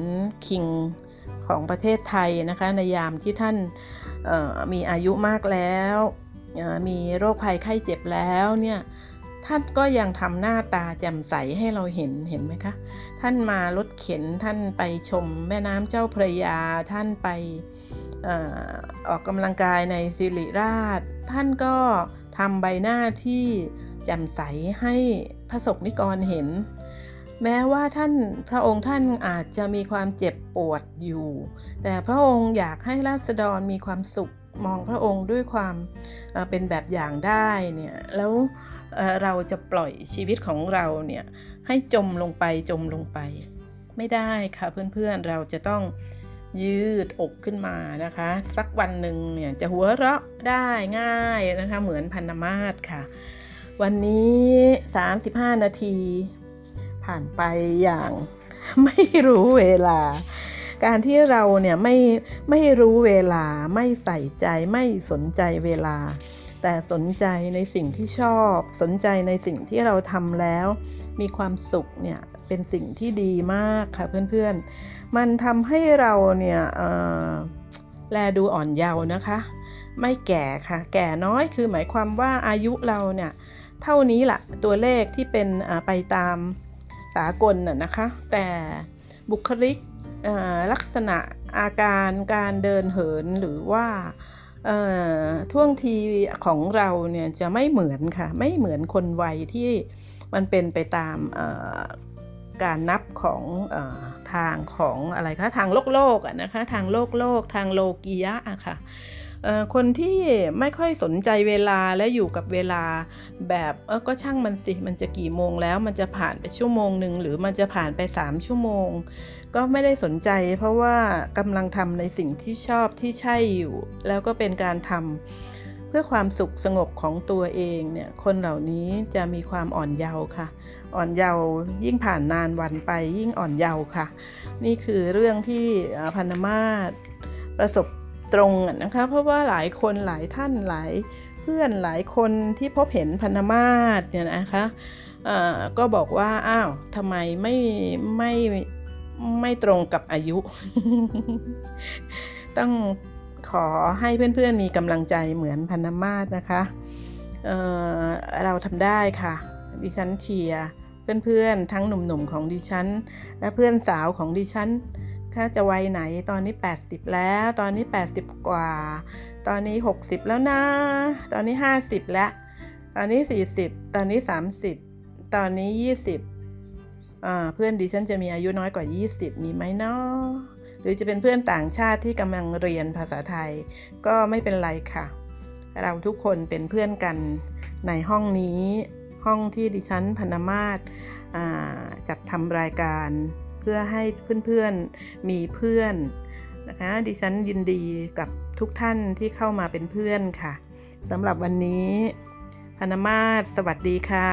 คิงของประเทศไทยนะคะในยามที่ท่านมีอายุมากแล้ว มีโรคภัยไข้เจ็บแล้วเนี่ยท่านก็ยังทำหน้าตาแจ่มใสให้เราเห็นเห็นไหมคะ ท่านมารถเข็นท่านไปชมแม่น้ำเจ้าพระยา ท่านไปออกกำลังกายในสิริราช ท่านก็ทำใบหน้าที่แจ่มใสให้พระสกนิกรเห็น แม้ว่าท่านพระองค์ท่านอาจจะมีความเจ็บปวดอยู่ แต่พระองค์อยากให้ราษฎรมีความสุข มองพระองค์ด้วยความเป็นแบบอย่างได้เนี่ยแล้วเราจะปล่อยชีวิตของเราเนี่ยให้จมลงไปจมลงไป ไม่ได้ค่ะเพื่อนๆเราจะต้องยืดอกขึ้นมานะคะ สักวันหนึ่งเนี่ยจะหัวเราะได้ง่ายนะคะเหมือนพันธมาศค่ะ วันนี้ 35 นาที ผ่านไปอย่างไม่รู้เวลา การที่เราเนี่ยไม่ไม่รู้เวลาไม่ใส่ใจไม่สนใจเวลา แต่สนใจในสิ่งที่ชอบ สนใจในสิ่งที่เราทำแล้ว มีความสุขเนี่ยเป็นสิ่งที่ดีมากค่ะเพื่อนๆ มันทำให้เราเนี่ยเอ่อแลดูอ่อนเยาว์นะคะ ไม่แก่ค่ะ แก่น้อยคือหมายความว่าอายุเราเนี่ยเท่านี้ละตัวเลขที่เป็นไปตามสากลน่ะนะคะ แต่บุคลิก ลักษณะอาการการเดินเหินหรือว่าท่วงทีของเราเนี่ยจะไม่เหมือนค่ะ ไม่เหมือนคนวัยที่มันเป็นไปตามการนับของอทางของอะไรคะทางโลกโลกอะนะคะ ทางโลกโลก ทางโลกียะอะค่ะคนที่ไม่ค่อยสนใจเวลาและอยู่กับเวลาแบบเออก็ช่างมันสิ มันจะกี่โมงแล้ว มันจะผ่านไปชั่วโมงหนึ่งหรือมันจะผ่านไปสามชั่วโมง ก็ไม่ได้สนใจ เพราะว่ากำลังทำในสิ่งที่ชอบที่ใช่อยู่ แล้วก็เป็นการทำเพื่อความสุขสงบของตัวเองเนี่ยคนเหล่านี้จะมีความอ่อนเยาว์ค่ะ อ่อนเยาว์ยิ่งผ่านนานวันไปยิ่งอ่อนเยาว์ค่ะ นี่คือเรื่องที่พันธมาศประสบตรงนะคะ เพราะว่าหลายคนหลายท่านหลายเพื่อนหลายคนที่พบเห็นพันธมาศเนี่ยนะคะก็บอกว่า อ้าวทำไมไม่ไม่ ไม่ตรงกับอายุ ต้องขอให้เพื่อนๆมีกำลังใจเหมือนพันธมาศนะคะเอ่อเราทำได้ค่ะ ดิฉันเชียร์เพื่อนๆ ทั้งหนุ่มๆของดิฉัน และเพื่อนสาวของดิฉันถ้าจะวัยไหนตอนนี้ 80 แล้ว ตอนนี้ 80 กว่า ตอนนี้ 60 แล้วนะ ตอนนี้ 50 แล้ว ตอนนี้ 40 ตอนนี้ 30 ตอนนี้ 20 เพื่อนดิฉันจะมีอายุน้อยกว่า 20 มีไหมเนาะหรือจะเป็นเพื่อนต่างชาติที่กำลังเรียนภาษาไทย ก็ไม่เป็นไรค่ะ เราทุกคนเป็นเพื่อนกันในห้องนี้ห้องที่ดิฉันพนมาศอ่าจัดทำรายการเพื่อให้เพื่อนๆมีเพื่อนนะคะดิฉันยินดีกับทุกท่านที่เข้ามาเป็นเพื่อนค่ะสำหรับวันนี้พนมาศสวัสดีค่ะ